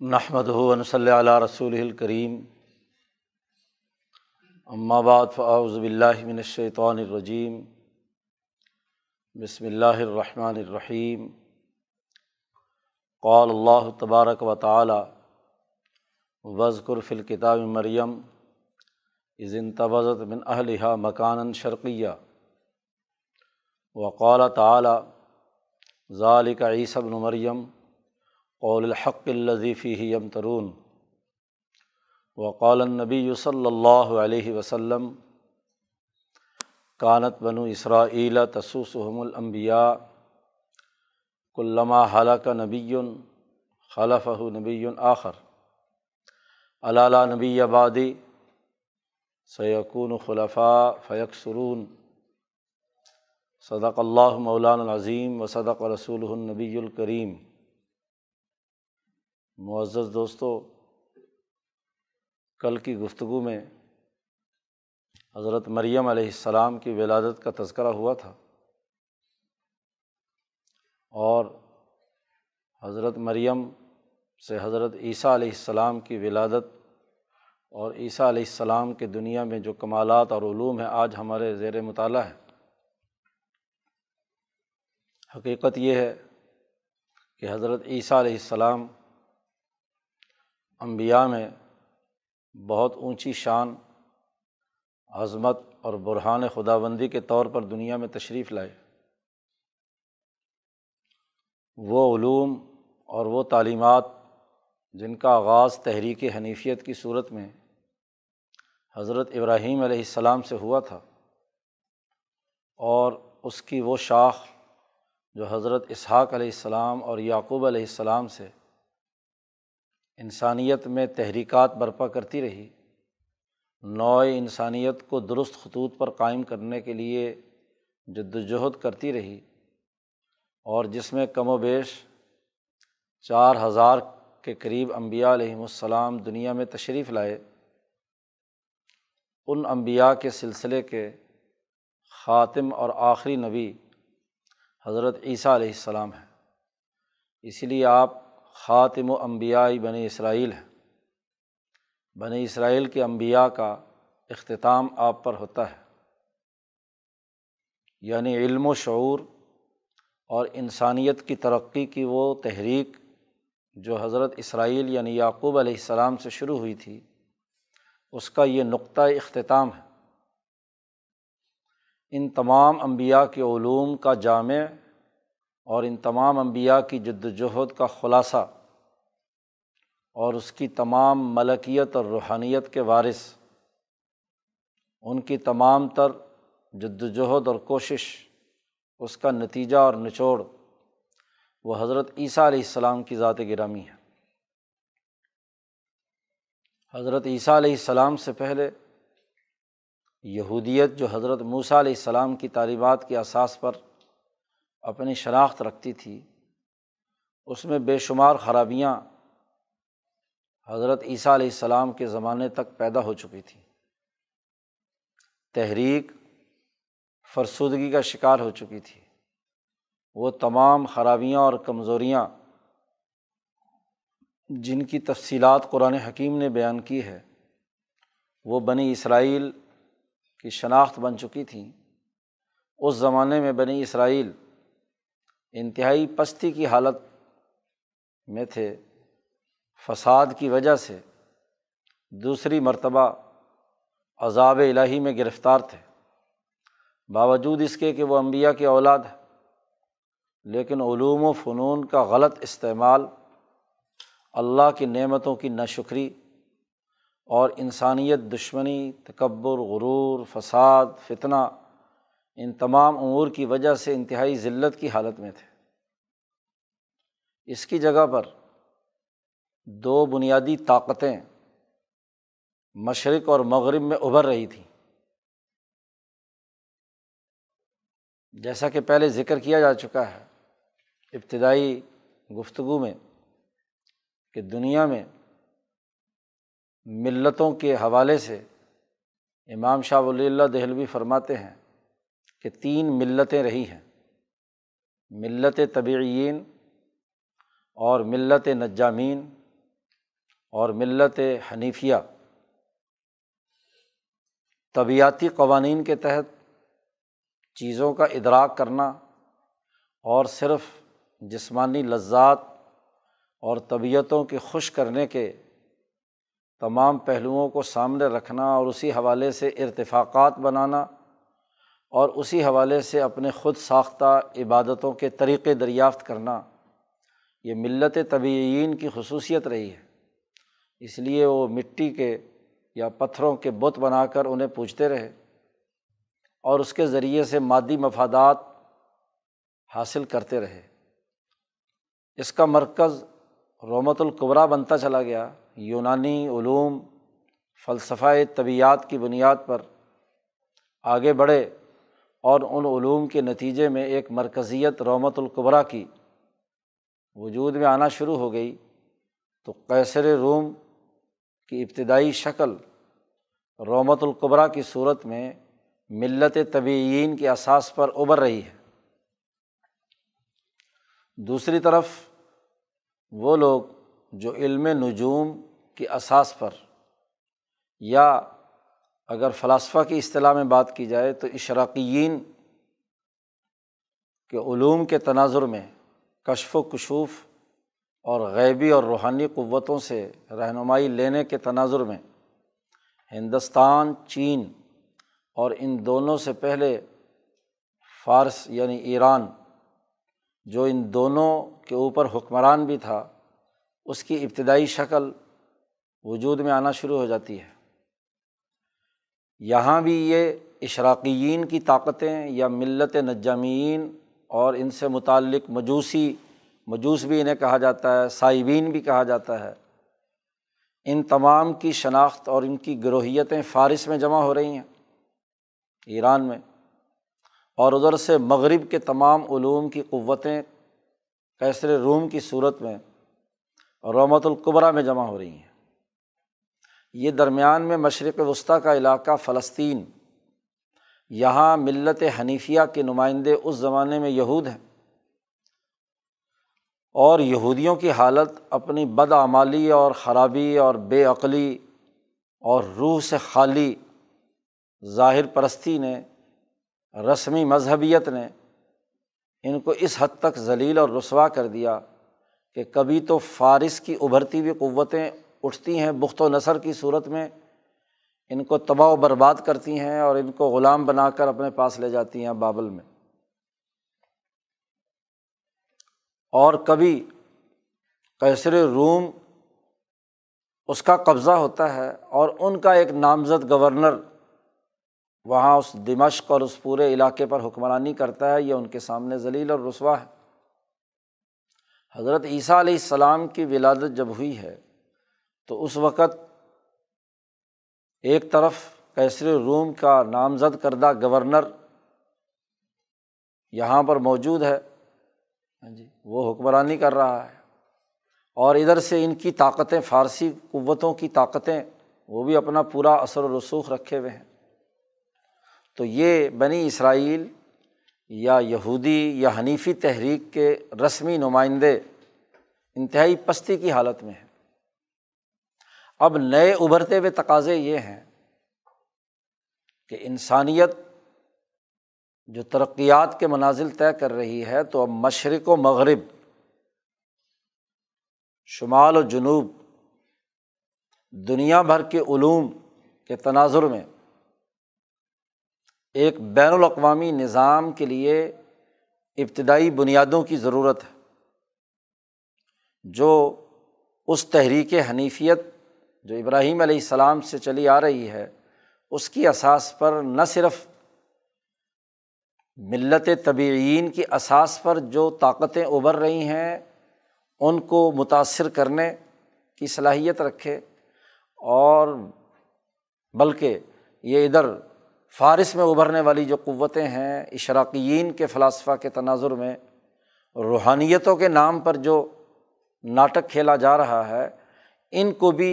نحمد ہُون صلی علیہ رسول الکریم بعد فاعوذ باللہ من الشیطان الرجیم بسم اللہ الرحمن الرحیم قال اللہ تبارک و تعالی وزقر فی الکتاب مریم عظن تبضت من اہلہ مکانا شرقیہ وقال تعالی ذالک عیسی بن مریم قول الحق الظیفی یم ترون وقال النبی صلی اللہ علیہ وسلم کانت بنو اسرائیل تسوسحم الانبیاء کلما حلق نبی خلف نبی آخر. علالہ نبی آبادی سیقون خلفاء فیق سرون صدق اللہ مولان العظیم و صدق رسول النبی الکریم معزز دوستوں کل کی گفتگو میں حضرت مریم علیہ السلام کی ولادت کا تذکرہ ہوا تھا اور حضرت مریم سے حضرت عیسیٰ علیہ السلام کی ولادت اور عیسیٰ علیہ السلام کے دنیا میں جو کمالات اور علوم ہیں، آج ہمارے زیر مطالعہ ہے حقیقت یہ ہے کہ حضرت عیسیٰ علیہ السلام امبیا میں بہت اونچی شان، عظمت اور برہان خدا بندی کے طور پر دنیا میں تشریف لائے۔ وہ علوم اور وہ تعلیمات جن کا آغاز تحریک حنیفیت کی صورت میں حضرت ابراہیم علیہ السلام سے ہوا تھا اور اس کی وہ شاخ جو حضرت اسحاق علیہ السلام اور یعقوب علیہ السلام سے انسانیت میں تحریکات برپا کرتی رہی۔ نوع انسانیت کو درست خطوط پر قائم کرنے کے لیے جد وجہد کرتی رہی اور جس میں کم و بیش چار ہزار کے قریب امبیا علیہم السلام دنیا میں تشریف لائے۔ ان امبیا کے سلسلے کے خاتم اور آخری نبی حضرت عیسیٰ علیہ السلام ہیں۔ اسی لیے آپ خاتم و امبیائی بنی اسرائیل ہے۔ بنی اسرائیل کے امبیا کا اختتام آپ پر ہوتا ہے۔ یعنی علم و شعور اور انسانیت کی ترقی کی وہ تحریک جو حضرت اسرائیل یعنی یعقوب علیہ السلام سے شروع ہوئی تھی، اس کا یہ نقطۂ اختتام ہے۔ ان تمام امبیا کے علوم کا جامع اور ان تمام انبیاء کی جد وجہد کا خلاصہ اور اس کی تمام ملکیت اور روحانیت کے وارث، ان کی تمام تر جد وجہد اور کوشش، اس کا نتیجہ اور نچوڑ، وہ حضرت عیسیٰ علیہ السلام کی ذات گرامی ہے۔ حضرت عیسیٰ علیہ السلام سے پہلے یہودیت جو حضرت موسیٰ علیہ السلام کی تعلیمات کے اساس پر اپنی شناخت رکھتی تھی۔ اس میں بے شمار خرابیاں حضرت عیسیٰ علیہ السلام کے زمانے تک پیدا ہو چکی تھیں۔ تحریک فرسودگی کا شکار ہو چکی تھی۔ وہ تمام خرابیاں اور کمزوریاں جن کی تفصیلات قرآن حکیم نے بیان کی ہے، وہ بنی اسرائیل کی شناخت بن چکی تھیں۔ اس زمانے میں بنی اسرائیل انتہائی پستی کی حالت میں تھے۔ فساد کی وجہ سے دوسری مرتبہ عذاب الہی میں گرفتار تھے۔ باوجود اس کے کہ وہ امبیا کی اولاد ہے لیکن علوم و فنون کا غلط استعمال، اللہ کی نعمتوں کی ناشکری اور انسانیت دشمنی، تکبر، غرور، فساد، فتنہ ان تمام امور کی وجہ سے انتہائی ذلت کی حالت میں تھے۔ اس کی جگہ پر دو بنیادی طاقتیں مشرق اور مغرب میں ابھر رہی تھیں۔ جیسا کہ پہلے ذکر کیا جا چکا ہے ابتدائی گفتگو میں کہ دنیا میں ملتوں کے حوالے سے امام شاہ ولی اللہ دہلوی فرماتے ہیں کہ تین ملتیں رہی ہیں۔ ملت طبعین اور ملت نجامین اور ملت حنیفیہ۔ طبیعتی قوانین کے تحت چیزوں کا ادراک کرنا اور صرف جسمانی لذات اور طبیعتوں کے خوش کرنے کے تمام پہلوؤں کو سامنے رکھنا اور اسی حوالے سے ارتفاقات بنانا اور اسی حوالے سے اپنے خود ساختہ عبادتوں کے طریقے دریافت کرنا، یہ ملت طبعین کی خصوصیت رہی ہے۔ اس لیے وہ مٹی کے یا پتھروں کے بت بنا کر انہیں پوچھتے رہے اور اس کے ذریعے سے مادی مفادات حاصل کرتے رہے۔ اس کا مرکز رومت القبرا بنتا چلا گیا۔ یونانی علوم، فلسفہ طبیعت کی بنیاد پر آگے بڑھے۔ اور ان علوم کے نتیجے میں ایک مرکزیت رومت القبرا کی۔ وجود میں آنا شروع ہو گئی۔ تو قیصر روم کی ابتدائی شکل رومت القبرا کی صورت میں ملت طبعین کے اساس پر ابھر رہی ہے۔ دوسری طرف وہ لوگ جو علم نجوم کی اساس پر یا اگر فلاسفہ کی اصطلاح میں بات کی جائے تو اشراقیین کے علوم کے تناظر میں کشف و کشوف اور غیبی اور روحانی قوتوں سے رہنمائی لینے کے تناظر میں ہندوستان، چین اور ان دونوں سے پہلے فارس یعنی ایران، جو ان دونوں کے اوپر حکمران بھی تھا، اس کی ابتدائی شکل وجود میں آنا شروع ہو جاتی ہے۔ یہاں بھی یہ اشراقیین کی طاقتیں یا ملت نجامین اور ان سے متعلق مجوسی، مجوس بھی انہیں کہا جاتا ہے، صائبین بھی کہا جاتا ہے۔ ان تمام کی شناخت اور ان کی گروہیتیں فارس میں جمع ہو رہی ہیں، ایران میں۔ اور ادھر سے مغرب کے تمام علوم کی قوتیں کیسر روم کی صورت میں رومت القبرا میں جمع ہو رہی ہیں۔ یہ درمیان میں مشرق وسطیٰ کا علاقہ فلسطین۔ یہاں ملت حنیفیہ کے نمائندے اس زمانے میں یہود ہیں۔ اور یہودیوں کی حالت اپنی بدعمالی اور خرابی اور بے عقلی اور روح سے خالی ظاہر پرستی نے، رسمی مذہبیت نے ان کو اس حد تک ذلیل اور رسوا کر دیا کہ کبھی تو فارس کی ابھرتی ہوئی قوتیں اٹھتی ہیں بخت و نثر کی صورت میں، ان کو تباہ و برباد کرتی ہیں اور ان کو غلام بنا کر اپنے پاس لے جاتی ہیں بابل میں۔ اور کبھی کیسر روم اس کا قبضہ ہوتا ہے اور ان کا ایک نامزد گورنر وہاں اس دمشق اور اس پورے علاقے پر حکمرانی کرتا ہے، یہ ان کے سامنے ذلیل اور رسوا ہے۔ حضرت عیسیٰ علیہ السلام کی ولادت جب ہوئی ہے تو اس وقت ایک طرف کیسر روم کا نامزد کردہ گورنر یہاں پر موجود ہے۔ ہاں جی وہ حکمرانی کر رہا ہے۔ اور ادھر سے ان کی طاقتیں، فارسی قوتوں کی طاقتیں، وہ بھی اپنا پورا اثر و رسوخ رکھے ہوئے ہیں۔ تو یہ بنی اسرائیل یا یہودی یا حنیفی تحریک کے رسمی نمائندے انتہائی پستی کی حالت میں ہیں۔ اب نئے ابھرتے ہوئے تقاضے یہ ہیں کہ انسانیت جو ترقیات کے منازل طے کر رہی ہے تو اب مشرق و مغرب، شمال و جنوب، دنیا بھر کے علوم کے تناظر میں ایک بین الاقوامی نظام کے لیے ابتدائی بنیادوں کی ضرورت ہے، جو اس تحریک حنیفیت جو ابراہیم علیہ السلام سے چلی آ رہی ہے، اس کی اساس پر نہ صرف ملت طبعین کی اساس پر جو طاقتیں ابھر رہی ہیں، ان کو متاثر کرنے کی صلاحیت رکھے، اور بلکہ یہ ادھر فارس میں ابھرنے والی جو قوتیں ہیں، اشراقیین کے فلاسفہ کے تناظر میں، روحانیتوں کے نام پر جو ناٹک کھیلا جا رہا ہے، ان کو بھی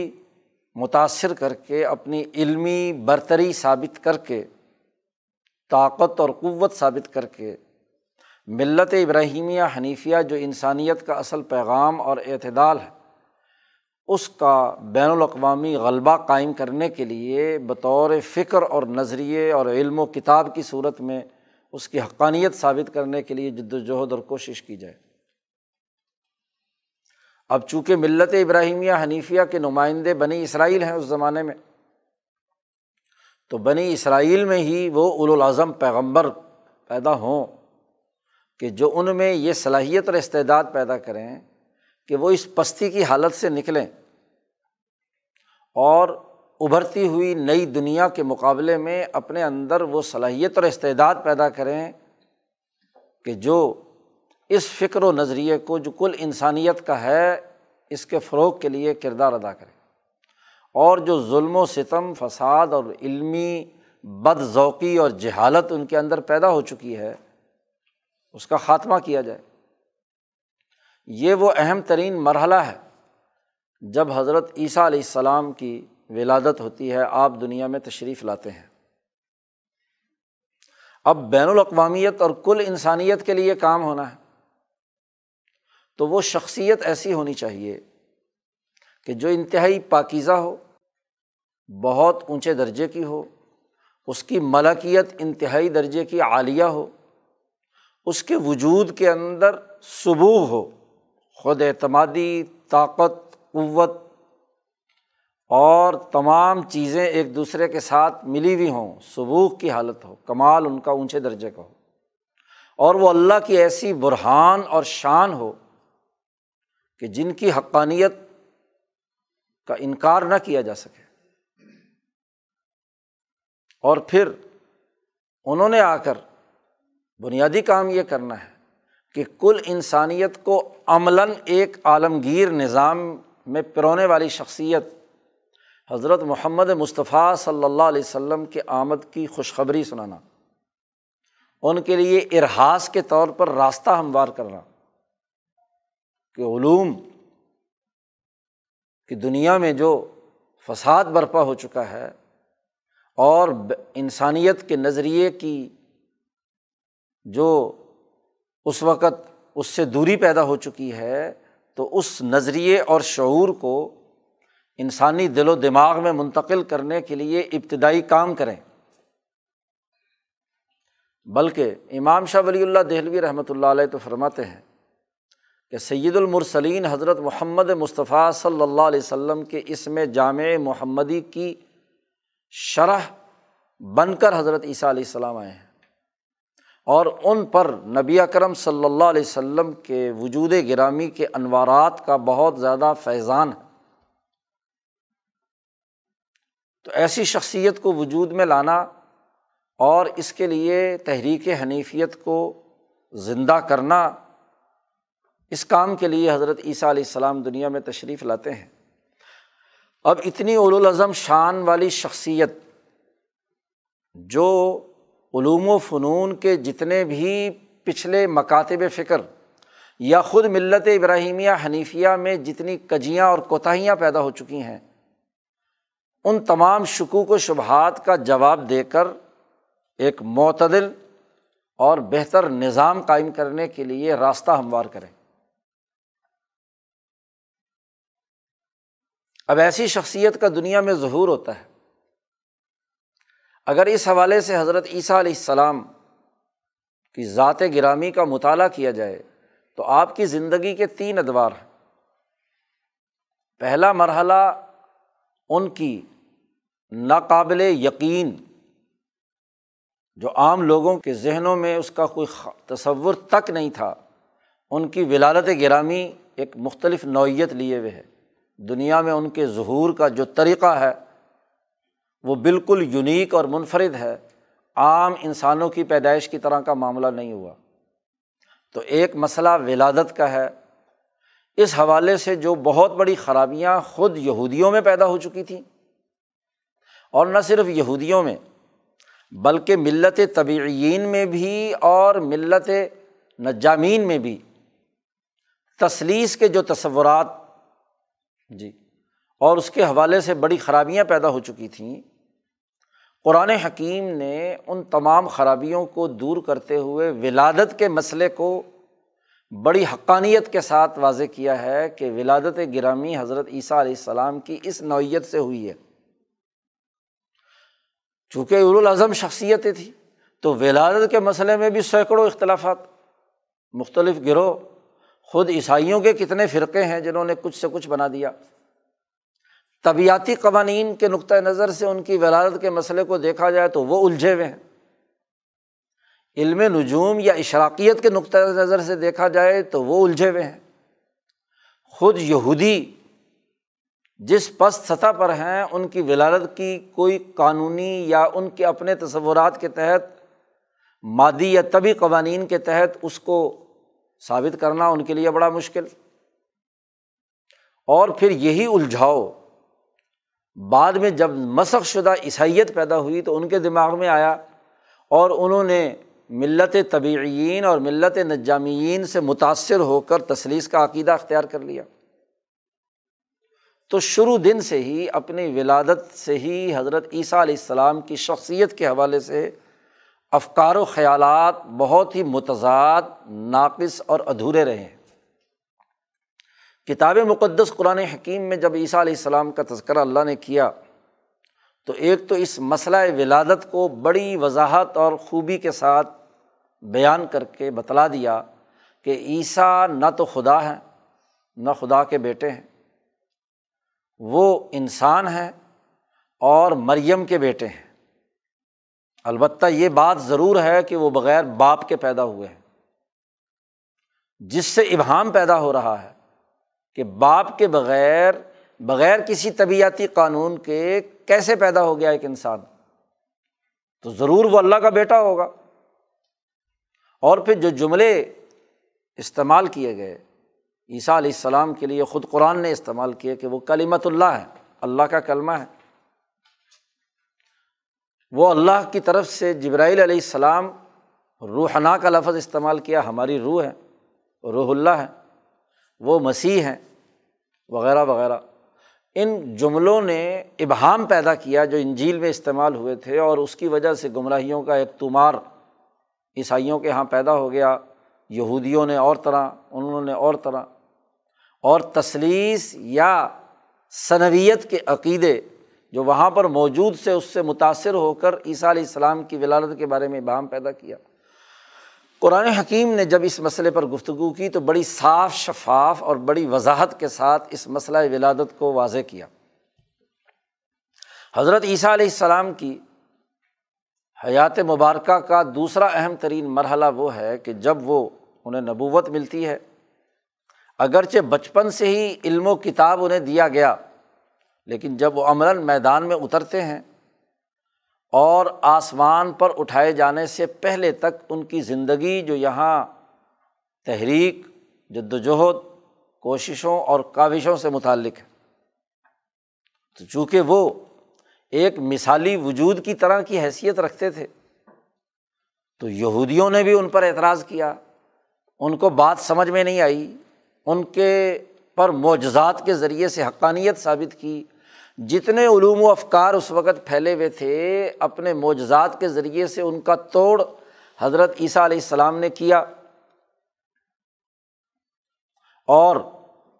متاثر کر کے اپنی علمی برتری ثابت کر کے، طاقت اور قوت ثابت کر کے، ملت ابراہیمیہ حنیفیہ جو انسانیت کا اصل پیغام اور اعتدال ہے، اس کا بین الاقوامی غلبہ قائم کرنے کے لیے بطور فکر اور نظریے اور علم و کتاب کی صورت میں اس کی حقانیت ثابت کرنے کے لیے جد وجہد اور کوشش کی جائے۔ اب چونکہ ملت ابراہیمیہ حنیفیہ کے نمائندے بنی اسرائیل ہیں اس زمانے میں، تو بنی اسرائیل میں ہی وہ الاظم پیغمبر پیدا ہوں کہ جو ان میں یہ صلاحیت اور استعداد پیدا کریں کہ وہ اس پستی کی حالت سے نکلیں اور ابھرتی ہوئی نئی دنیا کے مقابلے میں اپنے اندر وہ صلاحیت اور استعداد پیدا کریں کہ جو اس فکر و نظریے کو جو کل انسانیت کا ہے، اس کے فروغ کے لیے کردار ادا کریں اور جو ظلم و ستم، فساد اور علمی بد ذوقی اور جہالت ان کے اندر پیدا ہو چکی ہے، اس کا خاتمہ کیا جائے۔ یہ وہ اہم ترین مرحلہ ہے جب حضرت عیسیٰ علیہ السلام کی ولادت ہوتی ہے، آپ دنیا میں تشریف لاتے ہیں۔ اب بین الاقوامیت اور کل انسانیت کے لیے کام ہونا ہے۔ تو وہ شخصیت ایسی ہونی چاہیے کہ جو انتہائی پاکیزہ ہو، بہت اونچے درجے کی ہو، اس کی ملکیت انتہائی درجے کی عالیہ ہو، اس کے وجود کے اندر صبوغ ہو، خود اعتمادی، طاقت، قوت اور تمام چیزیں ایک دوسرے کے ساتھ ملی ہوئی ہوں سبوک کی حالت ہو، کمال ان کا اونچے درجے کا ہو۔ اور وہ اللہ کی ایسی برہان اور شان ہو کہ جن کی حقانیت کا انکار نہ کیا جا سکے۔ اور پھر انہوں نے آ کر بنیادی کام یہ کرنا ہے کہ کل انسانیت کو عملاً ایک عالمگیر نظام میں پرونے والی شخصیت حضرت محمد مصطفیٰ صلی اللہ علیہ وسلم کے آمد کی خوشخبری سنانا، ان کے لیے ارحاس کے طور پر راستہ ہموار کرنا۔ کہ علوم کی دنیا میں جو فساد برپا ہو چکا ہے اور انسانیت کے نظریے کی جو اس وقت اس سے دوری پیدا ہو چکی ہے، تو اس نظریے اور شعور کو انسانی دل و دماغ میں منتقل کرنے کے لیے ابتدائی کام کریں۔ بلکہ امام شاہ ولی اللہ دہلوی رحمۃ اللہ علیہ تو فرماتے ہیں کہ سید المرسلین حضرت محمد مصطفیٰ صلی اللہ علیہ وسلم کے اس میں جامع محمدی کی شرح بن کر حضرت عیسیٰ علیہ السلام آئے ہیں۔ اور ان پر نبی اکرم صلی اللہ علیہ وسلم کے وجود گرامی کے انوارات کا بہت زیادہ فیضان ہے۔ تو ایسی شخصیت کو وجود میں لانا اور اس کے لیے تحریک حنیفیت کو زندہ کرنا اس کام کے لیے حضرت عیسیٰ علیہ السلام دنیا میں تشریف لاتے ہیں۔ اب اتنی الاظم شان والی شخصیت جو علوم و فنون کے جتنے بھی پچھلے مکاتب فکر یا خود ملت ابراہیمیہ حنیفیہ میں جتنی کجیاں اور کوتاہیاں پیدا ہو چکی ہیں، ان تمام شکوک و شبہات کا جواب دے کر ایک معتدل اور بہتر نظام قائم کرنے کے لیے راستہ ہموار کریں۔ اب ایسی شخصیت کا دنیا میں ظہور ہوتا ہے۔ اگر اس حوالے سے حضرت عیسیٰ علیہ السلام کی ذات گرامی کا مطالعہ کیا جائے تو آپ کی زندگی کے تین ادوار ہیں۔ پہلا مرحلہ ان کی ناقابل یقین، جو عام لوگوں کے ذہنوں میں اس کا کوئی تصور تک نہیں تھا، ان کی ولادت گرامی ایک مختلف نوعیت لیے ہوئے ہے۔ دنیا میں ان کے ظہور کا جو طریقہ ہے، وہ بالکل یونیک اور منفرد ہے۔ عام انسانوں کی پیدائش کی طرح کا معاملہ نہیں ہوا۔ تو ایک مسئلہ ولادت کا ہے۔ اس حوالے سے جو بہت بڑی خرابیاں خود یہودیوں میں پیدا ہو چکی تھیں۔ اور نہ صرف یہودیوں میں، بلکہ ملت طبعین میں بھی اور ملت نجامین میں بھی۔ تصلیس کے جو تصورات جی۔ اور اس کے حوالے سے بڑی خرابیاں پیدا ہو چکی تھیں۔ قرآن حکیم نے ان تمام خرابیوں کو دور کرتے ہوئے ولادت کے مسئلے کو بڑی حقانیت کے ساتھ واضح کیا ہے کہ ولادت گرامی حضرت عیسیٰ علیہ السلام کی اس نوعیت سے ہوئی ہے۔ چونکہ الاظم شخصیتیں تھیں، تو ولادت کے مسئلے میں بھی سینکڑوں اختلافات، مختلف گروہ خود عیسائیوں کے کتنے فرقے ہیں جنہوں نے کچھ سے کچھ بنا دیا۔ طبیعتی قوانین کے نقطۂ نظر سے ان کی ولادت کے مسئلے کو دیکھا جائے تو وہ الجھے ہوئے ہیں۔ علم نجوم یا اشراقیت کے نقطۂ نظر سے دیکھا جائے تو وہ الجھے ہوئے ہیں۔ خود یہودی جس پست سطح پر ہیں، ان کی ولادت کی کوئی قانونی یا ان کے اپنے تصورات کے تحت، مادی یا طبی قوانین کے تحت اس کو ثابت کرنا ان کے لیے بڑا مشکل۔ اور پھر یہی الجھاؤ، بعد میں جب مسق شدہ عیسائیت پیدا ہوئی تو ان کے دماغ میں آیا اور انہوں نے ملت طبعین اور ملت نجامین سے متاثر ہو کر تصلیس کا عقیدہ اختیار کر لیا۔ تو شروع دن سے ہی، اپنی ولادت سے ہی حضرت عیسیٰ علیہ السلام کی شخصیت کے حوالے سے افکار و خیالات بہت ہی متضاد، ناقص اور ادھورے رہے ہیں۔ کتاب مقدس قرآن حکیم میں جب عیسیٰ علیہ السلام کا تذکرہ اللہ نے کیا، تو ایک تو اس مسئلہ ولادت کو بڑی وضاحت اور خوبی کے ساتھ بیان کر کے بتلا دیا کہ عیسیٰ نہ تو خدا ہیں، نہ خدا کے بیٹے ہیں۔ وہ انسان ہیں اور مریم کے بیٹے ہیں۔ البتہ یہ بات ضرور ہے کہ وہ بغیر باپ کے پیدا ہوئے ہیں۔ جس سے ابہام پیدا ہو رہا ہے کہ باپ کے بغیر بغیر کسی طبیعتی قانون کے کیسے پیدا ہو گیا ایک انسان؟ تو ضرور وہ اللہ کا بیٹا ہوگا۔ اور پھر جو جملے استعمال کیے گئے، عیسیٰ علیہ السلام کے لیے خود قرآن نے استعمال کیے کہ وہ کلیمت اللہ ہے، اللہ کا کلمہ ہے۔ وہ اللہ کی طرف سے جبرائیل علیہ السلام روحنا کا لفظ استعمال کیا، ہماری روح ہے، روح اللہ ہے، وہ مسیح ہیں، وغیرہ وغیرہ۔ ان جملوں نے ابہام پیدا کیا جو انجیل میں استعمال ہوئے تھے اور اس کی وجہ سے گمراہیوں کا ایک تمار عیسائیوں کے یہاں پیدا ہو گیا، یہودیوں نے اور طرح، انہوں نے اور طرح۔ اور تصلیس یا صنویت کے عقیدے جو وہاں پر موجود سے اس سے متاثر ہو کر عیسیٰ علیہ السلام کی ولادت کے بارے میں بہام پیدا کیا۔ قرآن حکیم نے جب اس مسئلے پر گفتگو کی تو بڑی صاف شفاف اور بڑی وضاحت کے ساتھ اس مسئلہ ولادت کو واضح کیا۔ حضرت عیسیٰ علیہ السلام کی حیات مبارکہ کا دوسرا اہم ترین مرحلہ وہ ہے کہ جب وہ انہیں نبوت ملتی ہے، اگرچہ بچپن سے ہی علم و کتاب انہیں دیا گیا لیکن جب وہ عملاً میدان میں اترتے ہیں اور آسمان پر اٹھائے جانے سے پہلے تک ان کی زندگی جو یہاں تحریک جد وجہد کوششوں اور کاوشوں سے متعلق ہے۔ تو چونکہ وہ ایک مثالی وجود کی طرح کی حیثیت رکھتے تھے، تو یہودیوں نے بھی ان پر اعتراض کیا۔ ان کو بات سمجھ میں نہیں آئی۔ ان کے پر معجزات کے ذریعے سے حقانیت ثابت کی۔ جتنے علوم و افکار اس وقت پھیلے ہوئے تھے، اپنے معجزات کے ذریعے سے ان کا توڑ حضرت عیسیٰ علیہ السلام نے کیا۔ اور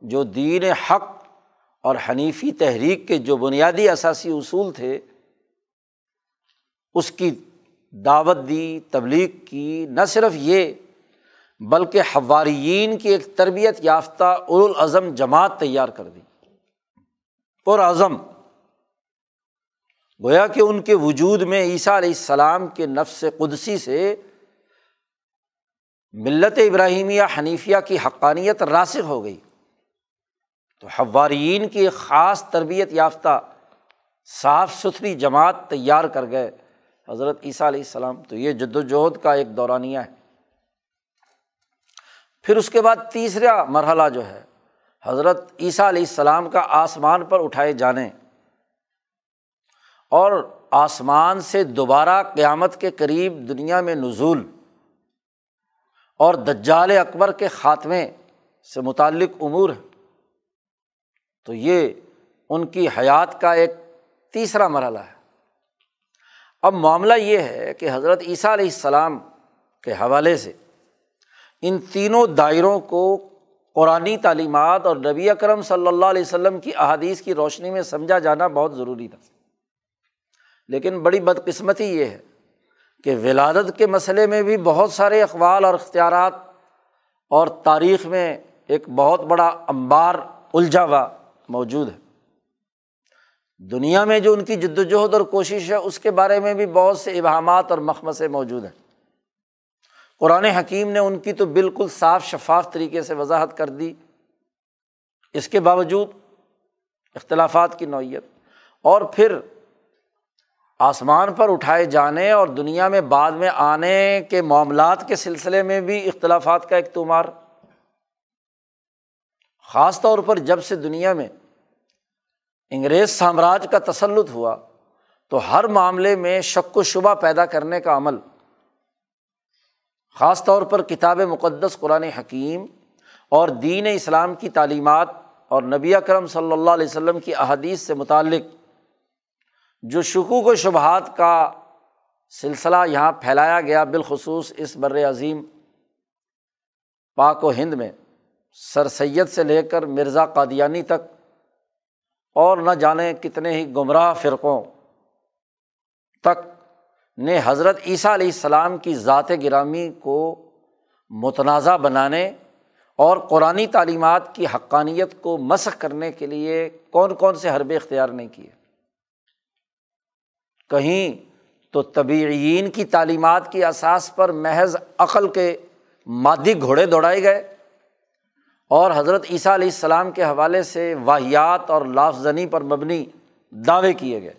جو دین حق اور حنیفی تحریک کے جو بنیادی اثاثی اصول تھے، اس کی دعوت دی، تبلیغ کی، نہ صرف یہ، بلکہ حواریین کی ایک تربیت یافتہ الاظم جماعت تیار کر دی۔ پرعزم گویا کہ ان کے وجود میں عیسیٰ علیہ السلام کے نفس قدسی سے ملت ابراہیمیہ حنیفیہ کی حقانیت راسخ ہو گئی۔ تو حوارین کی ایک خاص تربیت یافتہ صاف ستھری جماعت تیار کر گئے۔ حضرت عیسیٰ علیہ السلام، تو یہ جد وجہد کا ایک دورانیہ ہے۔ پھر اس کے بعد تیسرا مرحلہ جو ہے حضرت عیسیٰ علیہ السلام کا آسمان پر اٹھائے جانے اور آسمان سے دوبارہ قیامت کے قریب دنیا میں نزول اور دجال اکبر کے خاتمے سے متعلق امور ہے تو یہ ان کی حیات کا ایک تیسرا مرحلہ ہے۔ اب معاملہ یہ ہے کہ حضرت عیسیٰ علیہ السلام کے حوالے سے ان تینوں دائروں کو قرآن تعلیمات اور نبی اکرم صلی اللہ علیہ وسلم کی احادیث کی روشنی میں سمجھا جانا بہت ضروری تھا۔ لیکن بڑی بدقسمتی یہ ہے کہ ولادت کے مسئلے میں بھی بہت سارے اقوال اور اختیارات اور تاریخ میں ایک بہت بڑا امبار الجھا ہوا موجود ہے۔ دنیا میں جو ان کی جد وجہد اور کوشش ہے، اس کے بارے میں بھی بہت سے ابہامات اور مخمسے موجود ہیں۔ قرآن حکیم نے ان کی تو بالکل صاف شفاف طریقے سے وضاحت کر دی۔ اس کے باوجود اختلافات کی نوعیت۔ اور پھر آسمان پر اٹھائے جانے اور دنیا میں بعد میں آنے کے معاملات کے سلسلے میں بھی اختلافات کا ایک تمار خاص طور پر جب سے دنیا میں انگریز سامراج کا تسلط ہوا، تو ہر معاملے میں شک و شبہ پیدا کرنے کا عمل خاص طور پر کتاب مقدس قرآن حکیم اور دین اسلام کی تعلیمات اور نبی کرم صلی اللہ علیہ وسلم کی احادیث سے متعلق جو شکوک و شبہات کا سلسلہ یہاں پھیلایا گیا بالخصوص اس بر عظیم پاک و ہند میں، سر سید سے لے کر مرزا قادیانی تک، اور نہ جانے کتنے ہی گمراہ فرقوں تک نے حضرت عیسیٰ علیہ السلام کی ذات گرامی کو متنازع بنانے اور قرآن تعلیمات کی حقانیت کو مسخ کرنے کے لیے کون کون سے حربے اختیار نہیں کیے۔ کہیں تو طبعین کی تعلیمات کی اساس پر محض عقل کے مادی گھوڑے دوڑائے گئے اور حضرت عیسیٰ علیہ السلام کے حوالے سے واحیات اور لافزنی پر مبنی دعوے کیے گئے۔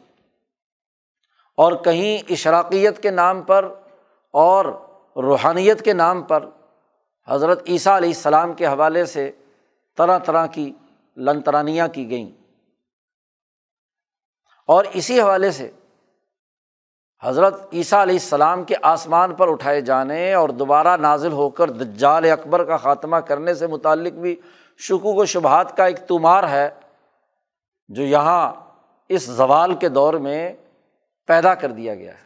اور کہیں اشراقیت کے نام پر اور روحانیت کے نام پر حضرت عیسیٰ علیہ السلام کے حوالے سے طرح طرح کی لنترانیاں کی گئیں۔ اور اسی حوالے سے حضرت عیسیٰ علیہ السلام کے آسمان پر اٹھائے جانے اور دوبارہ نازل ہو کر دجال اکبر کا خاتمہ کرنے سے متعلق بھی شکوک و شبہات کا ایک تمار ہے جو یہاں اس زوال کے دور میں پیدا کر دیا گیا ہے۔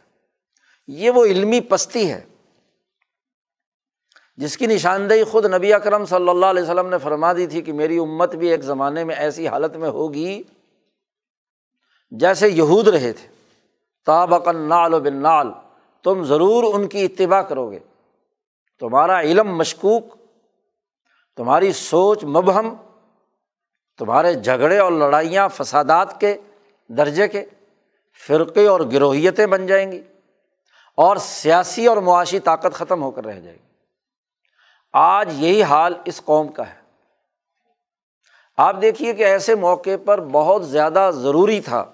یہ وہ علمی پستی ہے جس کی نشاندہی خود نبی اکرم صلی اللہ علیہ وسلم نے فرما دی تھی کہ میری امت بھی ایک زمانے میں ایسی حالت میں ہوگی جیسے یہود رہے تھے۔ تابق نال و بن نال تم ضرور ان کی اتباع کرو گے۔ تمہارا علم مشکوک، تمہاری سوچ مبہم، تمہارے جھگڑے اور لڑائیاں فسادات کے درجے کے فرقے اور گروہیتیں بن جائیں گی اور سیاسی اور معاشی طاقت ختم ہو کر رہ جائے گی۔ آج یہی حال اس قوم کا ہے۔ آپ دیکھیے کہ ایسے موقع پر بہت زیادہ ضروری تھا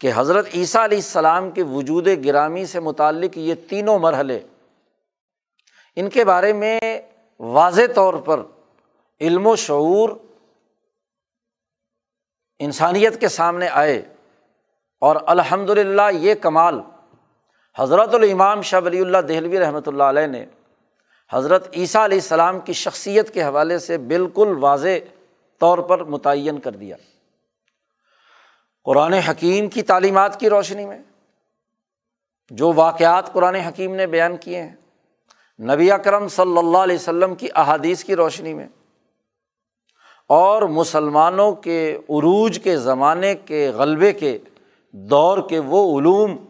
کہ حضرت عیسیٰ علیہ السلام کے وجود گرامی سے متعلق یہ تینوں مرحلے ان کے بارے میں واضح طور پر علم و شعور انسانیت کے سامنے آئے۔ اور الحمد للہ یہ کمال حضرت الامام شاہ ولی اللہ دہلوی رحمۃ اللہ علیہ نے حضرت عیسیٰ علیہ السلام کی شخصیت کے حوالے سے بالکل واضح طور پر متعین کر دیا۔ قرآن حکیم کی تعلیمات کی روشنی میں جو واقعات قرآن حکیم نے بیان کیے ہیں، نبی اکرم صلی اللہ علیہ وسلم کی احادیث کی روشنی میں اور مسلمانوں کے عروج کے زمانے کے غلبے کے دور کے وہ علوم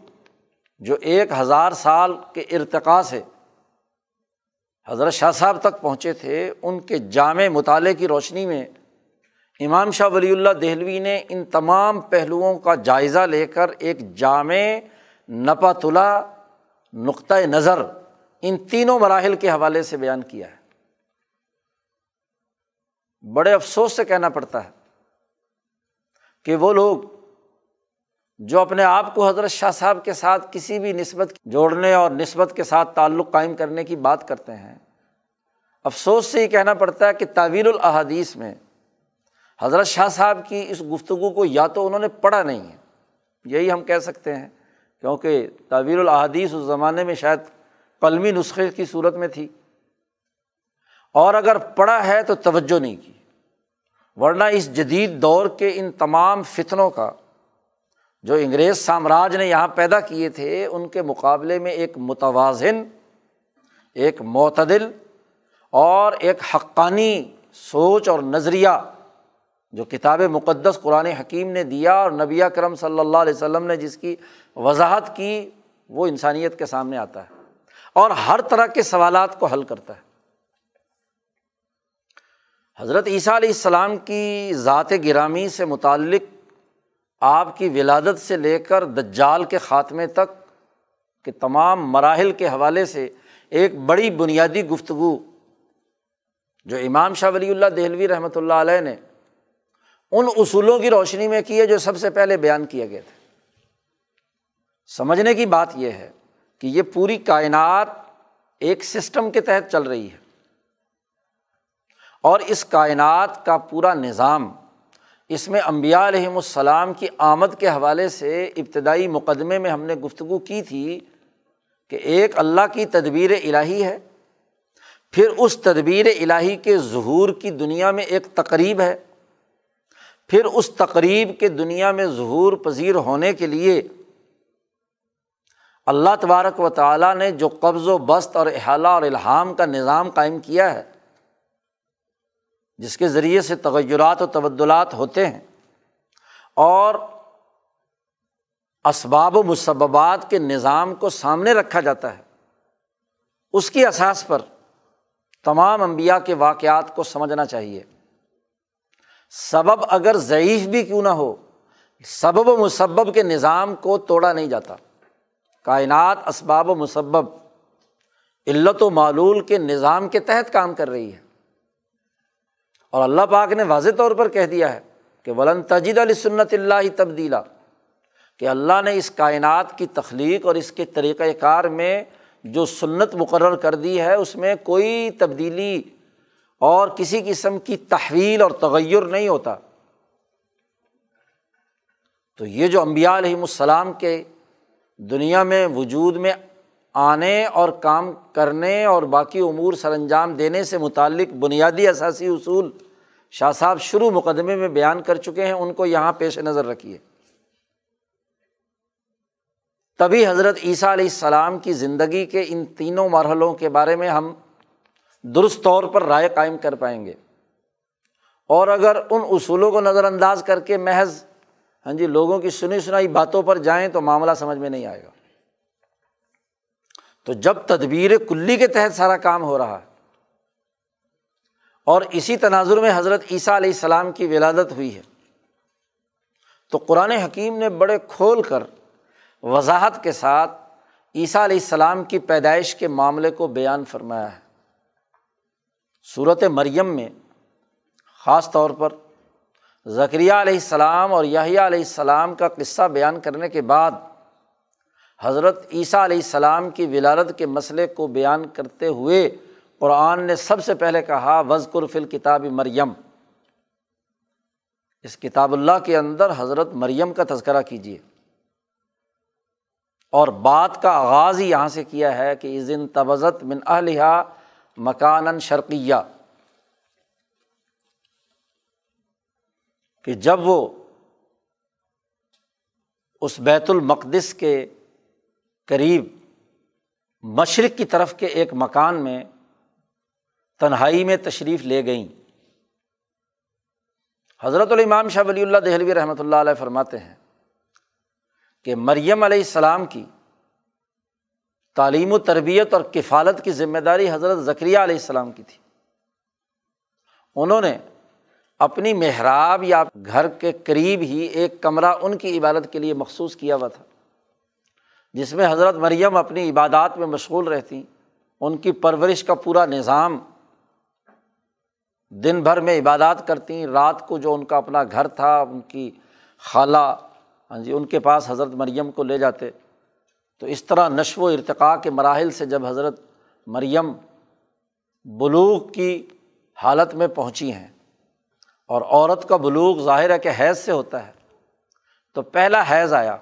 جو ایک ہزار سال کے ارتقا سے حضرت شاہ صاحب تک پہنچے تھے، ان کے جامع مطالعے کی روشنی میں امام شاہ ولی اللہ دہلوی نے ان تمام پہلوؤں کا جائزہ لے کر ایک جامع نپاتلا نقطۂ نظر ان تینوں مراحل کے حوالے سے بیان کیا ہے۔ بڑے افسوس سے کہنا پڑتا ہے کہ وہ لوگ جو اپنے آپ کو حضرت شاہ صاحب کے ساتھ کسی بھی نسبت جوڑنے اور نسبت کے ساتھ تعلق قائم کرنے کی بات کرتے ہیں۔ افسوس سے یہ کہنا پڑتا ہے کہ تعویل الحادیث میں حضرت شاہ صاحب کی اس گفتگو کو یا تو انہوں نے پڑھا نہیں ہے۔ یہی ہم کہہ سکتے ہیں، کیونکہ تعویر الحادیث اس زمانے میں شاید قلمی نسخے کی صورت میں تھی۔ اور اگر پڑھا ہے تو توجہ نہیں کی، ورنہ اس جدید دور کے ان تمام فتنوں کا جو انگریز سامراج نے یہاں پیدا کیے تھے، ان کے مقابلے میں ایک متوازن، ایک معتدل اور ایک حقانی سوچ اور نظریہ جو کتاب مقدس قرآن حکیم نے دیا اور نبی کرم صلی اللہ علیہ وسلم نے جس کی وضاحت کی، وہ انسانیت کے سامنے آتا ہے اور ہر طرح کے سوالات کو حل کرتا ہے۔ حضرت عیسیٰ علیہ السلام کی ذات گرامی سے متعلق آپ کی ولادت سے لے کر دجال کے خاتمے تک کے تمام مراحل کے حوالے سے ایک بڑی بنیادی گفتگو جو امام شاہ ولی اللہ دہلوی رحمۃ اللہ علیہ نے ان اصولوں کی روشنی میں کی ہے جو سب سے پہلے بیان کیے گئے تھے۔ سمجھنے کی بات یہ ہے کہ یہ پوری کائنات ایک سسٹم کے تحت چل رہی ہے اور اس کائنات کا پورا نظام اس میں امبیا علیہم السلام کی آمد کے حوالے سے ابتدائی مقدمے میں ہم نے گفتگو کی تھی کہ ایک اللہ کی تدبیر الہی ہے، پھر اس تدبیر الہی کے ظہور کی دنیا میں ایک تقریب ہے، پھر اس تقریب کے دنیا میں ظہور پذیر ہونے کے لیے اللہ تبارک و تعالیٰ نے جو قبض و بست اور احالہ اور الحام کا نظام قائم کیا ہے جس کے ذریعے سے تغیرات و تبدلات ہوتے ہیں اور اسباب و مسبات کے نظام کو سامنے رکھا جاتا ہے۔ اس کی اساس پر تمام انبیاء کے واقعات کو سمجھنا چاہیے۔ سبب اگر ضعیف بھی کیوں نہ ہو، سبب و مسبب کے نظام کو توڑا نہیں جاتا۔ کائنات اسباب و مسبب، علت و معلول کے نظام کے تحت کام کر رہی ہے۔ اور اللہ پاک نے واضح طور پر کہہ دیا ہے کہ ولن تجید علی سنت اللہ تبدیلا، کہ اللہ نے اس کائنات کی تخلیق اور اس کے طریقۂ کار میں جو سنت مقرر کر دی ہے، اس میں کوئی تبدیلی اور کسی قسم کی تحویل اور تغیر نہیں ہوتا۔ تو یہ جو امبیا علیہم السلام کے دنیا میں وجود میں آنے اور کام کرنے اور باقی امور سر انجام دینے سے متعلق بنیادی اثاثی اصول شاہ صاحب شروع مقدمے میں بیان کر چکے ہیں، ان کو یہاں پیش نظر رکھیے۔ تبھی حضرت عیسیٰ علیہ السلام کی زندگی کے ان تینوں مرحلوں کے بارے میں ہم درست طور پر رائے قائم کر پائیں گے۔ اور اگر ان اصولوں کو نظر انداز کر کے محض ہاں جی لوگوں کی سنی سنائی باتوں پر جائیں تو معاملہ سمجھ میں نہیں آئے گا۔ تو جب تدبیر کلی کے تحت سارا کام ہو رہا ہے اور اسی تناظر میں حضرت عیسیٰ علیہ السلام کی ولادت ہوئی ہے۔ تو قرآن حکیم نے بڑے کھول کر وضاحت کے ساتھ عیسیٰ علیہ السلام کی پیدائش کے معاملے کو بیان فرمایا ہے۔ صورت مریم میں خاص طور پر ذکریہ علیہ السلام اور یاہیا علیہ السلام کا قصہ بیان کرنے کے بعد حضرت عیسیٰ علیہ السلام کی ولادت کے مسئلے کو بیان کرتے ہوئے قرآن نے سب سے پہلے کہا وزقر فل کتاب مریم اس کتاب اللہ کے اندر حضرت مریم کا تذکرہ کیجیے اور بات کا آغاز ہی یہاں سے کیا ہے کہ اس دن تبزت من اہلیہ مکان شرقیہ۔ کہ جب وہ اس بیت المقدس کے قریب مشرق کی طرف کے ایک مکان میں تنہائی میں تشریف لے گئیں۔ حضرت الامام شاہ ولی اللہ دہلوی رحمۃ اللہ علیہ فرماتے ہیں کہ مریم علیہ السلام کی تعلیم و تربیت اور کفالت کی ذمہ داری حضرت ذکریہ علیہ السلام کی تھی۔ انہوں نے اپنی محراب یا گھر کے قریب ہی ایک کمرہ ان کی عبادت کے لیے مخصوص کیا ہوا تھا، جس میں حضرت مریم اپنی عبادات میں مشغول رہتی، ان کی پرورش کا پورا نظام دن بھر میں عبادات کرتی رات کو جو ان کا اپنا گھر تھا، ان کی خالہ ہاں جی ان کے پاس حضرت مریم کو لے جاتے۔ تو اس طرح نشو و ارتقاء کے مراحل سے جب حضرت مریم بلوغ کی حالت میں پہنچی ہیں، اور عورت کا بلوغ ظاہر ہے کہ حیض سے ہوتا ہے، تو پہلا حیض آیا۔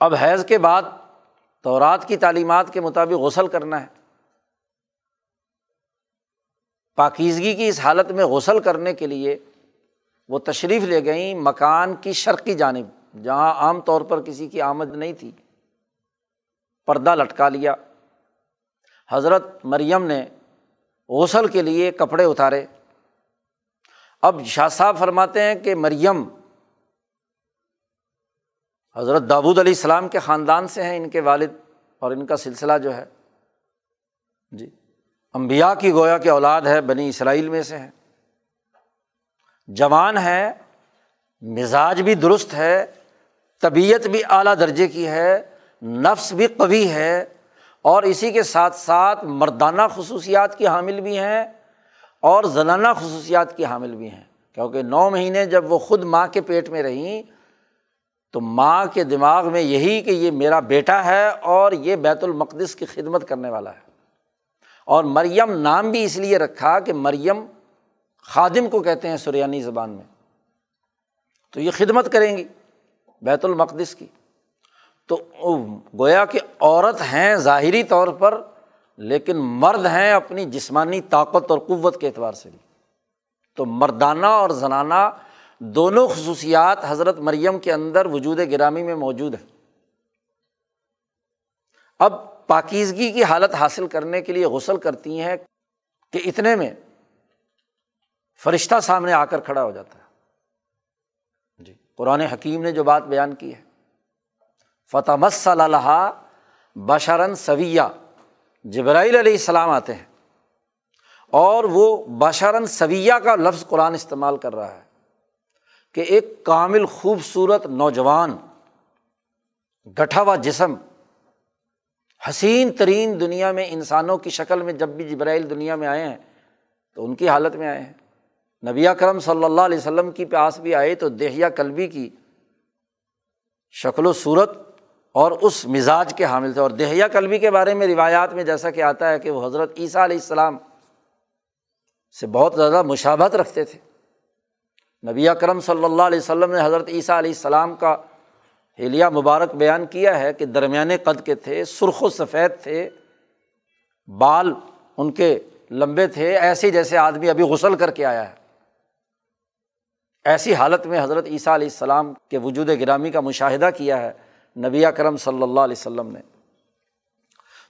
اب حیض کے بعد تورات کی تعلیمات کے مطابق غسل کرنا ہے۔ پاکیزگی کی اس حالت میں غسل کرنے کے لیے وہ تشریف لے گئیں مکان کی شرقی جانب، جہاں عام طور پر کسی کی آمد نہیں تھی۔ پردہ لٹکا لیا۔ حضرت مریم نے غسل کے لیے کپڑے اتارے۔ اب شاہ صاحب فرماتے ہیں کہ مریم حضرت داود علیہ السلام کے خاندان سے ہیں، ان کے والد اور ان کا سلسلہ جو ہے۔ جی۔ امبیا کی گویا کے اولاد ہے، بنی اسرائیل میں سے ہے۔ جوان ہے، مزاج بھی درست ہے، طبیعت بھی اعلیٰ درجے کی ہے، نفس بھی قوی ہے، اور اسی کے ساتھ ساتھ مردانہ خصوصیات کی حامل بھی ہیں اور زنانہ خصوصیات کی حامل بھی ہیں۔ کیونکہ نو مہینے جب وہ خود ماں کے پیٹ میں رہیں، تو ماں کے دماغ میں یہی کہ یہ میرا بیٹا ہے اور یہ بیت المقدس کی خدمت کرنے والا ہے۔ اور مریم نام بھی اس لیے رکھا کہ مریم خادم کو کہتے ہیں سریانی زبان میں۔ تو یہ خدمت کریں گی بیت المقدس کی۔ تو گویا کہ عورت ہیں ظاہری طور پر، لیکن مرد ہیں اپنی جسمانی طاقت اور قوت کے اعتبار سے بھی۔ تو مردانہ اور زنانہ دونوں خصوصیات حضرت مریم کے اندر وجود گرامی میں موجود ہے اب پاکیزگی کی حالت حاصل کرنے کے لیے غسل کرتی ہیں کہ اتنے میں فرشتہ سامنے آ کر کھڑا ہو جاتا ہے۔ جی قرآن حکیم نے جو بات بیان کی ہے۔ فتح مس اللہ بشرن سویہ جبرائیل علیہ السلام آتے ہیں۔ اور وہ بشرن سویہ کا لفظ قرآن استعمال کر رہا ہے۔ کہ ایک کامل خوبصورت نوجوان، گٹھا ہوا جسم حسین ترین دنیا میں انسانوں کی شکل میں جب بھی جبرائیل دنیا میں آئے ہیں، تو ان کی حالت میں آئے ہیں۔ نبی کرم صلی اللہ علیہ وسلم کی پیاس بھی آئے تو دیہیا کلبی کی شکل و صورت اور اس مزاج کے حامل تھے۔ اور دیہیا کلبی کے بارے میں روایات میں جیسا کہ آتا ہے کہ وہ حضرت عیسیٰ علیہ السلام سے بہت زیادہ مشابت رکھتے تھے۔ نبی کرم صلی اللہ علیہ وسلم نے حضرت عیسیٰ علیہ السلام کا ہیلیا مبارک بیان کیا ہے کہ درمیانے قد کے تھے، سرخ و سفید تھے، بال ان کے لمبے تھے، ایسے جیسے آدمی ابھی غسل کر کے آیا ہے۔ ایسی حالت میں حضرت عیسیٰ علیہ السلام کے وجود گرامی کا مشاہدہ کیا ہے نبی کرم صلی اللہ علیہ وسلم نے۔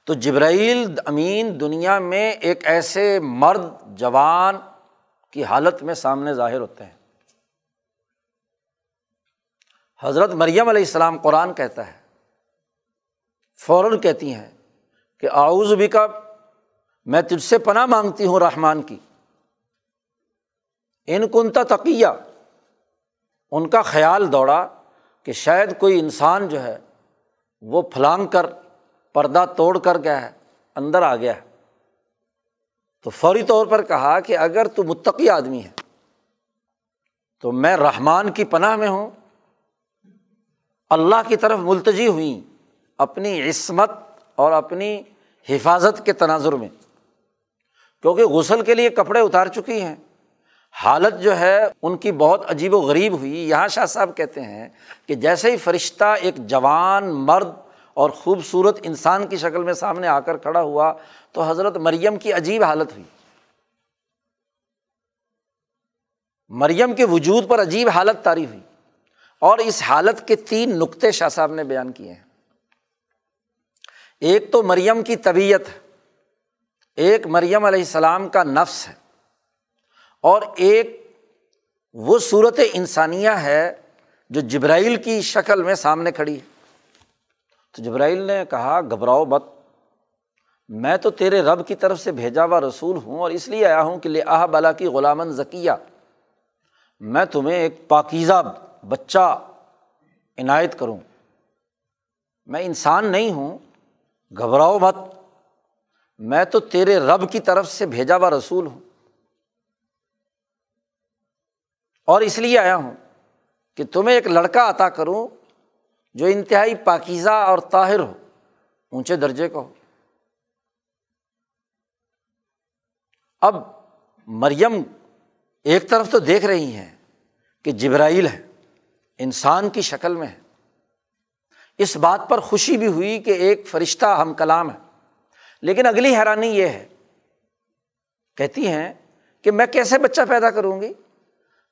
تو جبرائیل امین دنیا میں ایک ایسے مرد جوان کی حالت میں سامنے ظاہر ہوتے ہیں۔ حضرت مریم علیہ السلام قرآن کہتا ہے، فوراً کہتی ہیں کہ آؤز بھی کا میں تجھ سے پناہ مانگتی ہوں رحمان کی۔ ان کنتا تقیہ، ان کا خیال دوڑا کہ شاید کوئی انسان جو ہے، وہ پھلانگ کر، پردہ توڑ کر گیا ہے، اندر آ گیا ہے۔ تو فوری طور پر کہا کہ اگر تو متقی آدمی ہے، تو میں رحمان کی پناہ میں ہوں اللہ کی طرف ملتجی ہوئیں اپنی عصمت اور اپنی حفاظت کے تناظر میں۔ کیونکہ غسل کے لیے کپڑے اتار چکی ہیں۔ حالت جو ہے، ان کی بہت عجیب و غریب ہوئی۔ یہاں شاہ صاحب کہتے ہیں کہ جیسے ہی فرشتہ ایک جوان، مرد اور خوبصورت انسان کی شکل میں سامنے آ کر کھڑا ہوا، تو حضرت مریم کی عجیب حالت ہوئی۔ مریم کے وجود پر عجیب حالت تاری ہوئی۔ اور اس حالت کے تین نقطے شاہ صاحب نے بیان کیے ہیں۔ ایک تو مریم کی طبیعت ہے، ایک مریم علیہ السلام کا نفس ہے، اور ایک وہ صورت انسانیہ ہے جو جبرائیل کی شکل میں سامنے کھڑی ہے۔ تو جبرائیل نے کہا، گھبراؤ مت، میں تو تیرے رب کی طرف سے بھیجا ہوا رسول ہوں اور اس لیے آیا ہوں کہ لے آہ بالا کی غلامن ذکیہ میں تمہیں ایک پاکیزہ بچہ عنایت کروں۔ میں انسان نہیں ہوں، گھبراؤ مت۔ میں تو تیرے رب کی طرف سے بھیجا ہوا رسول ہوں۔ اور اس لیے آیا ہوں کہ تمہیں ایک لڑکا عطا کروں جو انتہائی پاکیزہ اور طاہر ہو۔ اونچے درجے کا ہو۔ اب مریم ایک طرف تو دیکھ رہی ہیں کہ جبرائیل ہے۔ انسان کی شکل میں ہے۔ اس بات پر خوشی بھی ہوئی کہ ایک فرشتہ ہم کلام ہے۔ لیکن اگلی حیرانی یہ ہے۔ کہتی ہیں کہ میں کیسے بچہ پیدا کروں گی؟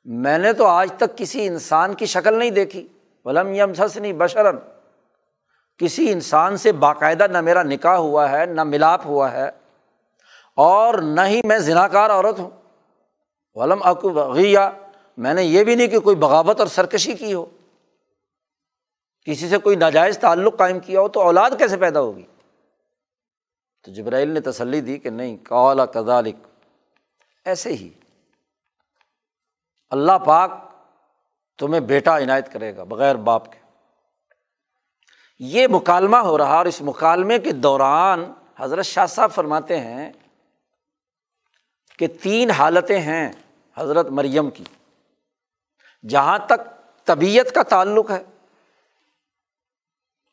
میں نے تو آج تک کسی انسان کی شکل نہیں دیکھی۔ ولم یم سسنی بشرن۔ کسی انسان سے باقاعدہ نہ میرا نکاح ہوا ہے، نہ ملاپ ہوا ہے۔ اور نہ ہی میں ذنا کار عورت ہوں۔ ولم اکو بغیا میں نے یہ بھی نہیں کہ کوئی بغاوت اور سرکشی کی ہو۔ کسی سے کوئی ناجائز تعلق قائم کیا ہو تو اولاد کیسے پیدا ہوگی؟ تو جبرائیل نے تسلی دی کہ نہیں کالا کزالک ایسے ہی۔ اللہ پاک تمہیں بیٹا عنایت کرے گا بغیر باپ کے۔ یہ مکالمہ ہو رہا اور اس مکالمے کے دوران حضرت شاہ صاحب فرماتے ہیں کہ تین حالتیں ہیں حضرت مریم کی۔ جہاں تک طبیعت کا تعلق ہے،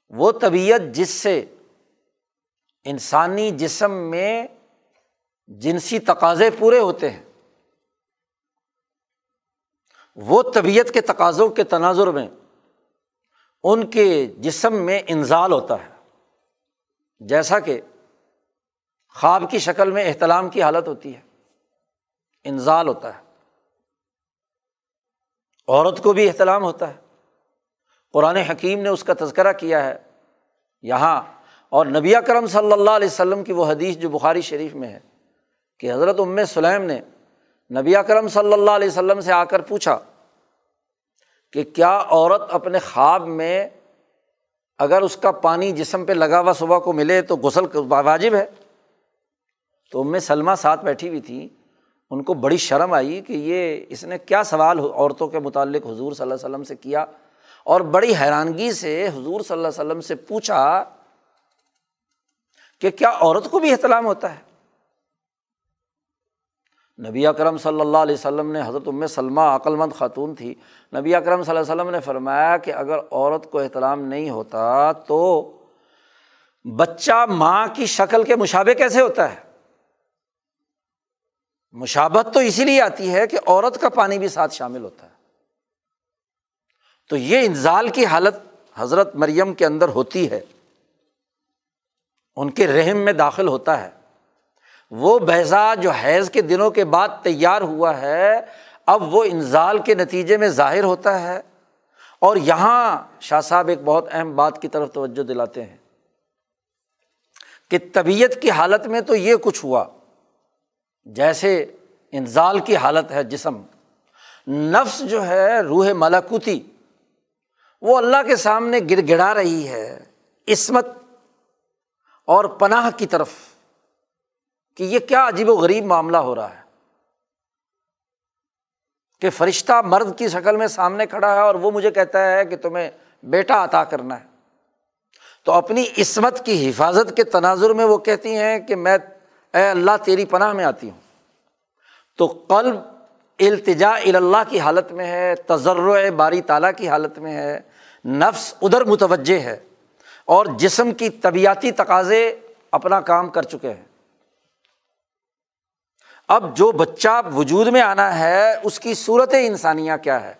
وہ طبیعت جس سے انسانی جسم میں جنسی تقاضے پورے ہوتے ہیں، وہ طبیعت کے تقاضوں کے تناظر میں ان کے جسم میں انزال ہوتا ہے۔ جیسا کہ خواب کی شکل میں احتلام کی حالت ہوتی ہے، انزال ہوتا ہے۔ عورت کو بھی احتلام ہوتا ہے۔ قرآن حکیم نے اس کا تذکرہ کیا ہے۔ یہاں، اور نبی کرم صلی اللہ علیہ وسلم کی وہ حدیث جو بخاری شریف میں ہے کہ حضرت ام سلیم نے نبی کرم صلی اللہ علیہ وسلم سے آ کر پوچھا کہ کیا عورت اپنے خواب میں اگر اس کا پانی جسم پہ لگا ہوا صبح کو ملے تو غسل واجب ہے؟ تو ام سلمہ ساتھ بیٹھی ہوئی تھی۔ ان کو بڑی شرم آئی کہ یہ اس نے کیا سوال عورتوں کے متعلق حضور صلی اللہ علیہ وسلم سے کیا اور بڑی حیرانگی سے حضور صلی اللہ علیہ وسلم سے پوچھا کہ کیا عورت کو بھی احتلام ہوتا ہے؟ نبی اکرم صلی اللہ علیہ وسلم نے حضرت ام سلمہ عقل مند خاتون تھی۔ نبی اکرم صلی اللہ علیہ وسلم نے فرمایا کہ اگر عورت کو احترام نہیں ہوتا تو بچہ ماں کی شکل کے مشابے کیسے ہوتا ہے؟ مشابت تو اسی لیے آتی ہے کہ عورت کا پانی بھی ساتھ شامل ہوتا ہے۔ تو یہ انزال کی حالت حضرت مریم کے اندر ہوتی ہے۔ ان کے رحم میں داخل ہوتا ہے۔ وہ بحضا جو حیض کے دنوں کے بعد تیار ہوا ہے، اب وہ انزال کے نتیجے میں ظاہر ہوتا ہے۔ اور یہاں شاہ صاحب ایک بہت اہم بات کی طرف توجہ دلاتے ہیں۔ کہ طبیعت کی حالت میں تو یہ کچھ ہوا۔ جیسے انزال کی حالت ہے جسم، نفس جو ہے روح ملاکوتی وہ اللہ کے سامنے گر گڑا رہی ہے، عصمت اور پناہ کی طرف، کہ یہ کیا عجیب و غریب معاملہ ہو رہا ہے، کہ فرشتہ مرد کی شکل میں سامنے کھڑا ہے اور وہ مجھے کہتا ہے کہ تمہیں بیٹا عطا کرنا ہے۔ تو اپنی عصمت کی حفاظت کے تناظر میں وہ کہتی ہیں کہ میں اے اللہ تیری پناہ میں آتی ہوں۔ تو قلب التجا اللہ کی حالت میں ہے تجرع باری تعالیٰ کی حالت میں ہے، نفس ادھر متوجہ ہے اور جسم کی طبیعتی تقاضے اپنا کام کر چکے ہیں۔ اب جو بچہ وجود میں آنا ہے، اس کی صورت انسانیہ کیا ہے؟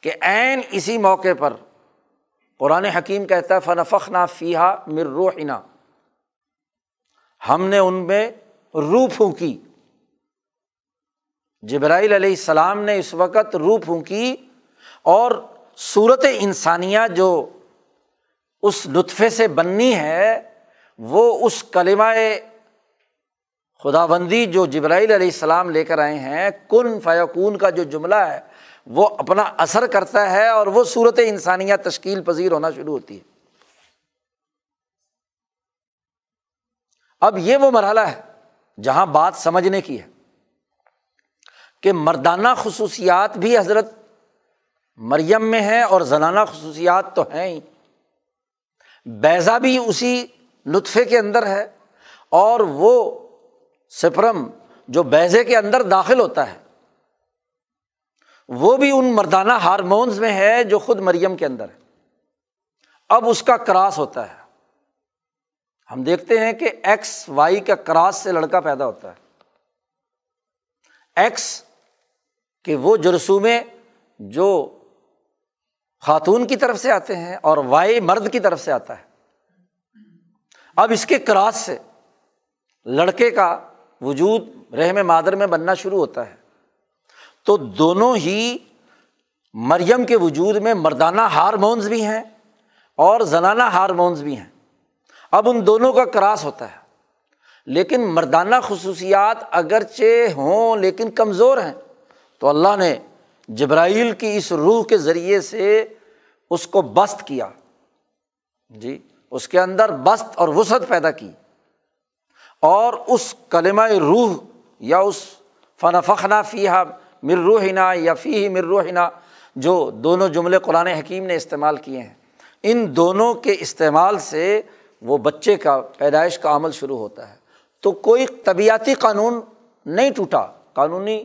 کہ عین اسی موقع پر قرآن حکیم کہتا ہے فنفق نا مر روحنا۔ ہم نے ان میں روح پھونکی جبرائیل علیہ السلام نے اس وقت روح پھونکی اور صورت انسانیہ جو اس لطفے سے بننی ہے، وہ اس کلمہ خدا بندی جو جبرائیل علیہ السلام لے کر آئے ہیں، کن فیقون کا جو جملہ ہے، وہ اپنا اثر کرتا ہے اور وہ صورت انسانیہ تشکیل پذیر ہونا شروع ہوتی ہے۔ اب یہ وہ مرحلہ ہے۔ جہاں بات سمجھنے کی ہے، کہ مردانہ خصوصیات بھی حضرت مریم میں ہے اور زنانہ خصوصیات تو ہیں ہی۔ بیضا بھی اسی لطفے کے اندر ہے اور وہ سپرم جو بیزے کے اندر داخل ہوتا ہے، وہ بھی ان مردانہ ہارمونس میں ہے جو خود مریم کے اندر ہے۔ اب اس کا کراس ہوتا ہے۔ ہم دیکھتے ہیں کہ ایکس وائی کا کراس سے لڑکا پیدا ہوتا ہے۔ ایکس کہ وہ جرسومے جو خاتون کی طرف سے آتے ہیں اور وائی مرد کی طرف سے آتا ہے۔ اب اس کے کراس سے لڑکے کا وجود رحم مادر میں بننا شروع ہوتا ہے۔ تو دونوں ہی مریم کے وجود میں مردانہ ہارمونس بھی ہیں اور زنانہ ہارمونس بھی ہیں۔ اب ان دونوں کا کراس ہوتا ہے۔ لیکن مردانہ خصوصیات اگرچہ ہوں لیکن کمزور ہیں۔ تو اللہ نے جبرائیل کی اس روح کے ذریعے سے اس کو بست کیا۔ جی اس کے اندر بست اور وسعت پیدا کی۔ اور اس کلمہ روح یا اس فن فخنا فی مر روحنا یا فی مر روحنا جو دونوں جملے قرآن حکیم نے استعمال کیے ہیں۔ ان دونوں کے استعمال سے وہ بچے کا پیدائش کا عمل شروع ہوتا ہے۔ تو کوئی طبیعتی قانون نہیں ٹوٹا، قانونی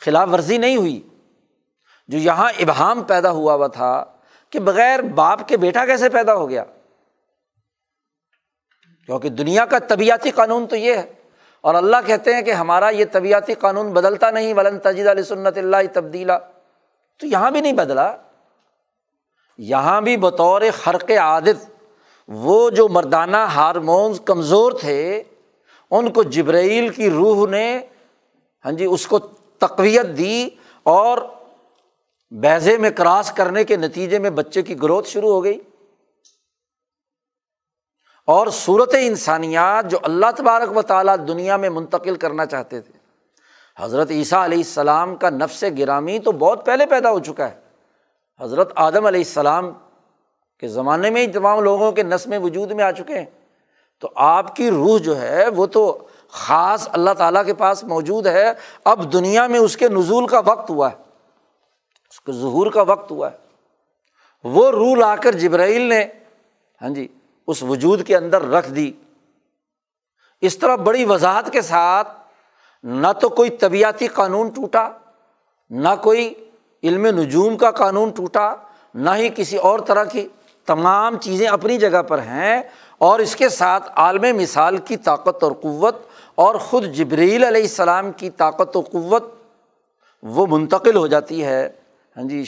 خلاف ورزی نہیں ہوئی۔ جو یہاں ابہام پیدا ہوا ہوا تھا کہ بغیر باپ کے بیٹا کیسے پیدا ہو گیا؟ کیونکہ دنیا کا طبیعتی قانون تو یہ ہے۔ اور اللہ کہتے ہیں کہ ہمارا یہ طبیعتی قانون بدلتا نہیں، ولن تجید علیہ سنت اللہ تبدیلا۔ تو یہاں بھی نہیں بدلا۔ یہاں بھی بطور خرق عادت وہ جو مردانہ ہارمونس کمزور تھے، ان کو جبرائیل کی روح نے ہاں جی اس کو تقویت دی اور بیزے میں کراس کرنے کے نتیجے میں بچے کی گروتھ شروع ہو گئی۔ اور صورت انسانیات جو اللہ تبارک و تعالیٰ دنیا میں منتقل کرنا چاہتے تھے۔ حضرت عیسیٰ علیہ السلام کا نفس گرامی تو بہت پہلے پیدا ہو چکا ہے۔ حضرت آدم علیہ السلام کے زمانے میں ہی تمام لوگوں کے نسمیں وجود میں آ چکے ہیں۔ تو آپ کی روح جو ہے وہ تو خاص اللہ تعالیٰ کے پاس موجود ہے۔ اب دنیا میں اس کے نزول کا وقت ہوا ہے۔ اس کے ظہور کا وقت ہوا ہے۔ وہ روح لا کر جبرائیل نے ہاں جی اس وجود کے اندر رکھ دی۔ اس طرح بڑی وضاحت کے ساتھ نہ تو کوئی طبیعتی قانون ٹوٹا، نہ کوئی علم نجوم کا قانون ٹوٹا، نہ ہی کسی اور طرح کی تمام چیزیں اپنی جگہ پر ہیں اور اس کے ساتھ عالم مثال کی طاقت اور قوت اور خود جبریل علیہ السلام کی طاقت و قوت وہ منتقل ہو جاتی ہے۔ ہاں جی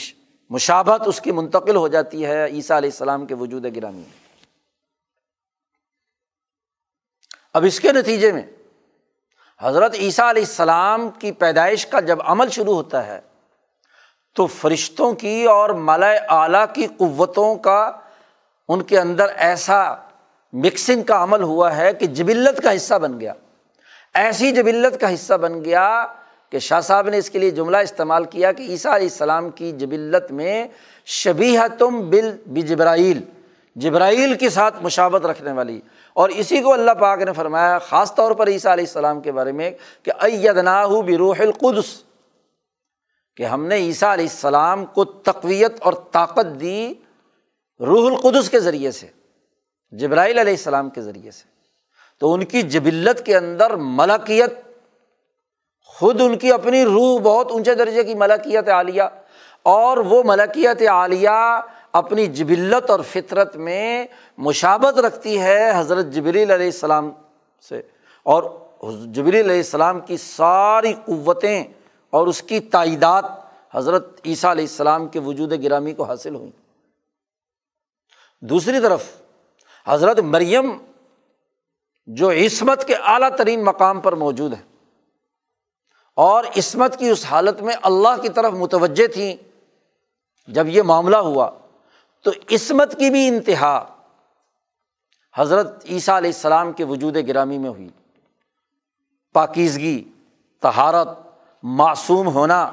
مشابت اس کی منتقل ہو جاتی ہے عیسیٰ علیہ السلام کے وجود گرامی میں۔ اب اس کے نتیجے میں حضرت عیسیٰ علیہ السلام کی پیدائش کا جب عمل شروع ہوتا ہے تو فرشتوں کی اور ملا اعلیٰ کی قوتوں کا ان کے اندر ایسا مکسنگ کا عمل ہوا ہے کہ جبلت کا حصہ بن گیا۔ ایسی جبلت کا حصہ بن گیا کہ شاہ صاحب نے اس کے لیے جملہ استعمال کیا کہ عیسیٰ علیہ السلام کی جبلت میں شبی تم بل بجبرائیل، جبرائیل کے ساتھ مشابت رکھنے والی۔ اور اسی کو اللہ پاک نے فرمایا خاص طور پر عیسیٰ علیہ السلام کے بارے میں کہ ایدنا بروح القدس، کہ ہم نے عیسیٰ علیہ السلام کو تقویت اور طاقت دی روح القدس کے ذریعے سے، جبرائیل علیہ السلام کے ذریعے سے۔ تو ان کی جبلت کے اندر ملکیت، خود ان کی اپنی روح بہت اونچے درجے کی ملکیت عالیہ، اور وہ ملکیت عالیہ اپنی جبلت اور فطرت میں مشابت رکھتی ہے حضرت جبریل علیہ السلام سے۔ اور جبریل علیہ السلام کی ساری قوتیں اور اس کی تعداد حضرت عیسیٰ علیہ السلام کے وجود گرامی کو حاصل ہوئیں دوسری طرف حضرت مریم جو عصمت کے اعلیٰ ترین مقام پر موجود ہے اور عصمت کی اس حالت میں اللہ کی طرف متوجہ تھیں، جب یہ معاملہ ہوا تو عصمت کی بھی انتہا حضرت عیسیٰ علیہ السلام کے وجود گرامی میں ہوئی۔ پاکیزگی تہارت معصوم ہونا،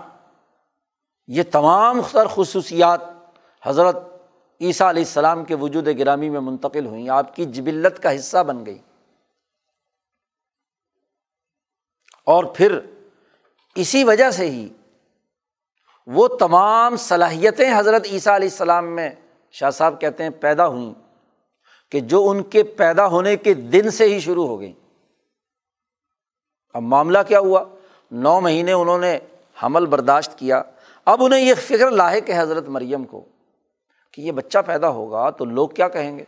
یہ تمام سر خصوصیات حضرت عیسیٰ علیہ السلام کے وجود گرامی میں منتقل ہوئیں، آپ کی جبلت کا حصہ بن گئی اور پھر اسی وجہ سے ہی وہ تمام صلاحیتیں حضرت عیسیٰ علیہ السلام میں شاہ صاحب کہتے ہیں پیدا ہوئیں کہ جو ان کے پیدا ہونے کے دن سے ہی شروع ہو گئیں۔ اب معاملہ کیا ہوا؟ نو مہینے انہوں نے حمل برداشت کیا۔ اب انہیں یہ فکر لاحق ہے حضرت مریم کو کہ یہ بچہ پیدا ہوگا تو لوگ کیا کہیں گے؟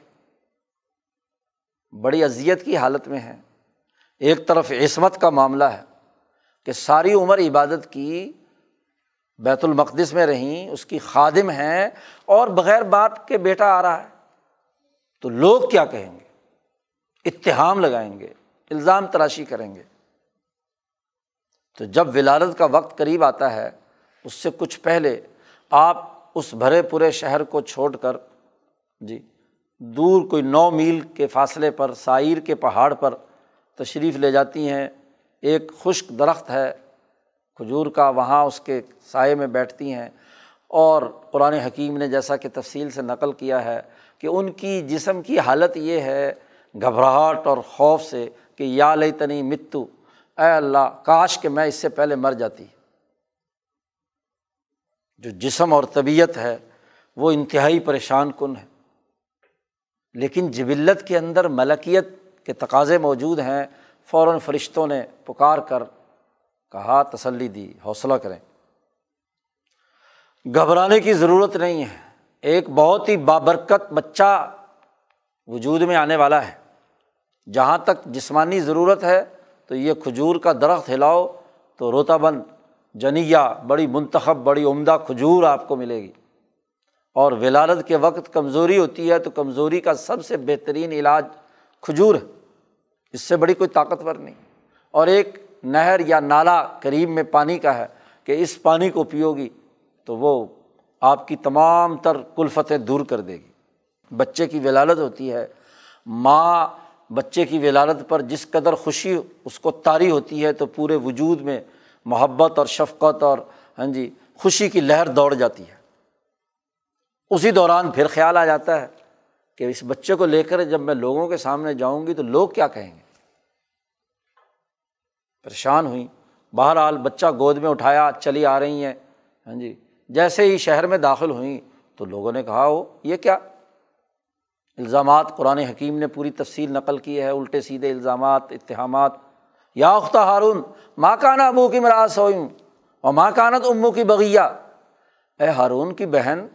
بڑی اذیت کی حالت میں ہے۔ ایک طرف عصمت کا معاملہ ہے کہ ساری عمر عبادت کی بیت المقدس میں رہیں، اس کی خادم ہیں اور بغیر باپ کے بیٹا آ رہا ہے۔ تو لوگ کیا کہیں گے؟ اتحام لگائیں گے، الزام تراشی کریں گے۔ تو جب ولادت کا وقت قریب آتا ہے، اس سے کچھ پہلے آپ اس بھرے پورے شہر کو چھوڑ کر جی دور کوئی نو میل کے فاصلے پر، سائر کے پہاڑ پر تشریف لے جاتی ہیں۔ ایک خشک درخت ہے، کھجور کا، وہاں اس کے سائے میں بیٹھتی ہیں۔ اور قرآن حکیم نے جیسا کہ تفصیل سے نقل کیا ہے کہ ان کی جسم کی حالت یہ ہے گھبراہٹ اور خوف سے کہ یا لئی تنی متو، اے اللہ، کاش کہ میں اس سے پہلے مر جاتی۔ جو جسم اور طبیعت ہے، وہ انتہائی پریشان کن ہے۔ لیکن جبلت کے اندر ملکیت کے تقاضے موجود ہیں، فوراً فرشتوں نے پکار کر کہا، تسلی دی، حوصلہ کریں۔ گھبرانے کی ضرورت نہیں ہے۔ ایک بہت ہی بابرکت بچہ وجود میں آنے والا ہے۔ جہاں تک جسمانی ضرورت ہے، تو یہ کھجور کا درخت ہلاؤ تو روتا بند۔ جنیا بڑی منتخب، بڑی عمدہ کھجور آپ کو ملے گی۔ اور ولادت کے وقت کمزوری ہوتی ہے تو کمزوری کا سب سے بہترین علاج کھجور ہے۔ اس سے بڑی کوئی طاقتور نہیں۔ اور ایک نہر یا نالا قریب میں پانی کا ہے کہ اس پانی کو پیو گی تو وہ آپ کی تمام تر کلفتیں دور کر دے گی۔ بچے کی ولادت ہوتی ہے، ماں بچے کی ولادت پر جس قدر خوشی اس کو طاری ہوتی ہے تو پورے وجود میں محبت اور شفقت اور ہاں جی خوشی کی لہر دوڑ جاتی ہے۔ اسی دوران پھر خیال آ جاتا ہے کہ اس بچے کو لے کر جب میں لوگوں کے سامنے جاؤں گی تو لوگ کیا کہیں گے؟ پریشان ہوئیں۔ بہرحال بچہ گود میں اٹھایا، چلی آ رہی ہیں۔ ہاں جی جیسے ہی شہر میں داخل ہوئیں تو لوگوں نے کہا، وہ، یہ کیا؟ الزامات قرآن حکیم نے پوری تفصیل نقل کی ہے۔ الٹے سیدھے الزامات اتحامات یا اختہ ہارون ماں کانا ابو کی مراث ہوئیں اور ماں کانت امو کی بغیا اے ہارون کی بہن،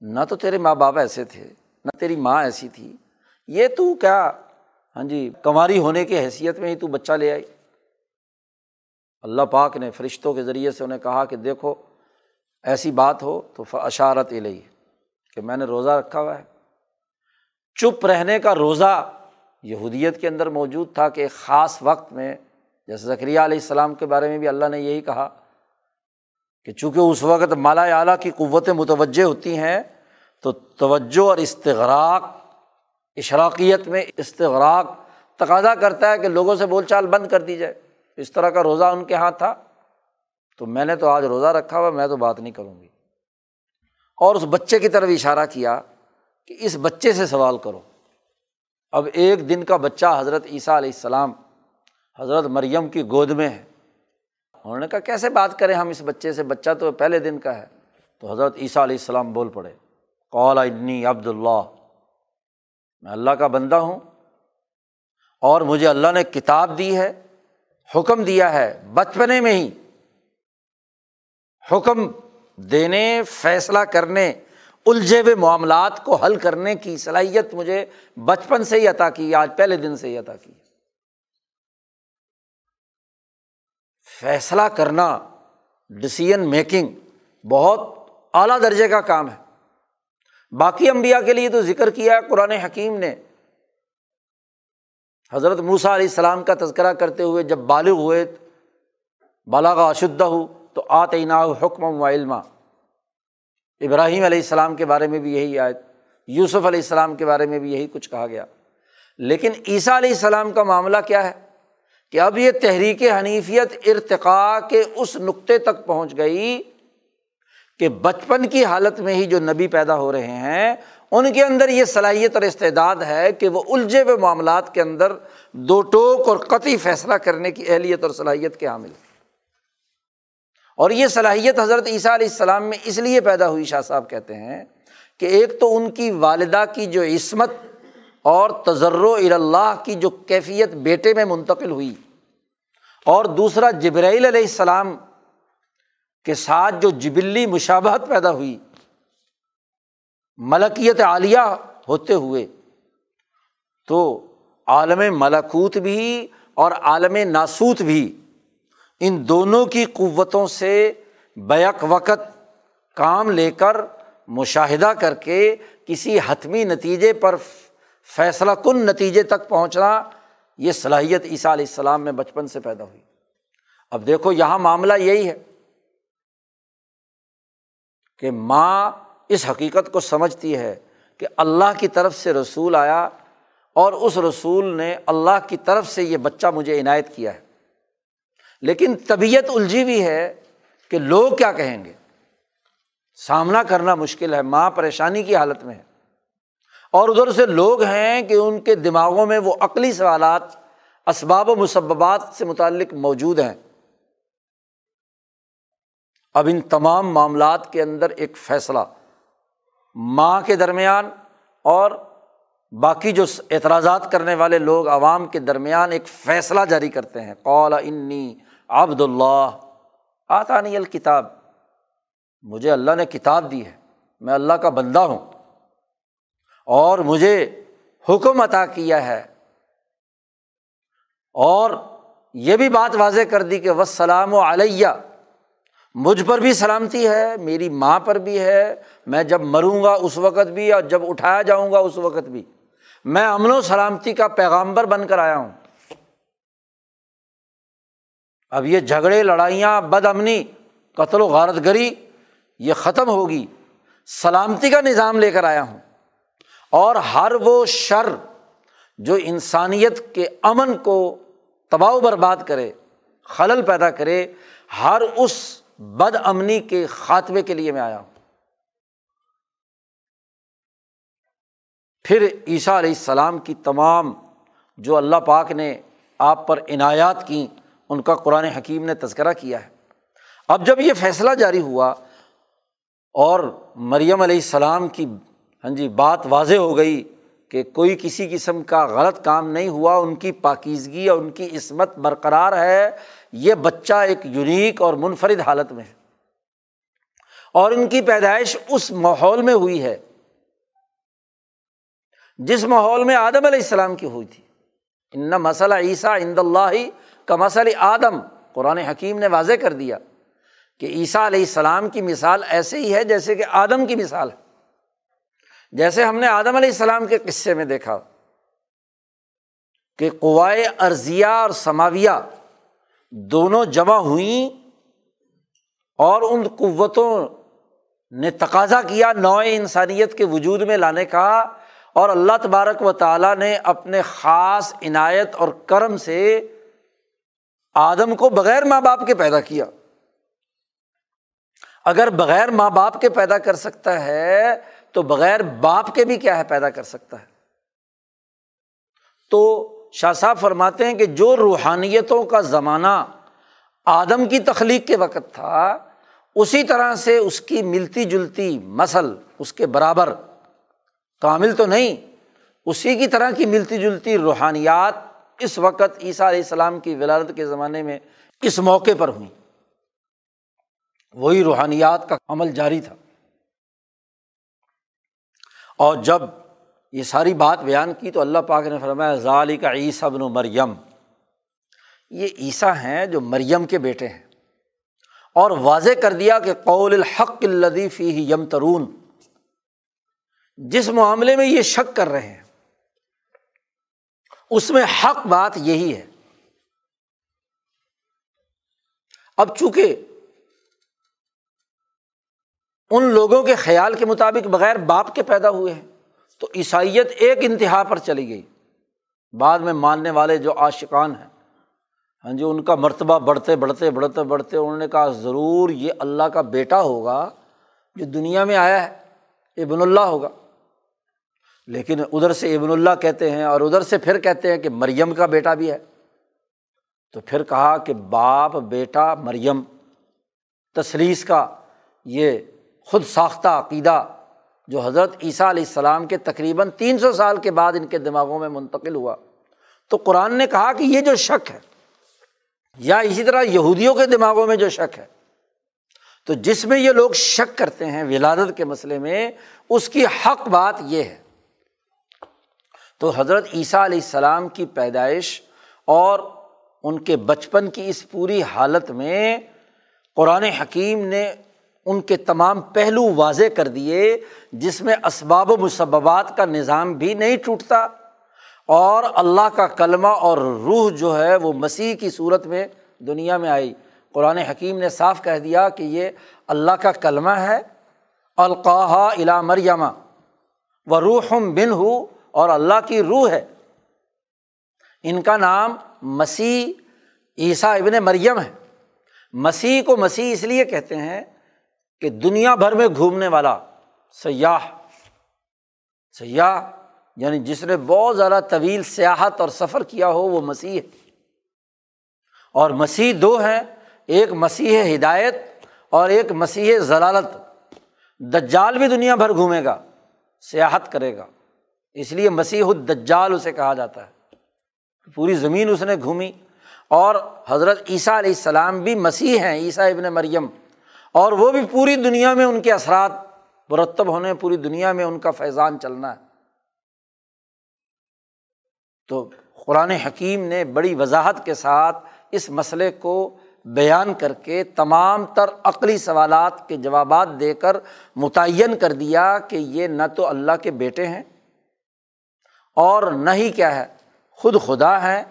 نہ تو تیرے ماں باپ ایسے تھے، نہ تیری ماں ایسی تھی۔ یہ تو کیا؟ ہاں جی کماری ہونے کی حیثیت میں ہی تو بچہ لے آئی۔ اللہ پاک نے فرشتوں کے ذریعے سے انہیں کہا کہ دیکھو، ایسی بات ہو تو اشارت علیہ کہ میں نے روزہ رکھا ہوا ہے۔ چپ رہنے کا روزہ یہودیت کے اندر موجود تھا کہ ایک خاص وقت میں، جیسے ذکریہ علیہ السلام کے بارے میں بھی اللہ نے یہی کہا کہ چونکہ اس وقت مالا اعلیٰ کی قوتیں متوجہ ہوتی ہیں، تو توجہ اور استغراق، اشراقیت میں استغراق تقاضا کرتا ہے کہ لوگوں سے بول چال بند کر دی جائے۔ اس طرح کا روزہ ان کے یہاں تھا۔ تو میں نے تو آج روزہ رکھا ہوا، میں تو بات نہیں کروں گی۔ اور اس بچے کی طرف اشارہ کیا کہ اس بچے سے سوال کرو۔ اب ایک دن کا بچہ حضرت عیسیٰ علیہ السلام حضرت مریم کی گود میں ہے۔ انہوں نے کہا، کیسے بات کریں ہم اس بچے سے؟ بچہ تو پہلے دن کا ہے۔ تو حضرت عیسیٰ علیہ السلام بول پڑے قول انی عبد اللہ، میں اللہ کا بندہ ہوں اور مجھے اللہ نے کتاب دی ہے، حکم دیا ہے بچپنے میں ہی۔ حکم دینے، فیصلہ کرنے الجھے ہوئے معاملات کو حل کرنے کی صلاحیت مجھے بچپن سے ہی عطا کی، آج پہلے دن سے ہی عطا کی۔ فیصلہ کرنا ڈسیزن میکنگ بہت اعلیٰ درجے کا کام ہے۔ باقی امبیا کے لیے تو ذکر کیا ہے قرآن حکیم نے۔ حضرت موسا علیہ السلام کا تذکرہ کرتے ہوئے جب بالغ ہوئے بالا کا اشدہ ہو تو آتعینہ حکم و علما۔ ابراہیم علیہ السلام کے بارے میں بھی یہی آئے یوسف علیہ السلام کے بارے میں بھی یہی کچھ کہا گیا۔ لیکن عیسیٰ علیہ السلام کا معاملہ کیا ہے؟ کہ اب یہ تحریک حنیفیت ارتقاء کے اس نقطے تک پہنچ گئی کہ بچپن کی حالت میں ہی جو نبی پیدا ہو رہے ہیں، ان کے اندر یہ صلاحیت اور استعداد ہے کہ وہ الجھے ہوئے معاملات کے اندر دو ٹوک اور قطعی فیصلہ کرنے کی اہلیت اور صلاحیت کے حامل اور یہ صلاحیت حضرت عیسیٰ علیہ السلام میں اس لیے پیدا ہوئی، شاہ صاحب کہتے ہیں کہ ایک تو ان کی والدہ کی جو عصمت اور تجر اللہ کی جو کیفیت بیٹے میں منتقل ہوئی اور دوسرا جبرائیل علیہ السلام کے ساتھ جو جبلی مشابہت پیدا ہوئی، ملکیت عالیہ ہوتے ہوئے، تو عالم ملکوت بھی اور عالم ناسوت بھی ان دونوں کی قوتوں سے بیک وقت کام لے کر مشاہدہ کر کے کسی حتمی نتیجے پر فیصلہ کن نتیجے تک پہنچنا، یہ صلاحیت عیسیٰ علیہ السلام میں بچپن سے پیدا ہوئی۔ اب دیکھو، یہاں معاملہ یہی ہے کہ ماں اس حقیقت کو سمجھتی ہے کہ اللہ کی طرف سے رسول آیا اور اس رسول نے اللہ کی طرف سے یہ بچہ مجھے عنایت کیا ہے۔ لیکن طبیعت الجھی ہوئی ہے کہ لوگ کیا کہیں گے؟ سامنا کرنا مشکل ہے، ماں پریشانی کی حالت میں ہے۔ اور ادھر سے لوگ ہیں کہ ان کے دماغوں میں وہ عقلی سوالات، اسباب و مسبات سے متعلق موجود ہیں۔ اب ان تمام معاملات کے اندر ایک فیصلہ، ماں کے درمیان اور باقی جو اعتراضات کرنے والے لوگ عوام کے درمیان ایک فیصلہ جاری کرتے ہیں۔ قول انی عبد اللہ آتا نہیں الکتاب۔ مجھے اللہ نے کتاب دی ہے، میں اللہ کا بندہ ہوں۔ اور مجھے حکم عطا کیا ہے۔ اور یہ بھی بات واضح کر دی کہ وسلام و علیہ مجھ پر بھی سلامتی ہے، میری ماں پر بھی ہے۔ میں جب مروں گا اس وقت بھی اور جب اٹھایا جاؤں گا اس وقت بھی۔ میں امن و سلامتی کا پیغامبر بن کر آیا ہوں۔ اب یہ جھگڑے، لڑائیاں، بد امنی، قتل و غارت گری، یہ ختم ہوگی۔ سلامتی کا نظام لے کر آیا ہوں۔ اور ہر وہ شر جو انسانیت کے امن کو تباہ و برباد کرے، خلل پیدا کرے، ہر اس بد امنی کے خاتمے کے لیے میں آیا ہوں۔ پھر عیسیٰ علیہ السلام کی تمام جو اللہ پاک نے آپ پر عنایات کیں ان کا قرآن حکیم نے تذکرہ کیا ہے۔ اب جب یہ فیصلہ جاری ہوا اور مریم علیہ السلام کی ہاں جی بات واضح ہو گئی کہ کوئی کسی قسم کا غلط کام نہیں ہوا، ان کی پاکیزگی اور ان کی عصمت برقرار ہے، یہ بچہ ایک یونیک اور منفرد حالت میں ہے۔ اور ان کی پیدائش اس ماحول میں ہوئی ہے، جس ماحول میں آدم علیہ السلام کی ہوئی تھی۔ ان مسئلہ عیسیٰ اند اللہ کا مسئلہ آدم، قرآن حکیم نے واضح کر دیا کہ عیسیٰ علیہ السلام کی مثال ایسے ہی ہے جیسے کہ آدم کی مثال ہے۔ جیسے ہم نے آدم علیہ السلام کے قصے میں دیکھا کہ قوائے ارضیہ اور سماویہ دونوں جمع ہوئیں اور ان قوتوں نے تقاضا کیا نو انسانیت کے وجود میں لانے کا اور اللہ تبارک و تعالیٰ نے اپنے خاص عنایت اور کرم سے آدم کو بغیر ماں باپ کے پیدا کیا۔ اگر بغیر ماں باپ کے پیدا کر سکتا ہے، تو بغیر باپ کے بھی کیا ہے پیدا کر سکتا ہے؟ تو شاہ صاحب فرماتے ہیں کہ جو روحانیتوں کا زمانہ آدم کی تخلیق کے وقت تھا، اسی طرح سے اس کی ملتی جلتی مسل اس کے برابر کامل تو نہیں، اسی کی طرح کی ملتی جلتی روحانیات اس وقت عیسیٰ علیہ السلام کی ولادت کے زمانے میں اس موقع پر ہوئی۔ وہی روحانیات کا عمل جاری تھا۔ اور جب یہ ساری بات بیان کی تو اللہ پاک نے فرمایا ظالی کا عیسیٰ بن مریم۔ یہ عیسیٰ ہیں جو مریم کے بیٹے ہیں۔ اور واضح کر دیا کہ قول الحق الدیفی یم ترون جس معاملے میں یہ شک کر رہے ہیں۔ اس میں حق بات یہی ہے۔ اب چونکہ ان لوگوں کے خیال کے مطابق بغیر باپ کے پیدا ہوئے ہیں، تو عیسائیت ایک انتہا پر چلی گئی۔ بعد میں ماننے والے جو عاشقان ہیں ہاں جی ان کا مرتبہ بڑھتے بڑھتے بڑھتے بڑھتے انہوں نے کہا، ضرور یہ اللہ کا بیٹا ہوگا جو دنیا میں آیا ہے ابن اللہ ہوگا۔ لیکن ادھر سے ابن اللہ کہتے ہیں اور ادھر سے پھر کہتے ہیں کہ مریم کا بیٹا بھی ہے۔ تو پھر کہا کہ باپ بیٹا مریم تصلیس کا یہ خود ساختہ عقیدہ جو حضرت عیسیٰ علیہ السلام کے تقریباً تین سو سال کے بعد ان کے دماغوں میں منتقل ہوا۔ تو قرآن نے کہا کہ یہ جو شک ہے، یا اسی طرح یہودیوں کے دماغوں میں جو شک ہے، تو جس میں یہ لوگ شک کرتے ہیں ولادت کے مسئلے میں، اس کی حق بات یہ ہے۔ تو حضرت عیسیٰ علیہ السلام کی پیدائش اور ان کے بچپن کی اس پوری حالت میں قرآن حکیم نے ان کے تمام پہلو واضح کر دیے جس میں اسباب و مسبات کا نظام بھی نہیں ٹوٹتا اور اللہ کا کلمہ اور روح جو ہے وہ مسیح کی صورت میں دنیا میں آئی۔ قرآن حکیم نے صاف کہہ دیا کہ یہ اللہ کا کلمہ ہے القاحہ علا مریمہ و روح بن ہو اور اللہ کی روح ہے۔ ان کا نام مسیح عیسیٰ ابن مریم ہے۔ مسیح کو مسیح اس لیے کہتے ہیں کہ دنیا بھر میں گھومنے والا سیاح سیاح یعنی جس نے بہت زیادہ طویل سیاحت اور سفر کیا ہو، وہ مسیح ہے۔ اور مسیح دو ہیں، ایک مسیح ہدایت اور ایک مسیح ضلالت۔ دجال بھی دنیا بھر گھومے گا، سیاحت کرے گا۔ اس لیے مسیح الدجال اسے کہا جاتا ہے۔ پوری زمین اس نے گھومی اور حضرت عیسیٰ علیہ السلام بھی مسیح ہیں، عیسیٰ ابن مریم۔ اور وہ بھی پوری دنیا میں ان کے اثرات مرتب ہونے، پوری دنیا میں ان کا فیضان چلنا ہے۔ تو قرآن حکیم نے بڑی وضاحت کے ساتھ اس مسئلے کو بیان کر کے تمام تر عقلی سوالات کے جوابات دے کر متعین کر دیا کہ یہ نہ تو اللہ کے بیٹے ہیں اور نہ ہی کیا ہے؟ خود خدا ہے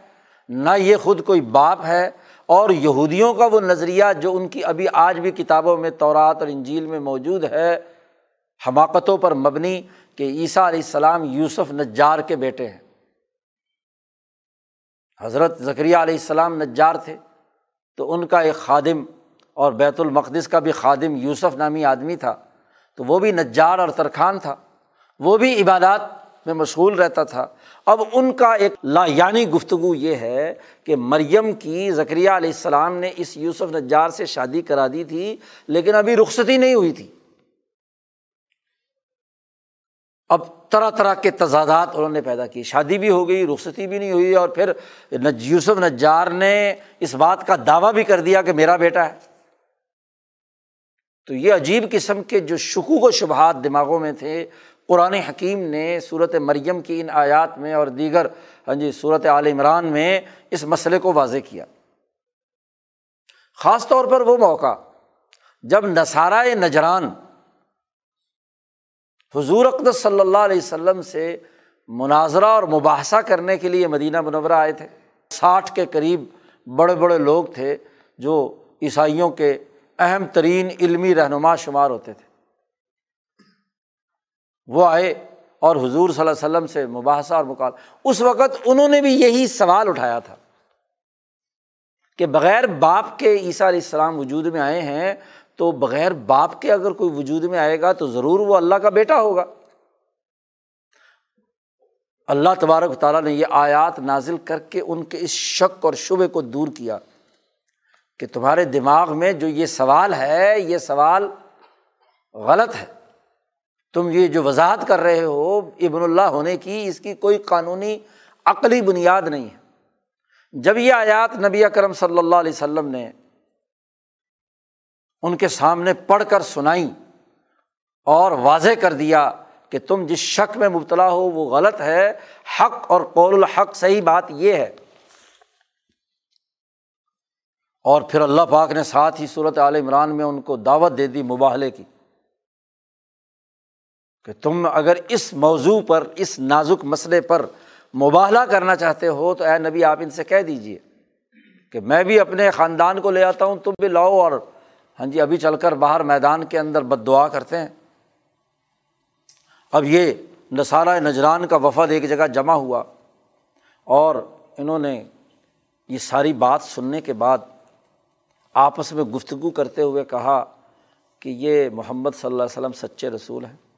نہ یہ خود کوئی باپ ہے۔ اور یہودیوں کا وہ نظریہ جو ان کی ابھی آج بھی کتابوں میں تورات اور انجیل میں موجود ہے، حماقتوں پر مبنی کہ عیسیٰ علیہ السلام یوسف نجار کے بیٹے ہیں۔ حضرت ذکریہ علیہ السلام نجار تھے، تو ان کا ایک خادم اور بیت المقدس کا بھی خادم یوسف نامی آدمی تھا۔ تو وہ بھی نجار اور ترخان تھا۔ وہ بھی عبادات میں مشغول رہتا تھا۔ اب ان کا ایک لا یعنی گفتگو یہ ہے کہ مریم کی ذکریہ علیہ السلام نے اس یوسف نجار سے شادی کرا دی تھی، لیکن ابھی رخصتی نہیں ہوئی تھی۔ اب طرح طرح کے تضادات انہوں نے پیدا کی۔ شادی بھی ہو گئی، رخصتی بھی نہیں ہوئی اور پھر یوسف نجار نے اس بات کا دعویٰ بھی کر دیا کہ میرا بیٹا ہے۔ تو یہ عجیب قسم کے جو شکوک و شبہات دماغوں میں تھے قرآن حکیم نے صورت مریم کی ان آیات میں اور دیگر ہاں جی صورت عال عمران میں اس مسئلے کو واضح کیا۔ خاص طور پر وہ موقع جب نصارۂ نجران حضور اقدس صلی اللہ علیہ وسلم سے مناظرہ اور مباحثہ کرنے کے لیے مدینہ منورہ آئے تھے۔ ساٹھ کے قریب بڑے بڑے لوگ تھے جو عیسائیوں کے اہم ترین علمی رہنما شمار ہوتے تھے۔ وہ آئے اور حضور صلی اللہ علیہ وسلم سے مباحثہ اور مقال اس وقت انہوں نے بھی یہی سوال اٹھایا تھا کہ بغیر باپ کے عیسیٰ علیہ السلام وجود میں آئے ہیں تو بغیر باپ کے اگر کوئی وجود میں آئے گا تو ضرور وہ اللہ کا بیٹا ہوگا۔ اللہ تبارک تعالیٰ نے یہ آیات نازل کر کے ان کے اس شک اور شبے کو دور کیا کہ تمہارے دماغ میں جو یہ سوال ہے، یہ سوال غلط ہے۔ تم یہ جو وضاحت کر رہے ہو، ابن اللہ ہونے کی اس کی کوئی قانونی عقلی بنیاد نہیں ہے۔ جب یہ آیات نبی اکرم صلی اللہ علیہ وسلم نے ان کے سامنے پڑھ کر سنائی اور واضح کر دیا کہ تم جس شک میں مبتلا ہو وہ غلط ہے، حق اور قول الحق صحیح بات یہ ہے۔ اور پھر اللہ پاک نے ساتھ ہی صورت عال عمران میں ان کو دعوت دے دی مباہلے کی۔ کہ تم اگر اس موضوع پر، اس نازک مسئلے پر مباہلا کرنا چاہتے ہو تو اے نبی آپ ان سے کہہ دیجیے کہ میں بھی اپنے خاندان کو لے آتا ہوں، تم بھی لاؤ اور ہاں جی ابھی چل کر باہر میدان کے اندر بد دعا کرتے ہیں۔ اب یہ نصارہ نجران کا وفد ایک جگہ جمع ہوا اور انہوں نے یہ ساری بات سننے کے بعد آپس میں گفتگو کرتے ہوئے کہا کہ یہ محمد صلی اللہ علیہ وسلم سچے رسول ہیں۔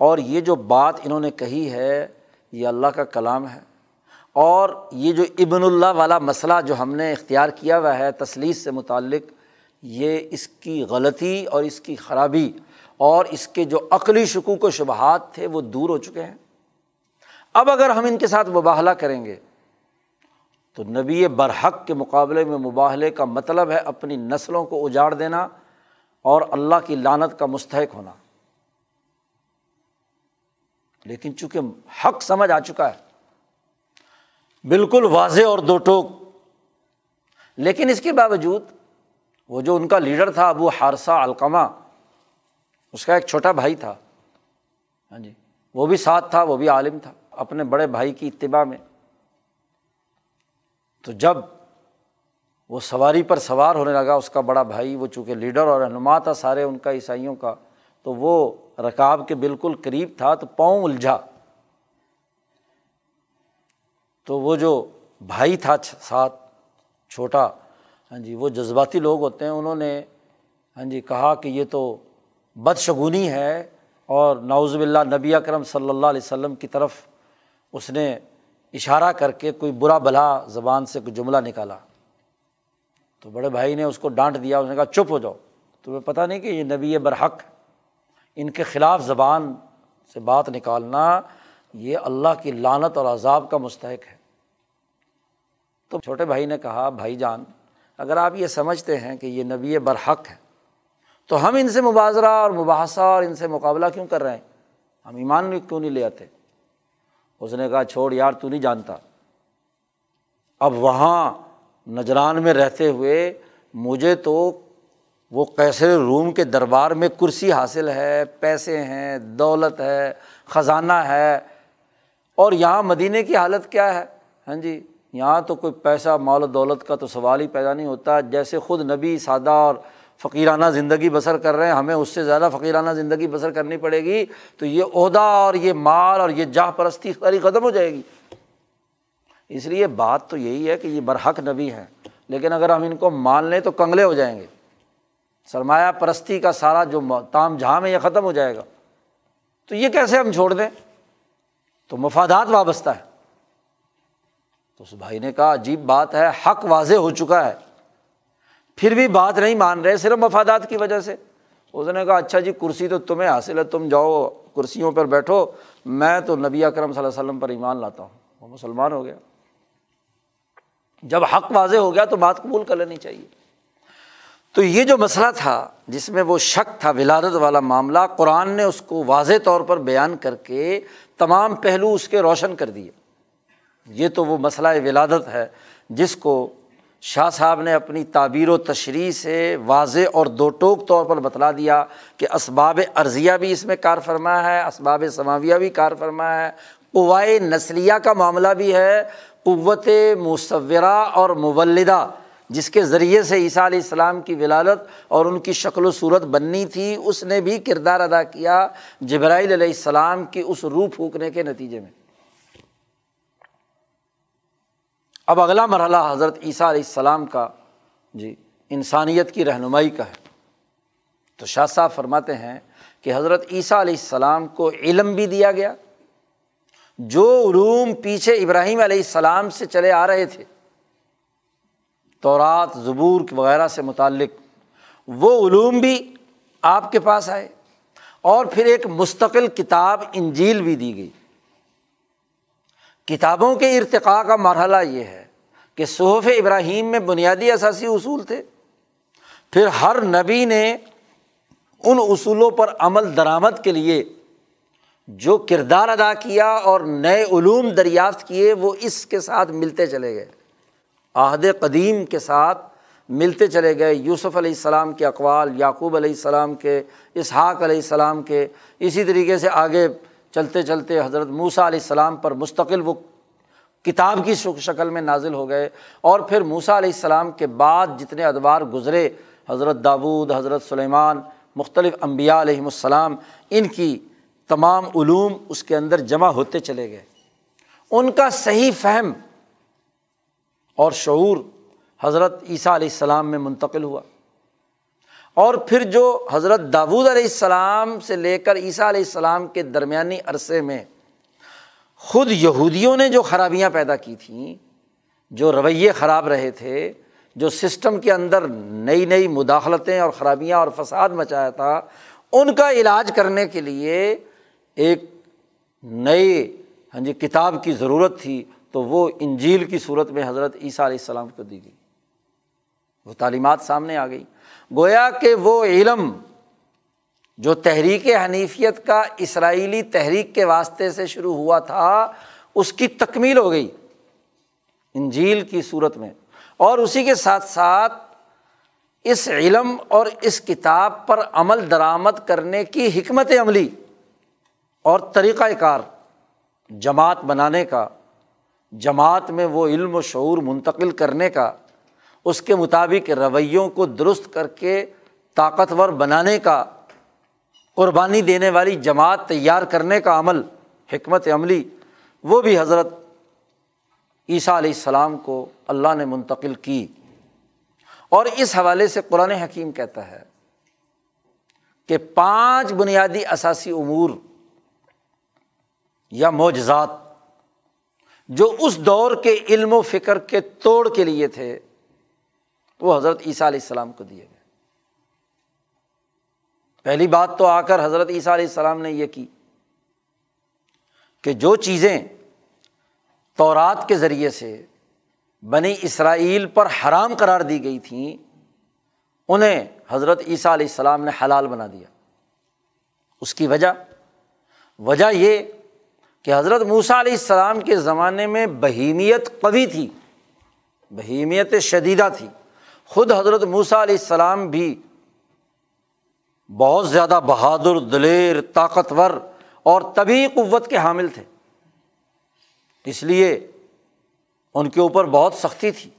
اور یہ جو بات انہوں نے کہی ہے، یہ اللہ کا کلام ہے۔ اور یہ جو ابن اللہ والا مسئلہ جو ہم نے اختیار کیا ہوا ہے تصلیس سے متعلق، یہ اس کی غلطی اور اس کی خرابی اور اس کے جو عقلی شکوک و شبہات تھے وہ دور ہو چکے ہیں۔ اب اگر ہم ان کے ساتھ مباہلہ کریں گے، تو نبی برحق کے مقابلے میں مباہلے کا مطلب ہے اپنی نسلوں کو اجاڑ دینا اور اللہ کی لانت کا مستحق ہونا۔ لیکن چونکہ حق سمجھ آ چکا ہے، بالکل واضح اور دو ٹوک۔ لیکن اس کے باوجود وہ جو ان کا لیڈر تھا ابو حارثہ علقمہ اس کا ایک چھوٹا بھائی تھا۔ ہاں جی وہ بھی ساتھ تھا، وہ بھی عالم تھا، اپنے بڑے بھائی کی اتباع میں۔ تو جب وہ سواری پر سوار ہونے لگا، اس کا بڑا بھائی، وہ چونکہ لیڈر اور رہنما تھا، سارے ان کا عیسائیوں کا تو وہ رکاب کے بالکل قریب تھا تو پاؤں الجھا۔ تو وہ جو بھائی تھا ساتھ چھوٹا ہاں جی وہ جذباتی لوگ ہوتے ہیں، انہوں نے ہاں جی کہا کہ یہ تو بدشگونی ہے اور ناؤز باللہ نبی اکرم صلی اللہ علیہ وسلم کی طرف اس نے اشارہ کر کے کوئی برا بھلا زبان سے کوئی جملہ نکالا۔ تو بڑے بھائی نے اس کو ڈانٹ دیا، اس نے کہا، چپ ہو جاؤ۔ تمہیں پتہ نہیں کہ یہ نبی برحق ان کے خلاف زبان سے بات نکالنا یہ اللہ کی لانت اور عذاب کا مستحق ہے۔ تو چھوٹے بھائی نے کہا، بھائی جان، اگر آپ یہ سمجھتے ہیں کہ یہ نبی برحق ہے، تو ہم ان سے مباضرہ اور مباحثہ اور ان سے مقابلہ کیوں کر رہے ہیں؟ ہم ایمان کیوں نہیں لے آتے؟ اس نے کہا، چھوڑ یار، تو نہیں جانتا۔ اب وہاں نجران میں رہتے ہوئے مجھے تو وہ کیسے روم کے دربار میں کرسی حاصل ہے، پیسے ہیں، دولت ہے، خزانہ ہے، اور یہاں مدینے کی حالت کیا ہے؟ ہاں جی یہاں تو کوئی پیسہ، مال و دولت کا تو سوال ہی پیدا نہیں ہوتا، جیسے خود نبی سادہ اور فقیرانہ زندگی بسر کر رہے ہیں، ہمیں اس سے زیادہ فقیرانہ زندگی بسر کرنی پڑے گی، تو یہ عہدہ اور یہ مال اور یہ جاہ پرستی ساری ختم ہو جائے گی۔ اس لیے بات تو یہی ہے کہ یہ برحق نبی ہیں، لیکن اگر ہم ان کو مان لیں تو کنگلے ہو جائیں گے۔ سرمایہ پرستی کا سارا جو تام جہاں میں یہ ختم ہو جائے گا، تو یہ کیسے ہم چھوڑ دیں؟ تو مفادات وابستہ ہے تو اس بھائی نے کہا، عجیب بات ہے، حق واضح ہو چکا ہے۔ پھر بھی بات نہیں مان رہے، صرف مفادات کی وجہ سے۔ اس نے کہا اچھا جی کرسی تو تمہیں حاصل ہے، تم جاؤ، کرسیوں پر بیٹھو۔ میں تو نبی اکرم صلی اللہ علیہ وسلم پر ایمان لاتا ہوں۔ وہ مسلمان ہو گیا۔ جب حق واضح ہو گیا تو بات قبول کر لینی چاہیے۔ تو یہ جو مسئلہ تھا جس میں وہ شک تھا، ولادت والا معاملہ، قرآن نے اس کو واضح طور پر بیان کر کے تمام پہلو اس کے روشن کر دیے۔ یہ تو وہ مسئلہ ولادت ہے جس کو شاہ صاحب نے اپنی تعبیر و تشریح سے واضح اور دو ٹوک طور پر بتلا دیا کہ اسباب عرضیہ بھی اس میں کار فرما ہے، اسباب سماویہ بھی کار فرما ہے۔ قوائے نسلیہ کا معاملہ بھی ہے، قوت مصورہ اور مولدہ۔ جس کے ذریعے سے عیسیٰ علیہ السلام کی ولادت اور ان کی شکل و صورت بننی تھی، اس نے بھی کردار ادا کیا جبرائیل علیہ السلام کی اس روح پھونکنے کے نتیجے میں۔ اب اگلا مرحلہ حضرت عیسیٰ علیہ السلام کا جی انسانیت کی رہنمائی کا ہے۔ تو شاہ صاحب فرماتے ہیں کہ حضرت عیسیٰ علیہ السلام کو علم بھی دیا گیا۔ جو علوم پیچھے ابراہیم علیہ السلام سے چلے آ رہے تھے تورات، زبور وغیرہ سے متعلق۔ وہ علوم بھی آپ کے پاس آئے۔ اور پھر ایک مستقل کتاب، انجیل بھی دی گئی۔ کتابوں کے ارتقاء کا مرحلہ یہ ہے کہ صحف ابراہیم میں بنیادی اثاثی اصول تھے۔ پھر ہر نبی نے ان اصولوں پر عمل درآمد کے لیے جو کردار ادا کیا اور نئے علوم دریافت کیے، وہ اس کے ساتھ ملتے چلے گئے۔ عہد قدیم کے ساتھ ملتے چلے گئے۔ یوسف علیہ السلام کے اقوال، یعقوب علیہ السلام کے، اسحاق علیہ السلام کے، اسی طریقے سے آگے چلتے چلتے حضرت موسیٰ علیہ السلام پر مستقل وہ کتاب کی شکل میں نازل ہو گئے۔ اور پھر موسیٰ علیہ السلام کے بعد جتنے ادوار گزرے، حضرت داود حضرت سلیمان، مختلف انبیاء علیہم السلام، ان کی تمام علوم اس کے اندر جمع ہوتے چلے گئے۔ ان کا صحیح فہم اور شعور حضرت عیسیٰ علیہ السلام میں منتقل ہوا۔ اور پھر جو حضرت داود علیہ السلام سے لے کر عیسیٰ علیہ السلام کے درمیانی عرصے میں خود یہودیوں نے جو خرابیاں پیدا کی تھیں، جو رویے خراب رہے تھے، جو سسٹم کے اندر نئی نئی مداخلتیں اور خرابیاں اور فساد مچایا تھا، ان کا علاج کرنے کے لیے ایک نئے ہاں جی کتاب کی ضرورت تھی۔ تو وہ انجیل کی صورت میں حضرت عیسیٰ علیہ السلام کو دی گئی۔ وہ تعلیمات سامنے آ گئی۔ گویا کہ وہ علم جو تحریک حنیفیت کا اسرائیلی تحریک کے واسطے سے شروع ہوا تھا، اس کی تکمیل ہو گئی انجیل کی صورت میں۔ اور اسی کے ساتھ ساتھ اس علم اور اس کتاب پر عمل درآمد کرنے کی حکمت عملی اور طریقۂ کار جماعت بنانے کا جماعت میں وہ علم و شعور منتقل کرنے کا، اس کے مطابق رویوں کو درست کر کے طاقتور بنانے کا، قربانی دینے والی جماعت تیار کرنے کا عمل، حکمت عملی، وہ بھی حضرت عیسیٰ علیہ السلام کو اللہ نے منتقل کی۔ اور اس حوالے سے قرآن حکیم کہتا ہے کہ پانچ بنیادی اثاثی امور یا معجزات جو اس دور کے علم و فکر کے توڑ کے لیے تھے، وہ حضرت عیسیٰ علیہ السلام کو دیے گئے۔ پہلی بات تو آ کر حضرت عیسیٰ علیہ السلام نے یہ کی کہ جو چیزیں تورات کے ذریعے سے بنی اسرائیل پر حرام قرار دی گئی تھیں، انہیں حضرت عیسیٰ علیہ السلام نے حلال بنا دیا۔ اس کی وجہ وجہ یہ کہ حضرت موسیٰ علیہ السلام کے زمانے میں بہیمیت قوی تھی، بہیمیت شدیدہ تھی۔ خود حضرت موسیٰ علیہ السلام بھی بہت زیادہ بہادر، دلیر، طاقتور اور طبی قوت کے حامل تھے۔ اس لیے ان کے اوپر بہت سختی تھی۔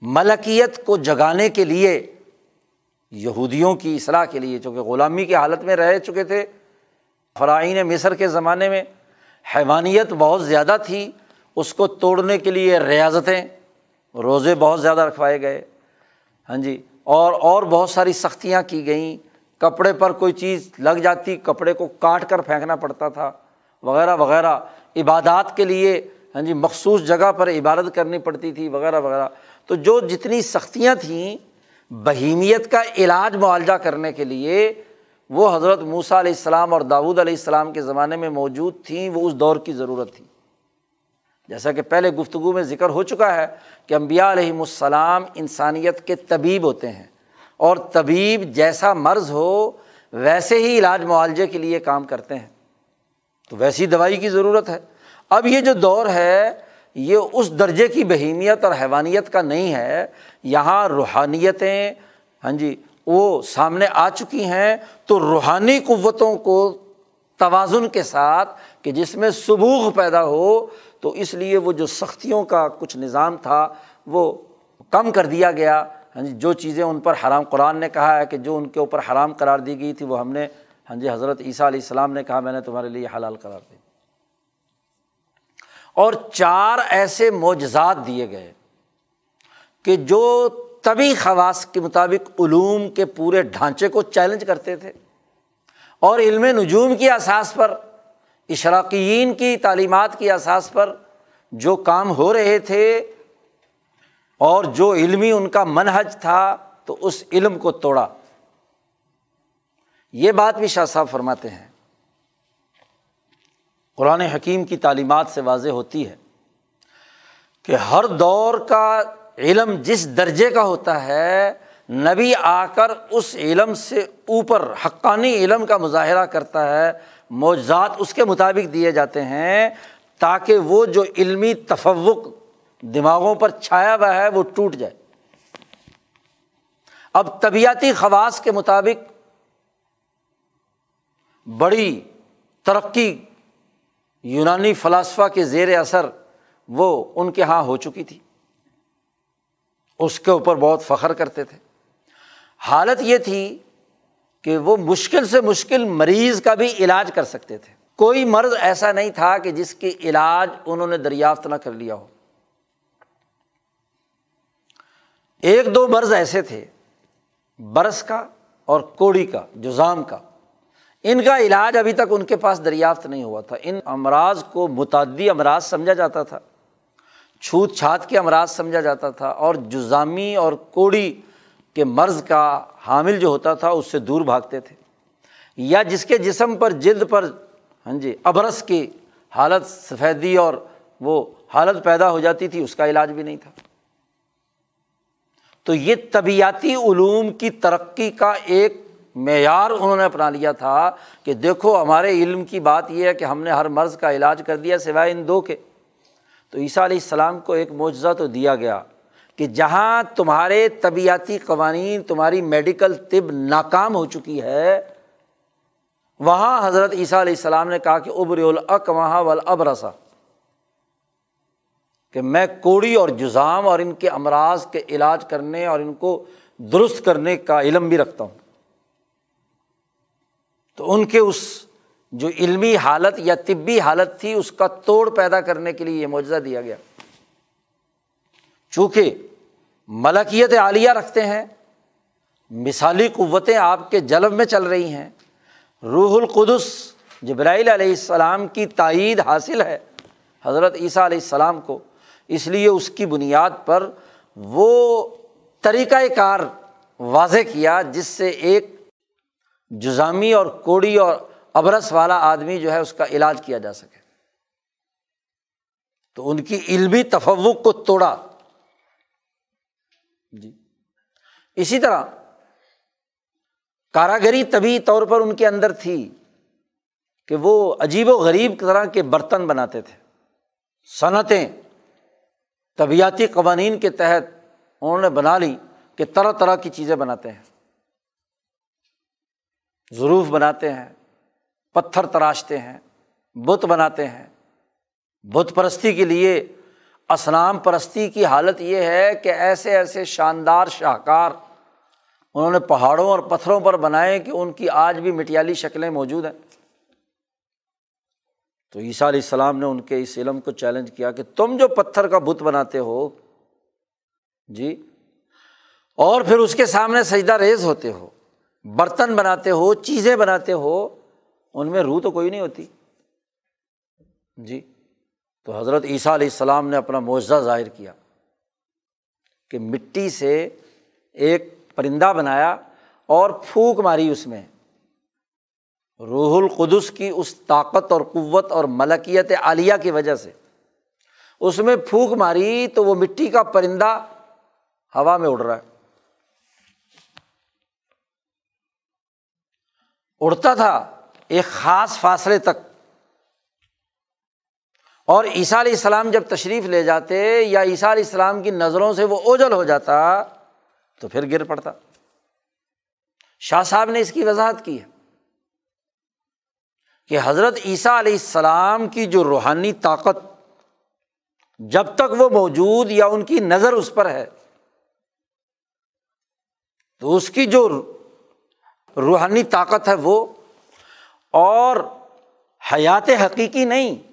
ملکیت کو جگانے کے لیے، یہودیوں کی اصلاح کے لیے، چونکہ غلامی کی حالت میں رہ چکے تھے فرائین مصر کے زمانے میں حیوانیت بہت زیادہ تھی، اس کو توڑنے کے لیے ریاضتیں، روزے بہت زیادہ رکھوائے گئے۔ ہاں جی اور اور بہت ساری سختیاں کی گئیں۔ کپڑے پر کوئی چیز لگ جاتی، کپڑے کو کاٹ کر پھینکنا پڑتا تھا، وغیرہ وغیرہ۔ عبادات کے لیے ہاں جی مخصوص جگہ پر عبادت کرنی پڑتی تھی، وغیرہ وغیرہ۔ تو جو جتنی سختیاں تھیں، بہیمیت کا علاج معالجہ کرنے کے لیے وہ حضرت موسیٰ علیہ السلام اور داود علیہ السلام کے زمانے میں موجود تھیں، وہ اس دور کی ضرورت تھی۔ جیسا کہ پہلے گفتگو میں ذکر ہو چکا ہے کہ امبیا علیہم السلام انسانیت کے طبیب ہوتے ہیں۔ اور طبیب جیسا مرض ہو، ویسے ہی علاج معالجے کے لیے کام کرتے ہیں۔ تو ویسی دوائی کی ضرورت ہے۔ اب یہ جو دور ہے، یہ اس درجے کی بہیمیت اور حیوانیت کا نہیں ہے۔ یہاں روحانیتیں ہاں جی وہ سامنے آ چکی ہیں تو روحانی قوتوں کو توازن کے ساتھ کہ جس میں سبوغ پیدا ہو، تو اس لیے وہ جو سختیوں کا کچھ نظام تھا وہ کم کر دیا گیا۔ ہاں جی جو چیزیں ان پر حرام، قرآن نے کہا ہے کہ جو ان کے اوپر حرام قرار دی گئی تھی وہ ہم نے ہاں جی حضرت عیسیٰ علیہ السلام نے کہا، میں نے تمہارے لیے حلال قرار دی۔ اور چار ایسے معجزات دیے گئے کہ جو طبی خواص کے مطابق علوم کے پورے ڈھانچے کو چیلنج کرتے تھے۔ اور علم نجوم کی اساس پر اشراقین کی تعلیمات کی اساس پر جو کام ہو رہے تھے اور جو علمی ان کا منحج تھا تو اس علم کو توڑا۔ یہ بات بھی شاہ صاحب فرماتے ہیں۔ قرآن حکیم کی تعلیمات سے واضح ہوتی ہے کہ ہر دور کا علم جس درجے کا ہوتا ہے، نبی آ کر اس علم سے اوپر، حقانی علم کا مظاہرہ کرتا ہے، معجزات اس کے مطابق دیے جاتے ہیں تاکہ وہ جو علمی تفوق دماغوں پر چھایا ہوا ہے، وہ ٹوٹ جائے۔ اب طبیعتی خواص کے مطابق بڑی ترقی یونانی فلاسفہ کے زیر اثر وہ ان کے یہاں ہو چکی تھی۔ اس کے اوپر بہت فخر کرتے تھے۔ حالت یہ تھی کہ وہ مشکل سے مشکل مریض کا بھی علاج کر سکتے تھے۔ کوئی مرض ایسا نہیں تھا کہ جس کی علاج انہوں نے دریافت نہ کر لیا ہو۔ ایک دو مرض ایسے تھے، برس کا اور کوڑی کا، جزام کا۔ ان کا علاج ابھی تک ان کے پاس دریافت نہیں ہوا تھا۔ ان امراض کو متعدی امراض سمجھا جاتا تھا۔ چھوت چھات کے امراض سمجھا جاتا تھا اور جزامی اور کوڑی کے مرض کا حامل جو ہوتا تھا اس سے دور بھاگتے تھے۔ یا جس کے جسم پر جلد پر ہاں جی ابرس کی حالت سفیدی اور وہ حالت پیدا ہو جاتی تھی، اس کا علاج بھی نہیں تھا۔ تو یہ طبیعتی علوم کی ترقی کا ایک معیار انہوں نے اپنا لیا تھا کہ دیکھو، ہمارے علم کی بات یہ ہے کہ ہم نے ہر مرض کا علاج کر دیا سوائے ان دو کے۔ تو عیسیٰ علیہ السلام کو ایک معجزہ تو دیا گیا کہ جہاں تمہارے طبیعتی قوانین، تمہاری میڈیکل طب ناکام ہو چکی ہے، وہاں حضرت عیسیٰ علیہ السلام نے کہا کہ ابر العق وہاں ابرسا کہ میں کوڑی اور جزام اور ان کے امراض کے علاج کرنے اور ان کو درست کرنے کا علم بھی رکھتا ہوں۔ تو ان کے اس جو علمی حالت یا طبی حالت تھی، اس کا توڑ پیدا کرنے کے لیے یہ معجزہ دیا گیا۔ چونکہ ملکیت عالیہ رکھتے ہیں، مثالی قوتیں آپ کے جلب میں چل رہی ہیں۔ روح القدس جبرائیل علیہ السلام کی تائید حاصل ہے حضرت عیسیٰ علیہ السلام کو، اس لیے اس کی بنیاد پر وہ طریقۂ کار واضح کیا، جس سے ایک جزامی اور کوڑی اور ابرس والا آدمی جو ہے اس کا علاج کیا جا سکے۔ تو ان کی علمی تفوق کو توڑا۔ جی۔ اسی طرح کاراگری طبی طور پر ان کے اندر تھی کہ وہ عجیب و غریب طرح کے برتن بناتے تھے۔ صنعتیں، طبیعتی قوانین کے تحت انہوں نے بنا لی کہ طرح طرح کی چیزیں بناتے ہیں۔ ظروف بناتے ہیں۔ پتھر تراشتے ہیں، بت بناتے ہیں۔ بت پرستی کے لیے اسلام پرستی کی حالت یہ ہے کہ ایسے ایسے شاندار شاہکار انہوں نے پہاڑوں اور پتھروں پر بنائے کہ ان کی آج بھی مٹیالی شکلیں موجود ہیں۔ تو عیسیٰ علیہ السلام نے ان کے اس علم کو چیلنج کیا کہ تم جو پتھر کا بت بناتے ہو جی اور پھر اس کے سامنے سجدہ ریز ہوتے ہو، برتن بناتے ہو، چیزیں بناتے ہو ان میں روح تو کوئی نہیں ہوتی۔ جی۔ تو حضرت عیسیٰ علیہ السلام نے اپنا معجزہ ظاہر کیا کہ مٹی سے ایک پرندہ بنایا اور پھونک ماری اس میں۔ روح القدس کی اس طاقت اور قوت اور ملکیت عالیہ کی وجہ سے۔ اس میں پھونک ماری تو وہ مٹی کا پرندہ ہوا میں اڑ رہا ہے۔ اڑتا تھا۔ ایک خاص فاصلے تک۔ اور عیسیٰ علیہ السلام جب تشریف لے جاتے یا عیسیٰ علیہ السلام کی نظروں سے وہ اوجل ہو جاتا تو پھر گر پڑتا۔ شاہ صاحب نے اس کی وضاحت کی ہے کہ حضرت عیسیٰ علیہ السلام کی جو روحانی طاقت جب تک وہ موجود یا ان کی نظر اس پر ہے، تو اس کی جو روحانی طاقت ہے وہ اور حیات حقیقی نہیں۔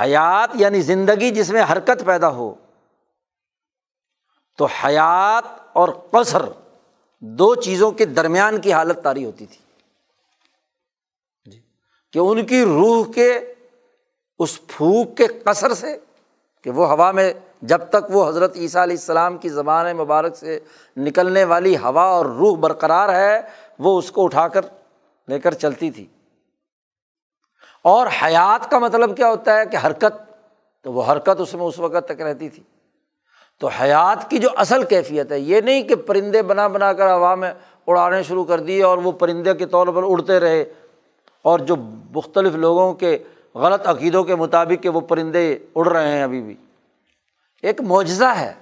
حیات یعنی زندگی جس میں حرکت پیدا ہو۔ تو حیات اور قصر دو چیزوں کے درمیان کی حالت تاری ہوتی تھی۔ جی۔ کہ ان کی روح کے اس پھوک کے قصر سے کہ وہ ہوا میں جب تک وہ حضرت عیسیٰ علیہ السلام کی زبان مبارک سے نکلنے والی ہوا اور روح برقرار ہے، وہ اس کو اٹھا کر لے کر چلتی تھی۔ اور حیات کا مطلب کیا ہوتا ہے کہ حرکت، تو وہ حرکت اس میں اس وقت تک رہتی تھی۔ تو حیات کی جو اصل کیفیت ہے، یہ نہیں کہ پرندے بنا بنا کر ہوا میں اڑانے شروع کر دیے اور وہ پرندے کے طور پر اڑتے رہے۔ اور جو مختلف لوگوں کے غلط عقیدوں کے مطابق کہ وہ پرندے اڑ رہے ہیں ابھی بھی۔ ایک معجزہ ہے۔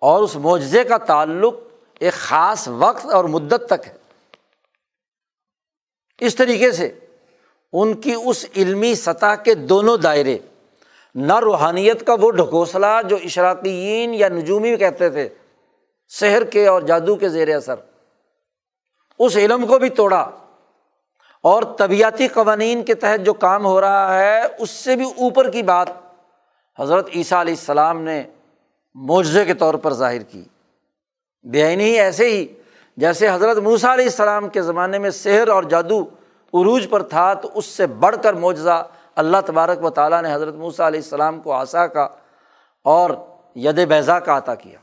اور اس معجزے کا تعلق ایک خاص وقت اور مدت تک ہے۔ اس طریقے سے ان کی اس علمی سطح کے دونوں دائرے، نہ روحانیت کا وہ ڈھکوسلا جو اشراقیین یا نجومی کہتے تھے شہر کے اور جادو کے زیر اثر۔ اس علم کو بھی توڑا اور طبیعتی قوانین کے تحت جو کام ہو رہا ہے، اس سے بھی اوپر کی بات حضرت عیسیٰ علیہ السلام نے معجزے کے طور پر ظاہر کی۔ بے ہی ایسے ہی جیسے حضرت موسیٰ علیہ السلام کے زمانے میں سحر اور جادو عروج پر تھا، تو اس سے بڑھ کر معجزہ اللہ تبارک و تعالیٰ نے حضرت موسیٰ علیہ السلام کو آسا کا اور ید بیضا کا عطا کیا۔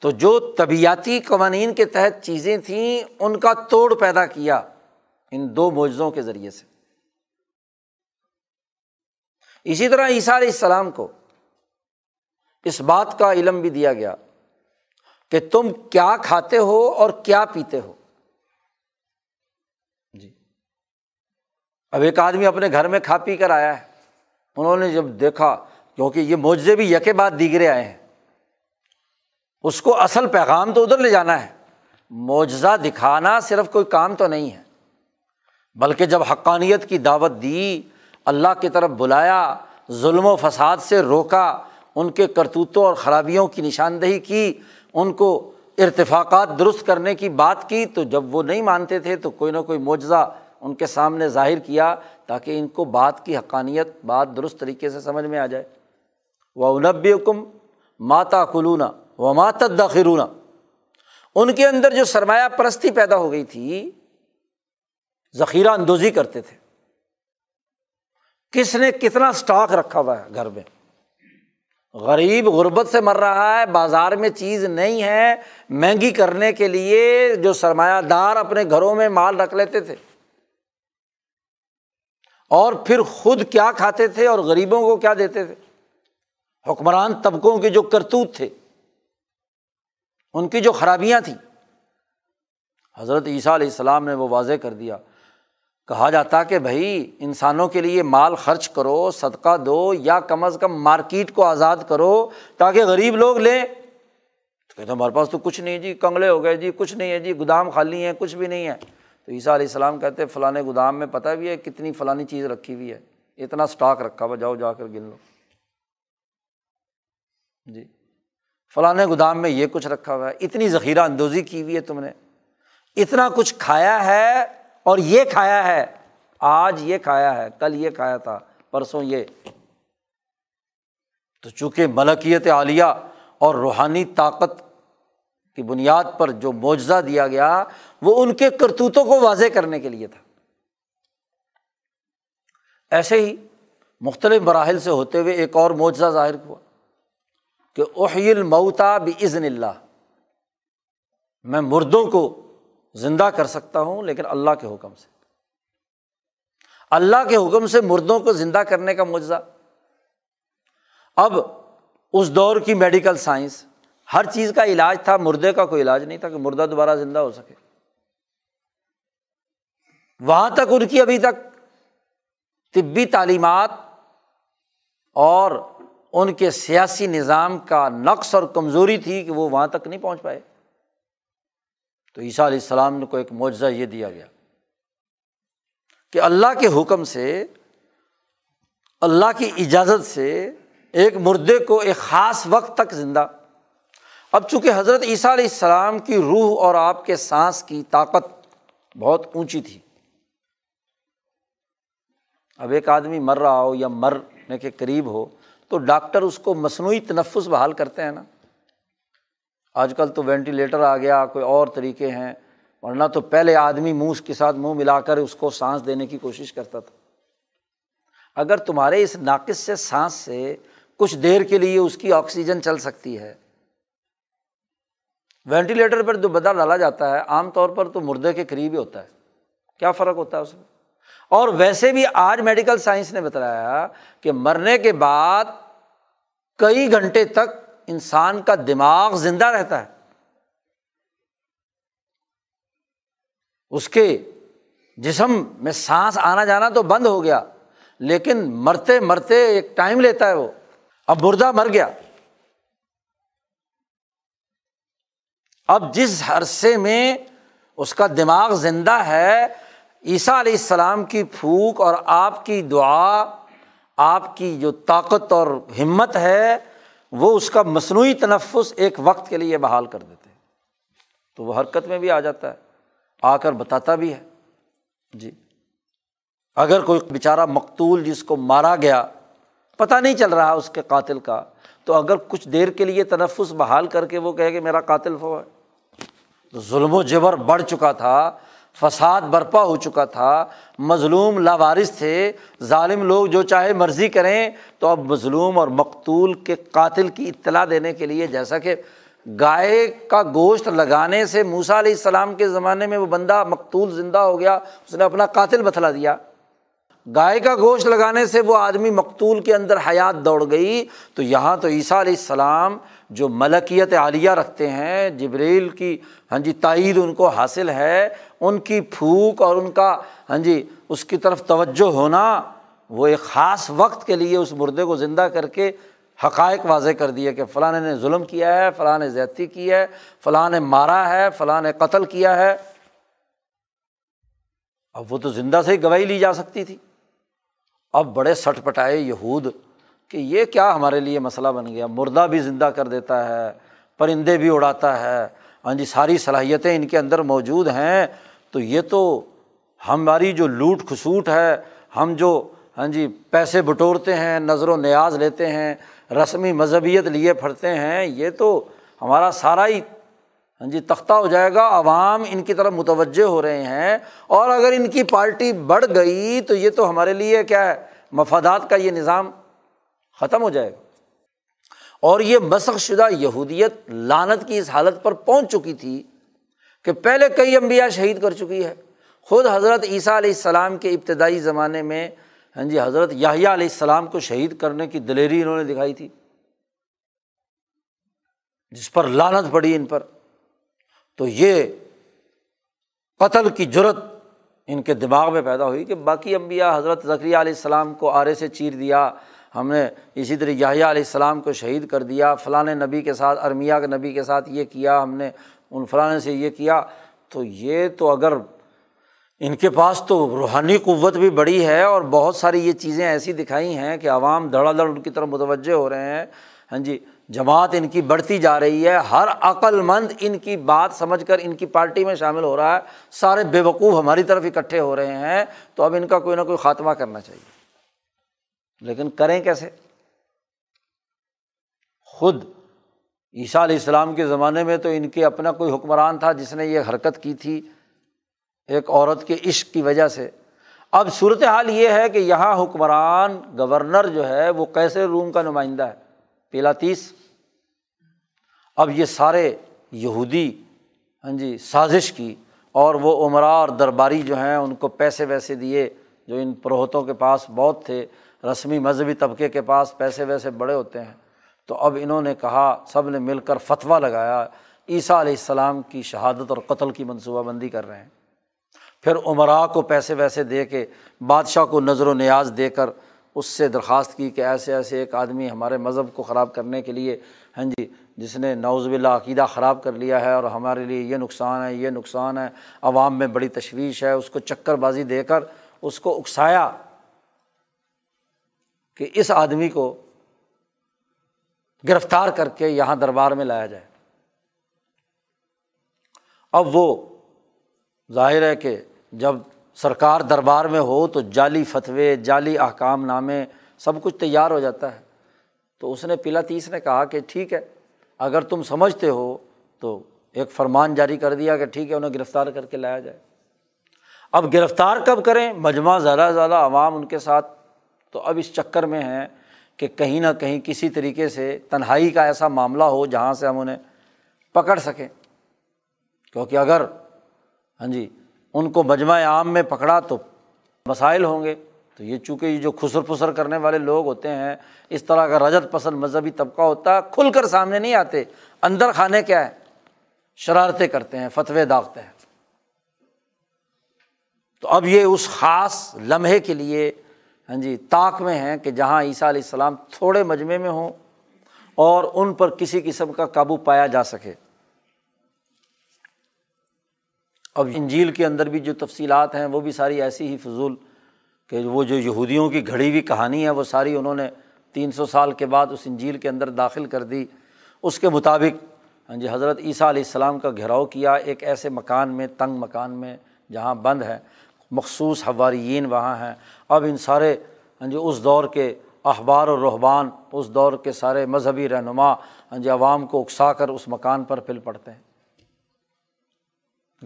تو جو طبیعتی قوانین کے تحت چیزیں تھیں، ان کا توڑ پیدا کیا ان دو معجزوں کے ذریعے سے۔ اسی طرح عیسیٰ علیہ السلام کو اس بات کا علم بھی دیا گیا۔ کہ تم کیا کھاتے ہو اور کیا پیتے ہو۔ جی۔ اب ایک آدمی اپنے گھر میں کھا پی کر آیا ہے۔ انہوں نے جب دیکھا کیونکہ یہ معجزے بھی یکے بعد دیگرے آئے ہیں۔ اس کو اصل پیغام تو ادھر لے جانا ہے۔ معجزہ دکھانا صرف کوئی کام تو نہیں ہے بلکہ جب حقانیت کی دعوت دی اللہ کی طرف بلایا ظلم و فساد سے روکا ان کے کرتوتوں اور خرابیوں کی نشاندہی کی ان کو ارتفاقات درست کرنے کی بات کی، تو جب وہ نہیں مانتے تھے تو کوئی نہ کوئی معجزہ ان کے سامنے ظاہر کیا تاکہ ان کو بات کی حقانیت، بات درست طریقے سے سمجھ میں آ جائے۔ وہ انب حکم ماتا کلونا و ماتد داخرونا ان کے اندر جو سرمایہ پرستی پیدا ہو گئی تھی، ذخیرہ اندوزی کرتے تھے۔ کس نے کتنا اسٹاک رکھا ہوا ہے گھر میں؟ غریب غربت سے مر رہا ہے، بازار میں چیز نہیں ہے، مہنگی کرنے کے لیے جو سرمایہ دار اپنے گھروں میں مال رکھ لیتے تھے۔ اور پھر خود کیا کھاتے تھے اور غریبوں کو کیا دیتے تھے؟ حکمران طبقوں کے جو کرتوت تھے، ان کی جو خرابیاں تھیں۔ حضرت عیسیٰ علیہ السلام نے وہ واضح کر دیا۔ کہا جاتا کہ بھائی انسانوں کے لیے مال خرچ کرو، صدقہ دو یا کم از کم مارکیٹ کو آزاد کرو تاکہ غریب لوگ لیں۔ تو کہتے ہمارے پاس تو کچھ نہیں جی کنگلے ہو گئے جی کچھ نہیں ہے جی گودام خالی ہیں، کچھ بھی نہیں ہے۔ تو عیسیٰ علیہ السلام کہتے فلاں گودام میں پتہ بھی ہے کتنی فلانی چیز رکھی ہوئی ہے، اتنا اسٹاک رکھا ہوا، جاؤ جا کر گن لو۔ جی فلاں گودام میں یہ کچھ رکھا ہوا ہے، اتنی ذخیرہ اندوزی کی ہوئی ہے تم نے، اتنا کچھ کھایا ہے اور یہ کھایا ہے، آج یہ کھایا ہے، کل یہ کھایا تھا، پرسوں یہ۔ تو چونکہ ملکیت عالیہ اور روحانی طاقت کی بنیاد پر جو معجزہ دیا گیا، وہ ان کے کرتوتوں کو واضح کرنے کے لیے تھا۔ ایسے ہی مختلف مراحل سے ہوتے ہوئے ایک اور معجزہ ظاہر ہوا کہ اوہیل موتا بھی عزن اللہ۔ میں مردوں کو زندہ کر سکتا ہوں لیکن اللہ کے حکم سے۔ اللہ کے حکم سے مردوں کو زندہ کرنے کا معجزہ۔ اب اس دور کی میڈیکل سائنس، ہر چیز کا علاج تھا، مردے کا کوئی علاج نہیں تھا کہ مردہ دوبارہ زندہ ہو سکے۔ وہاں تک ان کی ابھی تک طبی تعلیمات اور ان کے سیاسی نظام کا نقص اور کمزوری تھی کہ وہ وہاں تک نہیں پہنچ پائے۔ تو عیسیٰ علیہ السلام کو ایک معجزہ یہ دیا گیا کہ اللہ کے حکم سے، اللہ کی اجازت سے ایک مردے کو ایک خاص وقت تک زندہ۔ اب چونکہ حضرت عیسیٰ علیہ السلام کی روح اور آپ کے سانس کی طاقت بہت اونچی تھی۔ اب ایک آدمی مر رہا ہو یا مرنے کے قریب ہو تو ڈاکٹر اس کو مصنوعی تنفس بحال کرتے ہیں نا۔ آج کل تو وینٹیلیٹر آ گیا، کوئی اور طریقے ہیں، ورنہ تو پہلے آدمی منہ کے ساتھ منہ ملا کر اس کو سانس دینے کی کوشش کرتا تھا۔ اگر تمہارے اس ناقص سے سانس سے کچھ دیر کے لیے اس کی آکسیجن چل سکتی ہے۔ وینٹیلیٹر پر جو بدا ڈالا جاتا ہے، عام طور پر تو مردے کے قریب ہی ہوتا ہے۔ کیا فرق ہوتا ہے اس میں؟ اور ویسے بھی آج میڈیکل سائنس نے بتایا کہ مرنے کے بعد کئی گھنٹے تک انسان کا دماغ زندہ رہتا ہے۔ اس کے جسم میں سانس آنا جانا تو بند ہو گیا، لیکن مرتے مرتے ایک ٹائم لیتا ہے وہ۔ اب مردہ مر گیا۔ اب جس عرصے میں اس کا دماغ زندہ ہے، عیسیٰ علیہ السلام کی پھوک اور آپ کی دعا، آپ کی جو طاقت اور ہمت ہے وہ اس کا مصنوعی تنفس ایک وقت کے لیے بحال کر دیتے ہیں۔ تو وہ حرکت میں بھی آ جاتا ہے، آ کر بتاتا بھی ہے۔ جی۔ اگر کوئی بیچارہ مقتول جس کو مارا گیا، پتہ نہیں چل رہا اس کے قاتل کا، تو اگر کچھ دیر کے لیے تنفس بحال کر کے وہ کہے کہ میرا قاتل ہوا ہے تو ظلم و جبر بڑھ چکا تھا۔ فساد برپا ہو چکا تھا، مظلوم لاوارث تھے، ظالم لوگ جو چاہے مرضی کریں، تو اب مظلوم اور مقتول کے قاتل کی اطلاع دینے کے لیے، جیسا کہ گائے کا گوشت لگانے سے موسا علیہ السلام کے زمانے میں وہ بندہ مقتول زندہ ہو گیا، اس نے اپنا قاتل بتلا دیا۔ گائے کا گوشت لگانے سے وہ آدمی مقتول کے اندر حیات دوڑ گئی، تو یہاں تو عیسیٰ علیہ السلام جو ملکیت عالیہ رکھتے ہیں، جبریل کی ہاں جی تائید ان کو حاصل ہے۔ ان کی پھوک اور ان کا ہاں جی اس کی طرف توجہ ہونا وہ ایک خاص وقت کے لیے اس مردے کو زندہ کر کے حقائق واضح کر دیا کہ فلاں نے ظلم کیا ہے، فلاں نے زیادتی کی ہے، فلاں نے مارا ہے، فلاں نے قتل کیا ہے۔ اب وہ تو زندہ سے ہی گواہی لی جا سکتی تھی۔ اب بڑے سٹ پٹائے یہود کہ یہ کیا ہمارے لیے مسئلہ بن گیا۔ مردہ بھی زندہ کر دیتا ہے، پرندے بھی اڑاتا ہے۔ ہاں جی ساری صلاحیتیں ان کے اندر موجود ہیں۔ تو یہ تو ہماری جو لوٹ کھسوٹ ہے، ہم جو ہاں جی پیسے بٹورتے ہیں، نظر و نیاز لیتے ہیں، رسمی مذہبیت لیے پھرتے ہیں، یہ تو ہمارا سارا ہی ہاں جی تختہ ہو جائے گا۔ عوام ان کی طرف متوجہ ہو رہے ہیں اور اگر ان کی پارٹی بڑھ گئی تو یہ تو ہمارے لیے کیا ہے، مفادات کا یہ نظام ختم ہو جائے گا۔ اور یہ مسخ شدہ یہودیت لانت کی اس حالت پر پہنچ چکی تھی۔ کہ پہلے کئی امبیا شہید کر چکی ہے۔ خود حضرت عیسیٰ علیہ السلام کے ابتدائی زمانے میں ہاں جی حضرت یاہیا علیہ السلام کو شہید کرنے کی دلیری انہوں نے دکھائی تھی۔ جس پر لانت پڑی ان پر۔ تو یہ قتل کی جرت ان کے دماغ میں پیدا ہوئی کہ باقی امبیا حضرت ذکریہ علیہ السلام کو آرے سے چیر دیا، ہم نے اسی طرح یاہیا علیہ السلام کو شہید کر دیا، فلاں نبی کے ساتھ، ارمیا کے نبی کے ساتھ یہ کیا، ہم نے ان فلاں سے یہ کیا، تو یہ تو اگر ان کے پاس تو روحانی قوت بھی بڑی ہے اور بہت ساری یہ چیزیں ایسی دکھائی ہیں کہ عوام دھڑا دھڑ ان کی طرف متوجہ ہو رہے ہیں۔ ہاں جی جماعت ان کی بڑھتی جا رہی ہے، ہر عقل مند ان کی بات سمجھ کر ان کی پارٹی میں شامل ہو رہا ہے۔ سارے بے وقوف ہماری طرف اکٹھے ہو رہے ہیں، تو اب ان کا کوئی نہ کوئی خاتمہ کرنا چاہیے۔ لیکن کریں کیسے؟ خود عیسیٰ علیہ السلام کے زمانے میں تو ان کے اپنا کوئی حکمران تھا جس نے یہ حرکت کی تھی ایک عورت کے عشق کی وجہ سے۔ اب صورت حال یہ ہے کہ یہاں حکمران، گورنر جو ہے وہ کیسے روم کا نمائندہ ہے پیلا تیس اب یہ سارے یہودی ہاں جی سازش کی اور وہ عمرا اور درباری جو ہیں ان کو پیسے ویسے دیے جو ان پروہتوں کے پاس بہت تھے، رسمی مذہبی طبقے کے پاس پیسے ویسے بڑے ہوتے ہیں۔ تو اب انہوں نے کہا، سب نے مل کر فتویٰ لگایا، عیسیٰ علیہ السلام کی شہادت اور قتل کی منصوبہ بندی کر رہے ہیں۔ پھر عمرا کو پیسے ویسے دے کے، بادشاہ کو نظر و نیاز دے کر اس سے درخواست کی کہ ایسے ایسے ایک آدمی ہمارے مذہب کو خراب کرنے کے لیے ہاں جی جس نے نوز باللہ عقیدہ خراب کر لیا ہے اور ہمارے لیے یہ نقصان ہے، یہ نقصان ہے، عوام میں بڑی تشویش ہے، اس کو چکر بازی دے کر اس کو اکسایا کہ اس آدمی کو گرفتار کر کے یہاں دربار میں لایا جائے۔ اب وہ ظاہر ہے کہ جب سرکار دربار میں ہو تو جعلی فتوے، جعلی احکام نامے سب کچھ تیار ہو جاتا ہے۔ تو اس نے پلا تیس نے کہا کہ ٹھیک ہے، اگر تم سمجھتے ہو تو ایک فرمان جاری کر دیا کہ ٹھیک ہے، انہیں گرفتار کر کے لایا جائے۔ اب گرفتار کب کریں؟ مجمع زیادہ زیادہ عوام ان کے ساتھ تو اب اس چکر میں ہے کہ کہیں نہ کہیں کسی طریقے سے تنہائی کا ایسا معاملہ ہو جہاں سے ہم انہیں پکڑ سکیں۔ کیونکہ اگر ہاں جی ان کو مجمع عام میں پکڑا تو مسائل ہوں گے۔ تو یہ چونکہ یہ جو خسر پھسر کرنے والے لوگ ہوتے ہیں، اس طرح کا رجت پسند مذہبی طبقہ ہوتا ہے کھل کر سامنے نہیں آتے۔ اندر کھانے کیا ہے؟ شرارتیں کرتے ہیں، فتوے داغتے ہیں۔ تو اب یہ اس خاص لمحے کے لیے ہاں جی طاق میں ہیں کہ جہاں عیسیٰ علیہ السلام تھوڑے مجمے میں ہوں اور ان پر کسی قسم کا قابو پایا جا سکے۔ اب انجیل کے اندر بھی جو تفصیلات ہیں، وہ بھی ساری ایسی ہی فضول کہ وہ جو یہودیوں کی گھڑی ہوئی کہانی ہے، وہ ساری انہوں نے تین سو سال کے بعد اس انجیل کے اندر داخل کر دی۔ اس کے مطابق ہاں جی حضرت عیسیٰ علیہ السلام کا گھیراؤ کیا، ایک ایسے مکان میں، تنگ مکان میں جہاں بند ہے۔ مخصوص حواریین وہاں ہیں۔ اب ان سارے ہاں جی اس دور کے اخبار و رحبان اس دور کے سارے مذہبی رہنما ہاں جی عوام کو اکسا کر اس مکان پر پھل پڑتے ہیں۔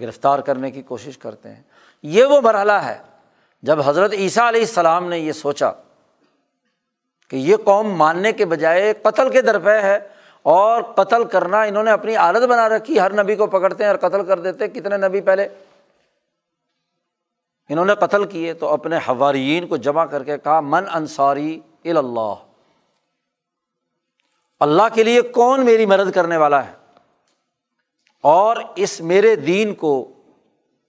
گرفتار کرنے کی کوشش کرتے ہیں۔ یہ وہ مرحلہ ہے جب حضرت عیسیٰ علیہ السلام نے یہ سوچا کہ یہ قوم ماننے کے بجائے قتل کے درپے ہے اور قتل کرنا، انہوں نے اپنی عادت بنا رکھی، ہر نبی کو پکڑتے ہیں اور قتل کر دیتے کتنے نبی پہلے؟ انہوں نے قتل کیے تو اپنے حوارین کو جمع کر کے کہا، من انصاری اللہ اللہ کے لیے کون میری مدد کرنے والا ہے؟ اور اس میرے دین کو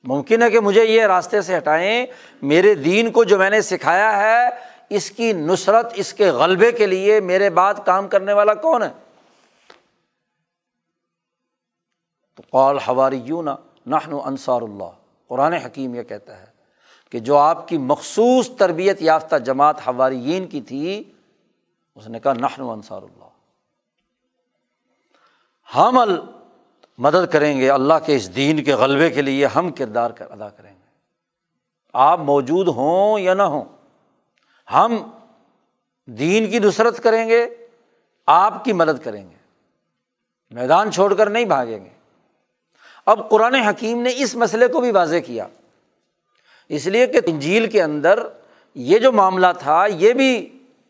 ممکن ہے کہ مجھے یہ راستے سے ہٹائیں، میرے دین کو جو میں نے سکھایا ہے، اس کی نصرت، اس کے غلبے کے لیے میرے بعد کام کرنے والا کون ہے؟ تو قول ہواری یوں نہ انصار اللہ۔ قرآن حکیم یہ کہتا ہے۔ کہ جو آپ کی مخصوص تربیت یافتہ جماعت حواریین کی تھی، اس نے کہا، نحن انصار اللہ۔ ہم مدد کریں گے اللہ کے اس دین کے غلبے کے لیے، ہم کردار کر ادا کریں گے۔ آپ موجود ہوں یا نہ ہوں، ہم دین کی نصرت کریں گے، آپ کی مدد کریں گے۔ میدان چھوڑ کر نہیں بھاگیں گے۔ اب قرآن حکیم نے اس مسئلے کو بھی واضح کیا۔ اس لیے کہ انجیل کے اندر یہ جو معاملہ تھا، یہ بھی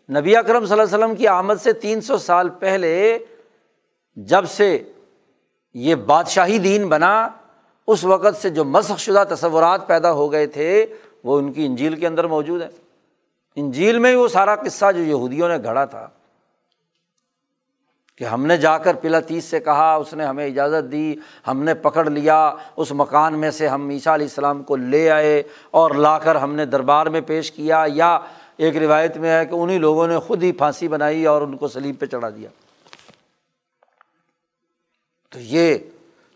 نبی اکرم صلی اللہ علیہ وسلم کی آمد سے تین سو سال پہلے، جب سے یہ بادشاہی دین بنا، اس وقت سے جو مسخ شدہ تصورات پیدا ہو گئے تھے، وہ ان کی انجیل کے اندر موجود ہے انجیل میں وہ سارا قصہ جو یہودیوں نے گھڑا تھا۔ کہ ہم نے جا کر پلا تیس سے کہا، اس نے ہمیں اجازت دی، ہم نے پکڑ لیا، اس مکان میں سے ہم عیسیٰ علیہ السلام کو لے آئے اور لا کر ہم نے دربار میں پیش کیا۔ یا ایک روایت میں ہے کہ انہیں لوگوں نے خود ہی پھانسی بنائی اور ان کو سلیب پہ چڑھا دیا۔ تو یہ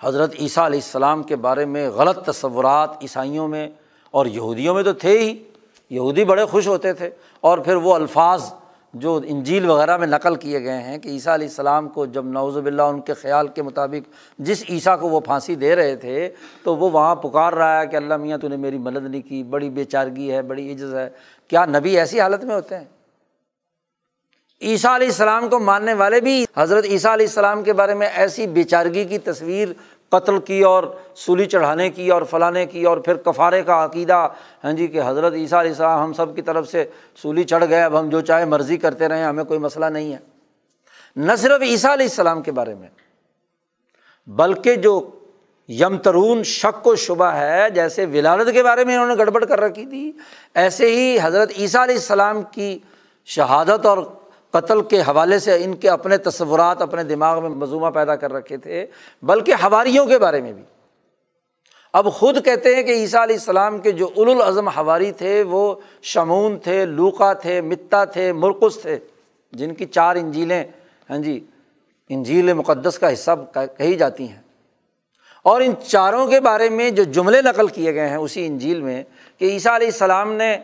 حضرت عیسیٰ علیہ السلام کے بارے میں غلط تصورات عیسائیوں میں اور یہودیوں میں تو تھے ہی۔ یہودی بڑے خوش ہوتے تھے اور پھر وہ الفاظ جو انجیل وغیرہ میں نقل کیے گئے ہیں کہ عیسیٰ علیہ السلام کو جب نوز باللہ ان کے خیال کے مطابق جس عیسیٰ کو وہ پھانسی دے رہے تھے تو وہ وہاں پکار رہا ہے کہ اللہ میاں تو نے میری مدد نہیں کی، بڑی بے چارگی ہے، بڑی عزت ہے۔ کیا نبی ایسی حالت میں ہوتے ہیں؟ عیسیٰ علیہ السلام کو ماننے والے بھی حضرت عیسیٰ علیہ السلام کے بارے میں ایسی بے چارگی کی تصویر قتل کی اور سولی چڑھانے کی اور فلانے کی اور پھر کفارے کا عقیدہ۔ ہاں جی کہ حضرت عیسیٰ علیہ السلام ہم سب کی طرف سے سولی چڑھ گئے، اب ہم جو چاہے مرضی کرتے رہیں، ہمیں کوئی مسئلہ نہیں ہے۔ نہ صرف عیسیٰ علیہ السلام کے بارے میں، بلکہ جو یمترون شک و شبہ ہے، جیسے ولادت کے بارے میں انہوں نے گڑبڑ کر رکھی تھی، ایسے ہی حضرت عیسیٰ علیہ السلام کی شہادت اور قتل کے حوالے سے ان کے اپنے تصورات، اپنے دماغ میں مضموعہ پیدا کر رکھے تھے، بلکہ ہواریوں کے بارے میں بھی۔ اب خود کہتے ہیں کہ عیسیٰ علیہ السلام کے جو اول العظم ہواری تھے، وہ شمون تھے لوکا تھے، متا تھے مرکز تھے، جن کی چار انجیلیں ہاں جی انجیل مقدس کا حصہ کہی جاتی ہیں۔ اور ان چاروں کے بارے میں جو جملے نقل کیے گئے ہیں اسی انجیل میں کہ عیسیٰ علیہ السلام نے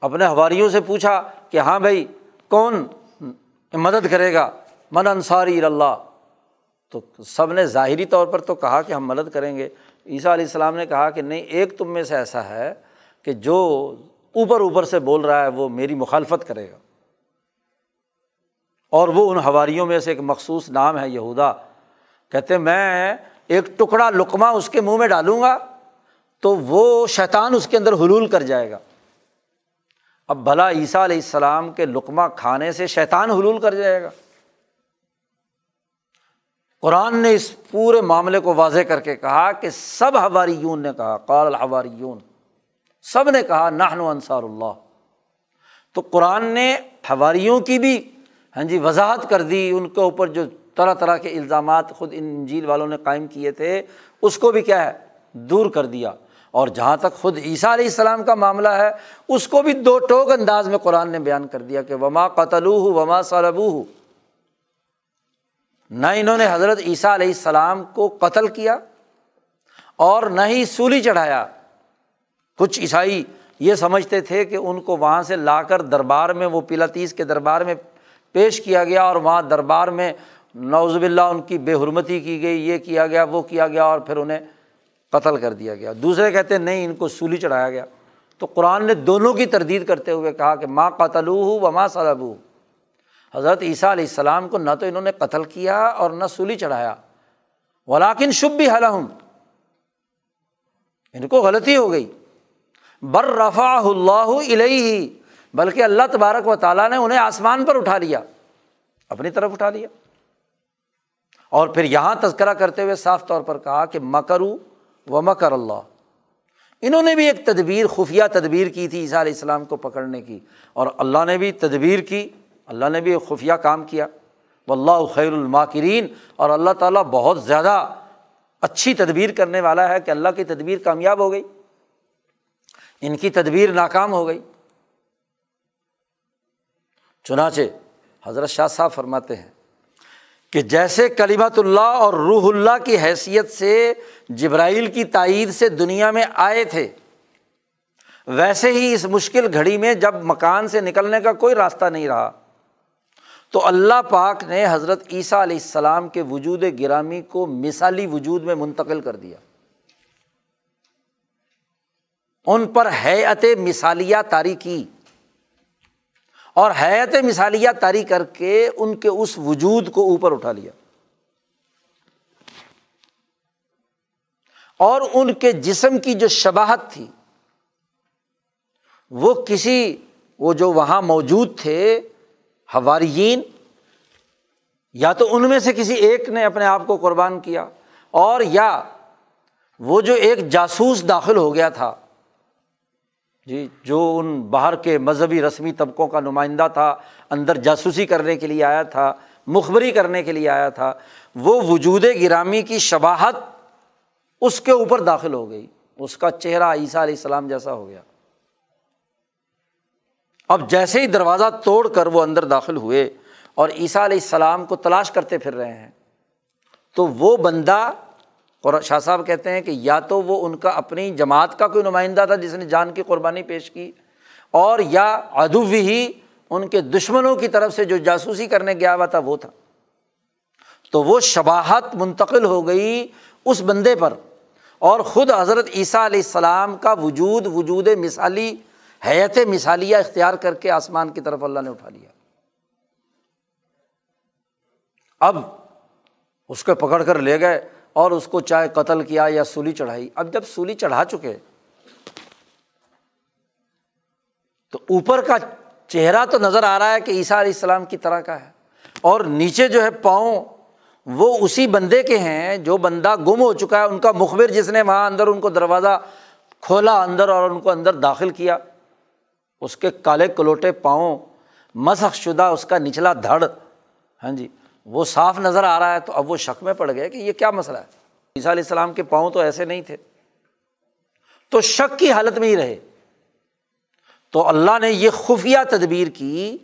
اپنے ہواریوں سے پوچھا کہ ہاں بھائی کون مدد کرے گا؟ من انصاری اللہ. تو سب نے ظاہری طور پر تو کہا کہ ہم مدد کریں گے۔ عیسیٰ علیہ السلام نے کہا کہ نہیں، ایک تم میں سے ایسا ہے کہ جو اوپر اوپر سے بول رہا ہے وہ میری مخالفت کرے گا۔ اور وہ ان ہواریوں میں سے ایک مخصوص نام ہے یہودا۔ کہتے میں ایک ٹکڑا لقمہ اس کے منہ میں ڈالوں گا تو وہ شیطان اس کے اندر حلول کر جائے گا۔ اب بھلا عیسیٰ علیہ السلام کے لقمہ کھانے سے شیطان حلول کر جائے گا۔ قرآن نے اس پورے معاملے کو واضح کر کے کہا کہ سب ہواری نے کہا، قال یون سب نے کہا نہن انصار اللہ۔ تو قرآن نے ہواریوں کی بھی ہاں جی وضاحت کر دی، ان کے اوپر جو طرح طرح کے الزامات خود ان انجیل والوں نے قائم کیے تھے، اس کو بھی کیا ہے؟ دور کر دیا۔ اور جہاں تک خود عیسیٰ علیہ السلام کا معاملہ ہے، اس کو بھی دو ٹوک انداز میں قرآن نے بیان کر دیا کہ وما قتل ہو وما صلبو ہو نہ انہوں نے حضرت عیسیٰ علیہ السلام کو قتل کیا اور نہ ہی سولی چڑھایا۔ کچھ عیسائی یہ سمجھتے تھے کہ ان کو وہاں سے لا کر دربار میں، وہ پلاطیس کے دربار میں پیش کیا گیا اور وہاں دربار میں نوزب اللہ ان کی بے حرمتی کی گئی، یہ کیا گیا، وہ کیا گیا اور پھر انہیں قتل کر دیا گیا۔ دوسرے کہتے نہیں، ان کو سولی چڑھایا گیا۔ تو قرآن نے دونوں کی تردید کرتے ہوئے کہا کہ ماں قتل ہو و ماں صلب ہو حضرت عیسیٰ علیہ السلام کو نہ تو انہوں نے قتل کیا اور نہ سولی چڑھایا۔ ولاکن شب بھی حل ہوں ان کو غلطی ہو گئی۔ بر رفا اللہ علیہ بلکہ اللہ تبارک و تعالیٰ نے انہیں آسمان پر اٹھا لیا۔ اپنی طرف اٹھا لیا۔ اور پھر یہاں تذکرہ کرتے ہوئے صاف طور پر کہا کہ مکرو و مکر اللہ۔ انہوں نے بھی ایک تدبیر، خفیہ تدبیر کی تھی عیسیٰ علیہ السلام کو پکڑنے کی۔ اور اللہ نے بھی تدبیر کی، اللہ نے بھی ایک خفیہ کام کیا۔ و اللہ خیر الماکرین۔ اور اللہ تعالیٰ بہت زیادہ اچھی تدبیر کرنے والا ہے کہ اللہ کی تدبیر کامیاب ہو گئی۔ ان کی تدبیر ناکام ہو گئی۔ چنانچہ حضرت شاہ صاحب فرماتے ہیں کہ جیسے کلیمت اللہ اور روح اللہ کی حیثیت سے جبرائیل کی تائید سے دنیا میں آئے تھے، ویسے ہی اس مشکل گھڑی میں جب مکان سے نکلنے کا کوئی راستہ نہیں رہا۔ تو اللہ پاک نے حضرت عیسیٰ علیہ السلام کے وجود گرامی کو مثالی وجود میں منتقل کر دیا۔ ان پر حیت مثالیہ تاری کی۔ اور حیت مثالیہ تاری کر کے ان کے اس وجود کو اوپر اٹھا لیا۔ اور ان کے جسم کی جو شباہت تھی، وہ کسی، وہ جو وہاں موجود تھے ہوارئین یا تو ان میں سے کسی ایک نے اپنے آپ کو قربان کیا، اور یا وہ جو ایک جاسوس داخل ہو گیا تھا جی جو ان باہر کے مذہبی رسمی طبقوں کا نمائندہ تھا، اندر جاسوسی کرنے کے لیے آیا تھا، مخبری کرنے کے لیے آیا تھا، وہ وجود گرامی کی شباہت اس کے اوپر داخل ہو گئی۔ اس کا چہرہ عیسیٰ علیہ السلام جیسا ہو گیا۔ اب جیسے ہی دروازہ توڑ کر وہ اندر داخل ہوئے اور عیسیٰ علیہ السلام کو تلاش کرتے پھر رہے ہیں، تو وہ بندہ اور شاہ صاحب کہتے ہیں کہ یا تو وہ ان کا اپنی جماعت کا کوئی نمائندہ تھا جس نے جان کی قربانی پیش کی، اور یا ادو ہی ان کے دشمنوں کی طرف سے جو جاسوسی کرنے گیا ہوا تھا، وہ تھا۔ تو وہ شباہت منتقل ہو گئی اس بندے پر۔ اور خود حضرت عیسیٰ علیہ السلام کا وجود وجود مثالی حیت مثالیہ اختیار کر کے آسمان کی طرف اللہ نے اٹھا لیا۔ اب اس کو پکڑ کر لے گئے۔ اور اس کو چاہے قتل کیا یا سولی چڑھائی۔ اب جب سولی چڑھا چکے، تو اوپر کا چہرہ تو نظر آ رہا ہے کہ عیسیٰ علیہ السلام کی طرح کا ہے۔ اور نیچے جو ہے پاؤں، وہ اسی بندے کے ہیں جو بندہ گم ہو چکا ہے۔ ان کا مخبر جس نے وہاں اندر ان کو دروازہ کھولا اندر اور ان کو اندر داخل کیا۔ اس کے کالے کلوٹے پاؤں، مسخ شدہ اس کا نچلا دھڑ۔ ہاں جی۔ وہ صاف نظر آ رہا ہے تو اب وہ شک میں پڑ گئے کہ یہ کیا مسئلہ ہے۔ عیسیٰ علیہ السلام کے پاؤں تو ایسے نہیں تھے۔ تو شک کی حالت میں ہی رہے۔ تو اللہ نے یہ خفیہ تدبیر کی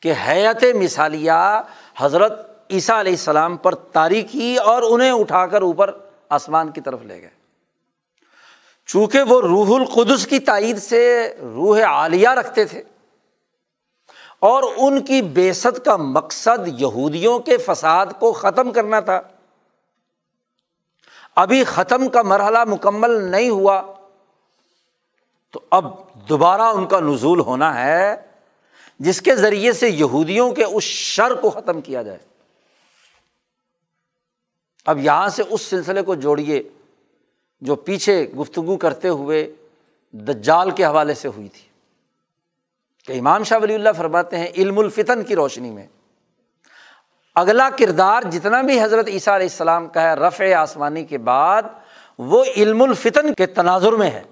کہ حیت مثالیہ حضرت عیسیٰ علیہ السلام پر تاری کی اور انہیں اٹھا کر اوپر آسمان کی طرف لے گئے۔ چونکہ وہ روح القدس کی تائید سے روح عالیہ رکھتے تھے۔ اور ان کی بےسط کا مقصد یہودیوں کے فساد کو ختم کرنا تھا۔ ابھی ختم کا مرحلہ مکمل نہیں ہوا۔ تو اب دوبارہ ان کا نزول ہونا ہے، جس کے ذریعے سے یہودیوں کے اس شر کو ختم کیا جائے۔ اب یہاں سے اس سلسلے کو جوڑیے جو پیچھے گفتگو کرتے ہوئے دجال کے حوالے سے ہوئی تھی۔ کہ امام شاہ ولی اللہ فرماتے ہیں علم الفتن کی روشنی میں۔ اگلا کردار جتنا بھی حضرت عیسیٰ علیہ السلام کا ہے رفع آسمانی کے بعد، وہ علم الفتن کے تناظر میں ہے۔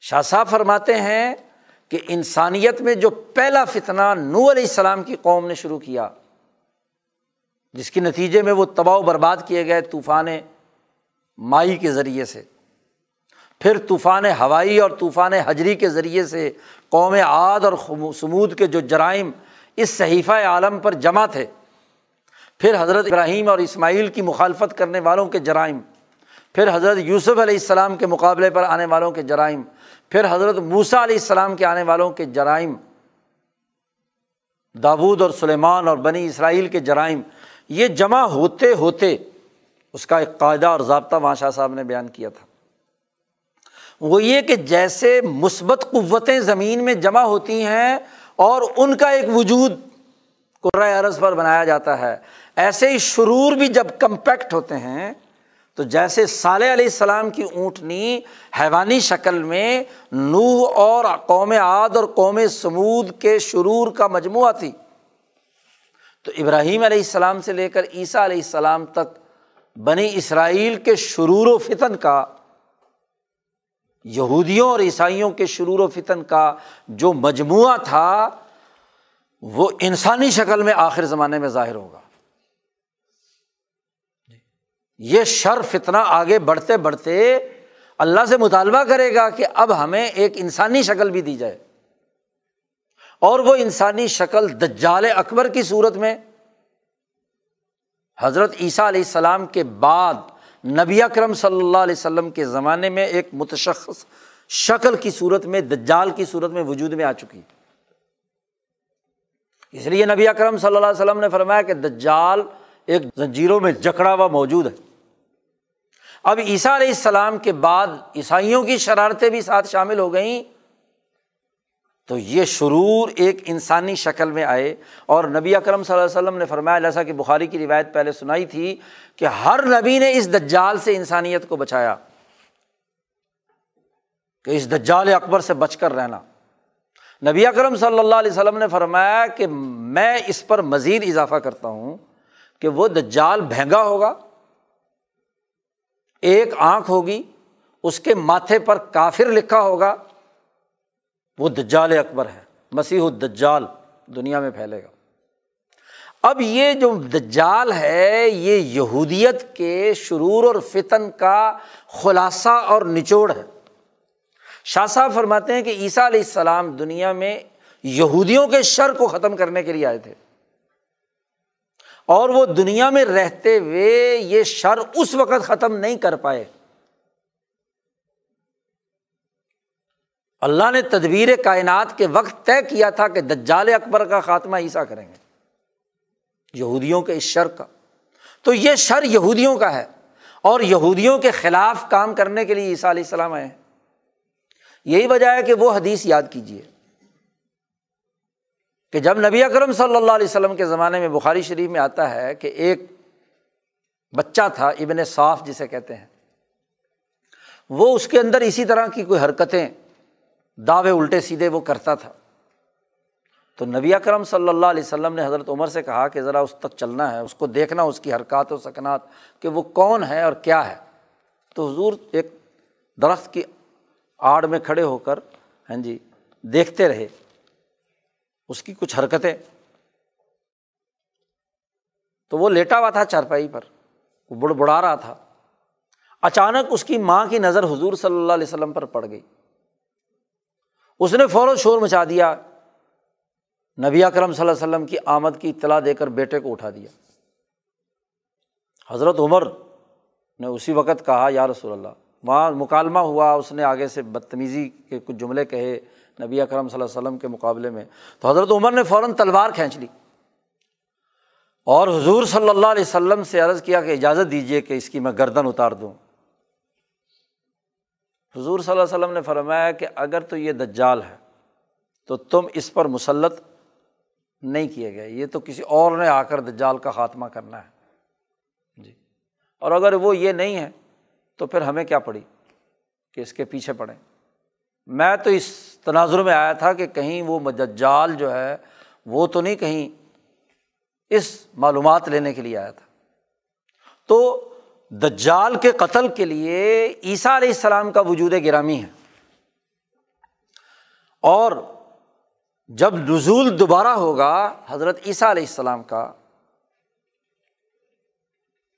شاہ صاحب فرماتے ہیں کہ انسانیت میں جو پہلا فتنہ نو علیہ السلام کی قوم نے شروع کیا، جس کے نتیجے میں وہ تباہ و برباد کیے گئے طوفان مائی کے ذریعے سے۔ پھر طوفان ہوائی اور طوفان حجری کے ذریعے سے قوم عاد اور سمود کے جو جرائم اس صحیفہ عالم پر جمع تھے۔ پھر حضرت ابراہیم اور اسماعیل کی مخالفت کرنے والوں کے جرائم۔ پھر حضرت یوسف علیہ السلام کے مقابلے پر آنے والوں کے جرائم۔ پھر حضرت موسا علیہ السلام کے آنے والوں کے جرائم۔ داود اور سلیمان اور بنی اسرائیل کے جرائم۔ یہ جمع ہوتے ہوتے اس کا ایک قاعدہ اور ضابطہ وہاں شاہ صاحب نے بیان کیا تھا۔ وہ یہ کہ جیسے مثبت قوتیں زمین میں جمع ہوتی ہیں اور ان کا ایک وجود قرۂۂ عرض پر بنایا جاتا ہے، ایسے ہی شرور بھی جب کمپیکٹ ہوتے ہیں، تو جیسے صالح علیہ السلام کی اونٹنی حیوانی شکل میں نوح اور قوم عاد اور قوم سمود کے شرور کا مجموعہ تھی۔ تو ابراہیم علیہ السلام سے لے کر عیسیٰ علیہ السلام تک بنی اسرائیل کے شرور و فتن کا یہودیوں اور عیسائیوں کے شرور و فتن کا جو مجموعہ تھا، وہ انسانی شکل میں آخر زمانے میں ظاہر ہوگا۔ یہ شر فتنا آگے بڑھتے بڑھتے اللہ سے مطالبہ کرے گا کہ اب ہمیں ایک انسانی شکل بھی دی جائے۔ اور وہ انسانی شکل دجال اکبر کی صورت میں حضرت عیسیٰ علیہ السلام کے بعد نبی اکرم صلی اللہ علیہ وسلم کے زمانے میں ایک متشخص شکل کی صورت میں، دجال کی صورت میں وجود میں آ چکی۔ اس لیے نبی اکرم صلی اللہ علیہ وسلم نے فرمایا کہ دجال ایک زنجیروں میں جکڑا ہوا موجود ہے۔ اب عیسیٰ علیہ السلام کے بعد عیسائیوں کی شرارتیں بھی ساتھ شامل ہو گئیں۔ تو یہ شرور ایک انسانی شکل میں آئے اور نبی اکرم صلی اللہ علیہ وسلم نے فرمایا، جیسا کہ بخاری کی روایت پہلے سنائی تھی کہ ہر نبی نے اس دجال سے انسانیت کو بچایا، کہ اس دجال اکبر سے بچ کر رہنا۔ نبی اکرم صلی اللہ علیہ وسلم نے فرمایا کہ میں اس پر مزید اضافہ کرتا ہوں کہ وہ دجال بھینگا ہوگا، ایک آنکھ ہوگی، اس کے ماتھے پر کافر لکھا ہوگا وہ دجال اکبر ہے، مسیح الدجال دنیا میں پھیلے گا۔ اب یہ جو دجال ہے، یہ یہودیت کے شرور اور فتن کا خلاصہ اور نچوڑ ہے۔ شاہ صاحب فرماتے ہیں کہ عیسیٰ علیہ السلام دنیا میں یہودیوں کے شر کو ختم کرنے کے لیے آئے تھے۔ اور وہ دنیا میں رہتے ہوئے یہ شر اس وقت ختم نہیں کر پائے۔ اللہ نے تدبیر کائنات کے وقت طے کیا تھا کہ دجال اکبر کا خاتمہ عیسیٰ کریں گے۔ یہودیوں کے اس شر کا۔ تو یہ شر یہودیوں کا ہے اور یہودیوں کے خلاف کام کرنے کے لیے عیسیٰ علیہ السلام آئے ہیں۔ یہی وجہ ہے کہ وہ حدیث یاد کیجیے کہ جب نبی اکرم صلی اللہ علیہ وسلم کے زمانے میں بخاری شریف میں آتا ہے کہ ایک بچہ تھا، ابن صاف جسے کہتے ہیں، وہ اس کے اندر اسی طرح کی کوئی حرکتیں دعوے الٹے سیدھے وہ کرتا تھا۔ تو نبی اکرم صلی اللہ علیہ وسلم نے حضرت عمر سے کہا کہ ذرا اس تک چلنا ہے، اس کو دیکھنا، اس کی حرکات و سکنات کہ وہ کون ہے اور کیا ہے۔ تو حضور ایک درخت کی آڑ میں کھڑے ہو کر ہاں جی دیکھتے رہے۔ اس کی کچھ حرکتیں۔ تو وہ لیٹا ہوا تھا چارپائی پر، وہ بڑ بڑا رہا تھا۔ اچانک اس کی ماں کی نظر حضور صلی اللہ علیہ وسلم پر پڑ گئی۔ اس نے فوراً شور مچا دیا۔ نبی اکرم صلی اللہ علیہ وسلم کی آمد کی اطلاع دے کر بیٹے کو اٹھا دیا۔ حضرت عمر نے اسی وقت کہا، یا رسول اللہ، وہاں مکالمہ ہوا، اس نے آگے سے بدتمیزی کے کچھ جملے کہے نبی اکرم صلی اللہ علیہ وسلم کے مقابلے میں۔ تو حضرت عمر نے فوراً تلوار کھینچ لی۔ اور حضور صلی اللہ علیہ وسلم سے عرض کیا کہ اجازت دیجیے کہ اس کی میں گردن اتار دوں۔ حضور صلی اللہ علیہ وسلم نے فرمایا کہ اگر تو یہ دجال ہے، تو تم اس پر مسلط نہیں کیے گئے۔ یہ تو کسی اور نے آ کر دجال کا خاتمہ کرنا ہے۔ جی۔ اور اگر وہ یہ نہیں ہے، تو پھر ہمیں کیا پڑی کہ اس کے پیچھے پڑیں؟ میں تو اس تناظر میں آیا تھا کہ کہیں وہ مجال جو ہے، وہ تو نہیں، کہیں اس معلومات لینے کے لیے آیا تھا۔ تو دجال کے قتل کے لیے عیسیٰ علیہ السلام کا وجود گرامی ہے۔ اور جب نزول دوبارہ ہوگا حضرت عیسیٰ علیہ السلام کا،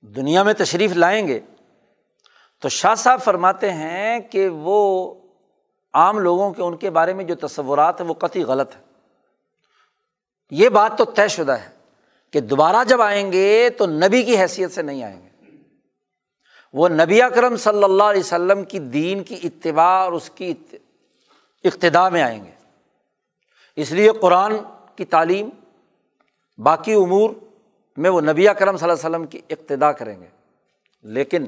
دنیا میں تشریف لائیں گے، تو شاہ صاحب فرماتے ہیں کہ وہ عام لوگوں کے، ان کے بارے میں جو تصورات ہیں وہ قطعی غلط ہے یہ بات تو طے شدہ ہے کہ دوبارہ جب آئیں گے تو نبی کی حیثیت سے نہیں آئیں گے۔ وہ نبی اکرم صلی اللہ علیہ وسلم کی دین کی اتباع اور اس کی اقتدا میں آئیں گے۔ اس لیے قرآن کی تعلیم، باقی امور میں وہ نبی اکرم صلی اللہ علیہ وسلم کی اقتدا کریں گے۔ لیکن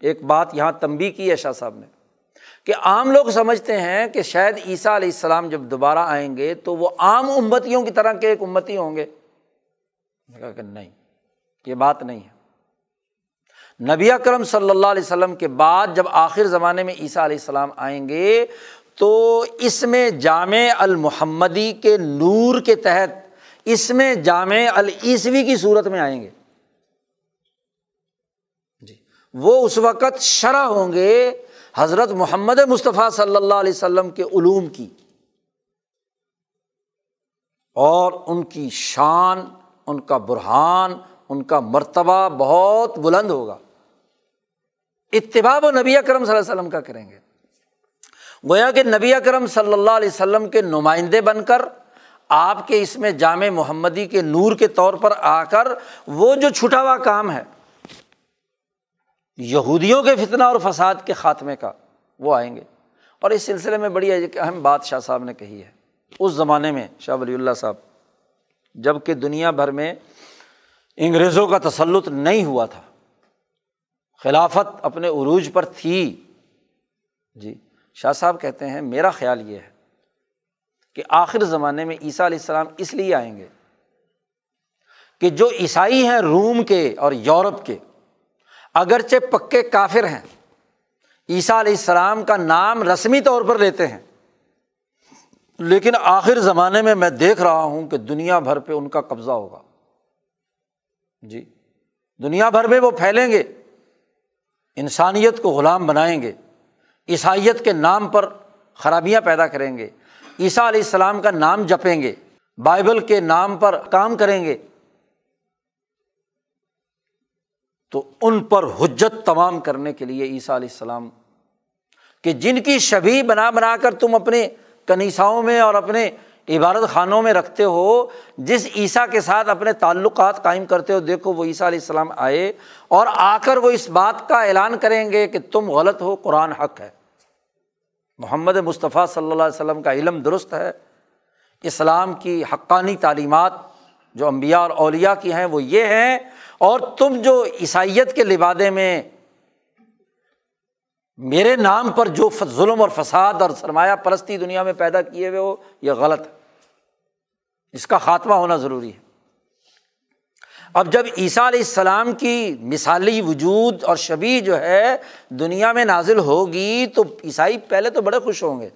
ایک بات یہاں تنبی کی ہے شاہ صاحب نے، کہ عام لوگ سمجھتے ہیں کہ شاید عیسیٰ علیہ السلام جب دوبارہ آئیں گے تو وہ عام امتیوں کی طرح کے ایک امتی ہوں گے۔ کہا کہ نہیں، یہ بات نہیں ہے۔ نبی اکرم صلی اللہ علیہ وسلم کے بعد جب آخر زمانے میں عیسیٰ علیہ السلام آئیں گے، تو اس میں جامع المحمدی کے نور کے تحت اس میں جامع العیسوی کی صورت میں آئیں گے۔ جی وہ اس وقت شرح ہوں گے حضرت محمد مصطفیٰ صلی اللہ علیہ وسلم کے علوم کی۔ اور ان کی شان، ان کا برہان، ان کا مرتبہ بہت بلند ہوگا۔ اتباع و نبی اکرم صلی اللہ علیہ وسلم کا کریں گے۔ گویا کہ نبی اکرم صلی اللہ علیہ وسلم کے نمائندے بن کر، آپ کے اس میں جامع محمدی کے نور کے طور پر آ کر وہ جو چھٹا ہوا کام ہے، یہودیوں کے فتنہ اور فساد کے خاتمے کا وہ آئیں گے۔ اور اس سلسلے میں بڑی اہم بات شاہ صاحب نے کہی ہے۔ اس زمانے میں شاہ ولی اللہ صاحب، جبکہ دنیا بھر میں انگریزوں کا تسلط نہیں ہوا تھا خلافت اپنے عروج پر تھی۔ جی شاہ صاحب کہتے ہیں، میرا خیال یہ ہے کہ آخر زمانے میں عیسیٰ علیہ السلام اس لیے آئیں گے کہ جو عیسائی ہیں روم کے اور یورپ کے، اگرچہ پکے کافر ہیں، عیسیٰ علیہ السلام کا نام رسمی طور پر لیتے ہیں، لیکن آخر زمانے میں میں دیکھ رہا ہوں کہ دنیا بھر پہ ان کا قبضہ ہوگا۔ جی دنیا بھر میں وہ پھیلیں گے۔ انسانیت کو غلام بنائیں گے، عیسائیت کے نام پر خرابیاں پیدا کریں گے، عیسیٰ علیہ السلام کا نام جپیں گے، بائبل کے نام پر کام کریں گے، تو ان پر حجت تمام کرنے کے لیے عیسیٰ علیہ السلام کہ جن کی شبی بنا بنا کر تم اپنے کنیساؤں میں اور اپنے عبادت خانوں میں رکھتے ہو، جس عیسیٰ کے ساتھ اپنے تعلقات قائم کرتے ہو، دیکھو وہ عیسیٰ علیہ السلام آئے اور آ کر وہ اس بات کا اعلان کریں گے کہ تم غلط ہو، قرآن حق ہے۔ محمد مصطفیٰ صلی اللہ علیہ وسلم کا علم درست ہے۔ اسلام کی حقانی تعلیمات جو امبیا اور اولیا کی ہیں وہ یہ ہیں، اور تم جو عیسائیت کے لبادے میں میرے نام پر جو ظلم اور فساد اور سرمایہ پرستی دنیا میں پیدا کیے ہوئے ہو، یہ غلط ہے۔ اس کا خاتمہ ہونا ضروری ہے۔ اب جب عیسیٰ علیہ السلام کی مثالی وجود اور شبی جو ہے دنیا میں نازل ہوگی، تو عیسائی پہلے تو بڑے خوش ہوں گے۔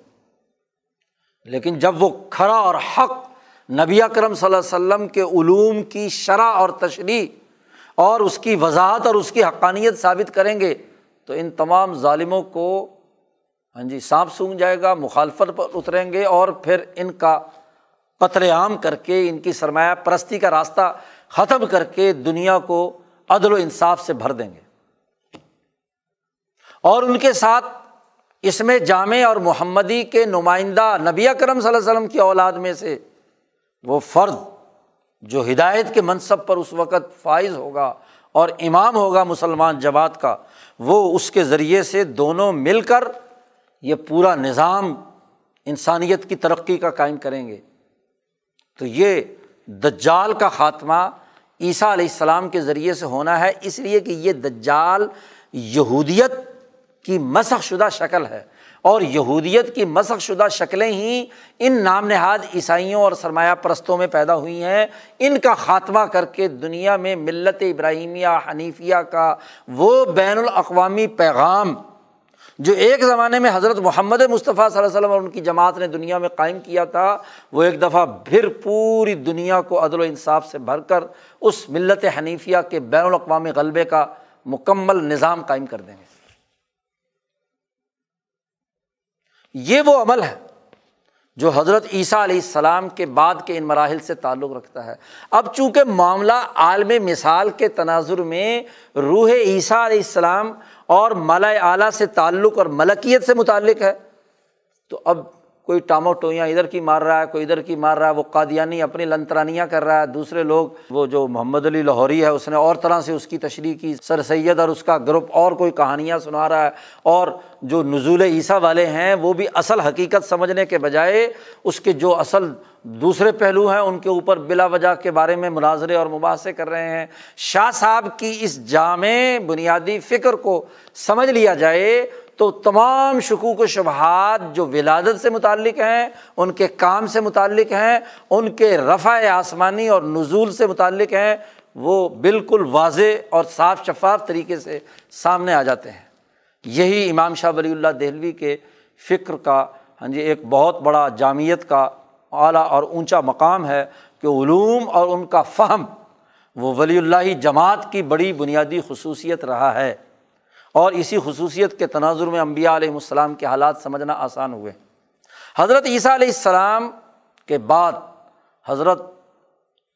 لیکن جب وہ کھڑا اور حق نبی کرم صلی اللہ علیہ وسلم کے علوم کی شرح اور تشریح اور اس کی وضاحت اور اس کی حقانیت ثابت کریں گے تو ان تمام ظالموں کو ہاں جی سانپ سونگ جائے گا، مخالفت پر اتریں گے اور پھر ان کا قتل عام کر کے، ان کی سرمایہ پرستی کا راستہ ختم کر کے دنیا کو عدل و انصاف سے بھر دیں گے۔ اور ان کے ساتھ اس میں جامع اور محمدی کے نمائندہ نبی کرم صلی اللہ علیہ وسلم کی اولاد میں سے وہ فرد جو ہدایت کے منصب پر اس وقت فائز ہوگا اور امام ہوگا مسلمان جماعت کا وہ اس کے ذریعے سے دونوں مل کر یہ پورا نظام انسانیت کی ترقی کا قائم کریں گے۔ تو یہ دجال کا خاتمہ عیسیٰ علیہ السلام کے ذریعے سے ہونا ہے، اس لیے کہ یہ دجال یہودیت کی مسخ شدہ شکل ہے۔ اور یہودیت کی مسخ شدہ شکلیں ہی ان نام نہاد عیسائیوں اور سرمایہ پرستوں میں پیدا ہوئی ہیں۔ ان کا خاتمہ کر کے دنیا میں ملت ابراہیمیہ، حنیفیہ کا وہ بین الاقوامی پیغام جو ایک زمانے میں حضرت محمد مصطفیٰ صلی اللہ علیہ وسلم اور ان کی جماعت نے دنیا میں قائم کیا تھا، وہ ایک دفعہ پھر پوری دنیا کو عدل و انصاف سے بھر کر اس ملت حنیفیہ کے بین الاقوامی غلبے کا مکمل نظام قائم کر دیں گے۔ یہ وہ عمل ہے جو حضرت عیسیٰ علیہ السلام کے بعد کے ان مراحل سے تعلق رکھتا ہے۔ اب چونکہ معاملہ عالم مثال کے تناظر میں روح عیسیٰ علیہ السلام اور ملا اعلیٰ سے تعلق اور ملکیت سے متعلق ہے، تو اب کوئی ٹامو ٹوئیاں ادھر کی مار رہا ہے، کوئی ادھر کی مار رہا ہے، وہ قادیانی اپنی لنترانیاں کر رہا ہے۔ دوسرے لوگ، وہ جو محمد علی لاہوری ہے، اس نے اور طرح سے اس کی تشریح کی۔ سر سید اور اس کا گروپ اور کوئی کہانیاں سنا رہا ہے۔ اور جو نزول عیسیٰ والے ہیں، وہ بھی اصل حقیقت سمجھنے کے بجائے اس کے جو اصل دوسرے پہلو ہیں، ان کے اوپر بلا وجہ کے بارے میں مناظرے اور مباحثے کر رہے ہیں۔ شاہ صاحب کی اس جامع بنیادی فکر کو سمجھ لیا جائے تو تمام شکوک و شبہات جو ولادت سے متعلق ہیں، ان کے کام سے متعلق ہیں، ان کے رفع آسمانی اور نزول سے متعلق ہیں، وہ بالکل واضح اور صاف شفاف طریقے سے سامنے آ جاتے ہیں۔ یہی امام شاہ ولی اللہ دہلوی کے فکر کا ہاں جی ایک بہت بڑا جامعت کا اعلیٰ اور اونچا مقام ہے کہ علوم اور ان کا فہم، وہ ولی اللہ جماعت کی بڑی بنیادی خصوصیت رہا ہے۔ اور اسی خصوصیت کے تناظر میں امبیا علیہ السلام کے حالات سمجھنا آسان ہوئے۔ حضرت عیسیٰ علیہ السلام کے بعد حضرت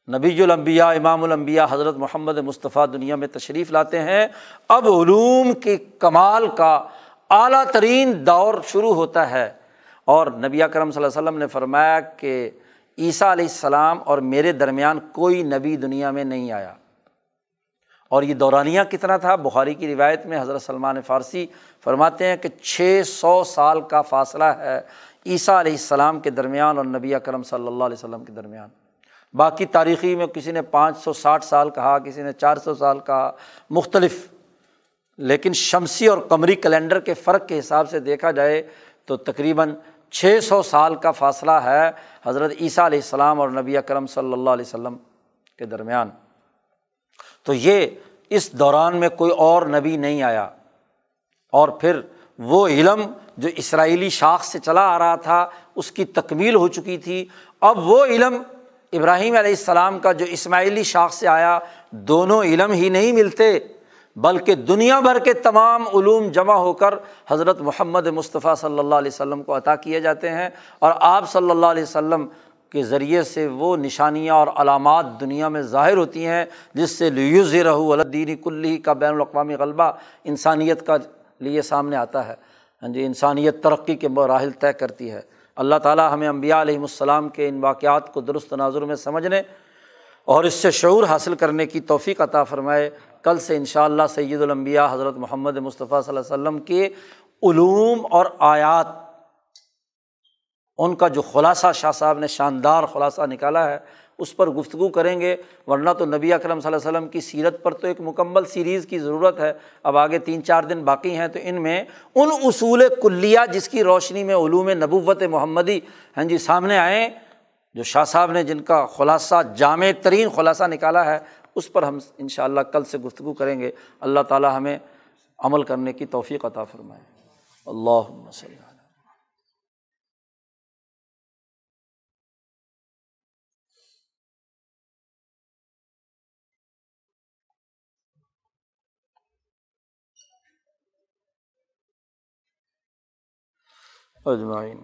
نبی الانبیاء، امام الانبیاء، حضرت محمد مصطفیٰ دنیا میں تشریف لاتے ہیں۔ اب علوم کے کمال کا اعلیٰ ترین دور شروع ہوتا ہے۔ اور نبی کرم صلی اللہ علیہ وسلم نے فرمایا کہ عیسیٰ علیہ السلام اور میرے درمیان کوئی نبی دنیا میں نہیں آیا۔ اور یہ دورانیہ کتنا تھا؟ بخاری کی روایت میں حضرت سلمان فارسی فرماتے ہیں کہ چھ سو سال کا فاصلہ ہے عیسیٰ علیہ السلام کے درمیان اور نبی اکرم صلی اللہ علیہ وسلم کے درمیان۔ باقی تاریخی میں کسی نے پانچ سو ساٹھ سال کہا، کسی نے چار سو سال کہا، مختلف۔ لیکن شمسی اور قمری کیلنڈر کے فرق کے حساب سے دیکھا جائے تو تقریباً چھ سو سال کا فاصلہ ہے حضرت عیسیٰ علیہ السلام اور نبی اکرم صلی اللہ علیہ وسلم کے درمیان۔ تو یہ اس دوران میں کوئی اور نبی نہیں آیا۔ اور پھر وہ علم جو اسرائیلی شاخ سے چلا آ رہا تھا، اس کی تکمیل ہو چکی تھی۔ اب وہ علم ابراہیم علیہ السلام کا جو اسماعیلی شاخ سے آیا، دونوں علم ہی نہیں ملتے، بلکہ دنیا بھر کے تمام علوم جمع ہو کر حضرت محمد مصطفیٰ صلی اللہ علیہ وسلم کو عطا کیے جاتے ہیں۔ اور آپ صلی اللہ علیہ وسلم کے ذریعے سے وہ نشانیاں اور علامات دنیا میں ظاہر ہوتی ہیں، جس سے لیوز رہو الدینی کلی کا بین الاقوامی غلبہ انسانیت کا لیے سامنے آتا ہے۔ ہاں جی انسانیت ترقی کے مراحل طے کرتی ہے۔ اللہ تعالیٰ ہمیں امبیا علیہم السلام کے ان واقعات کو درست تناظر میں سمجھنے اور اس سے شعور حاصل کرنے کی توفیق عطا فرمائے۔ کل سے ان شاء اللہ سید المبیا حضرت محمد مصطفیٰ صلی اللہ علیہ وسلم کے علوم اور آیات ان کا جو خلاصہ شاہ صاحب نے شاندار خلاصہ نکالا ہے، اس پر گفتگو کریں گے۔ ورنہ تو نبی اکرم صلی اللہ علیہ وسلم کی سیرت پر تو ایک مکمل سیریز کی ضرورت ہے۔ اب آگے تین چار دن باقی ہیں تو ان میں ان اصول کلیہ جس کی روشنی میں علوم نبوت محمدی ہاں جی سامنے آئیں، جو شاہ صاحب نے جن کا خلاصہ جامع ترین خلاصہ نکالا ہے، اس پر ہم ان شاء اللہ کل سے گفتگو کریں گے۔ اللہ تعالیٰ ہمیں عمل کرنے کی توفیق عطا فرمائے۔ اللہ وسلم اجمعین.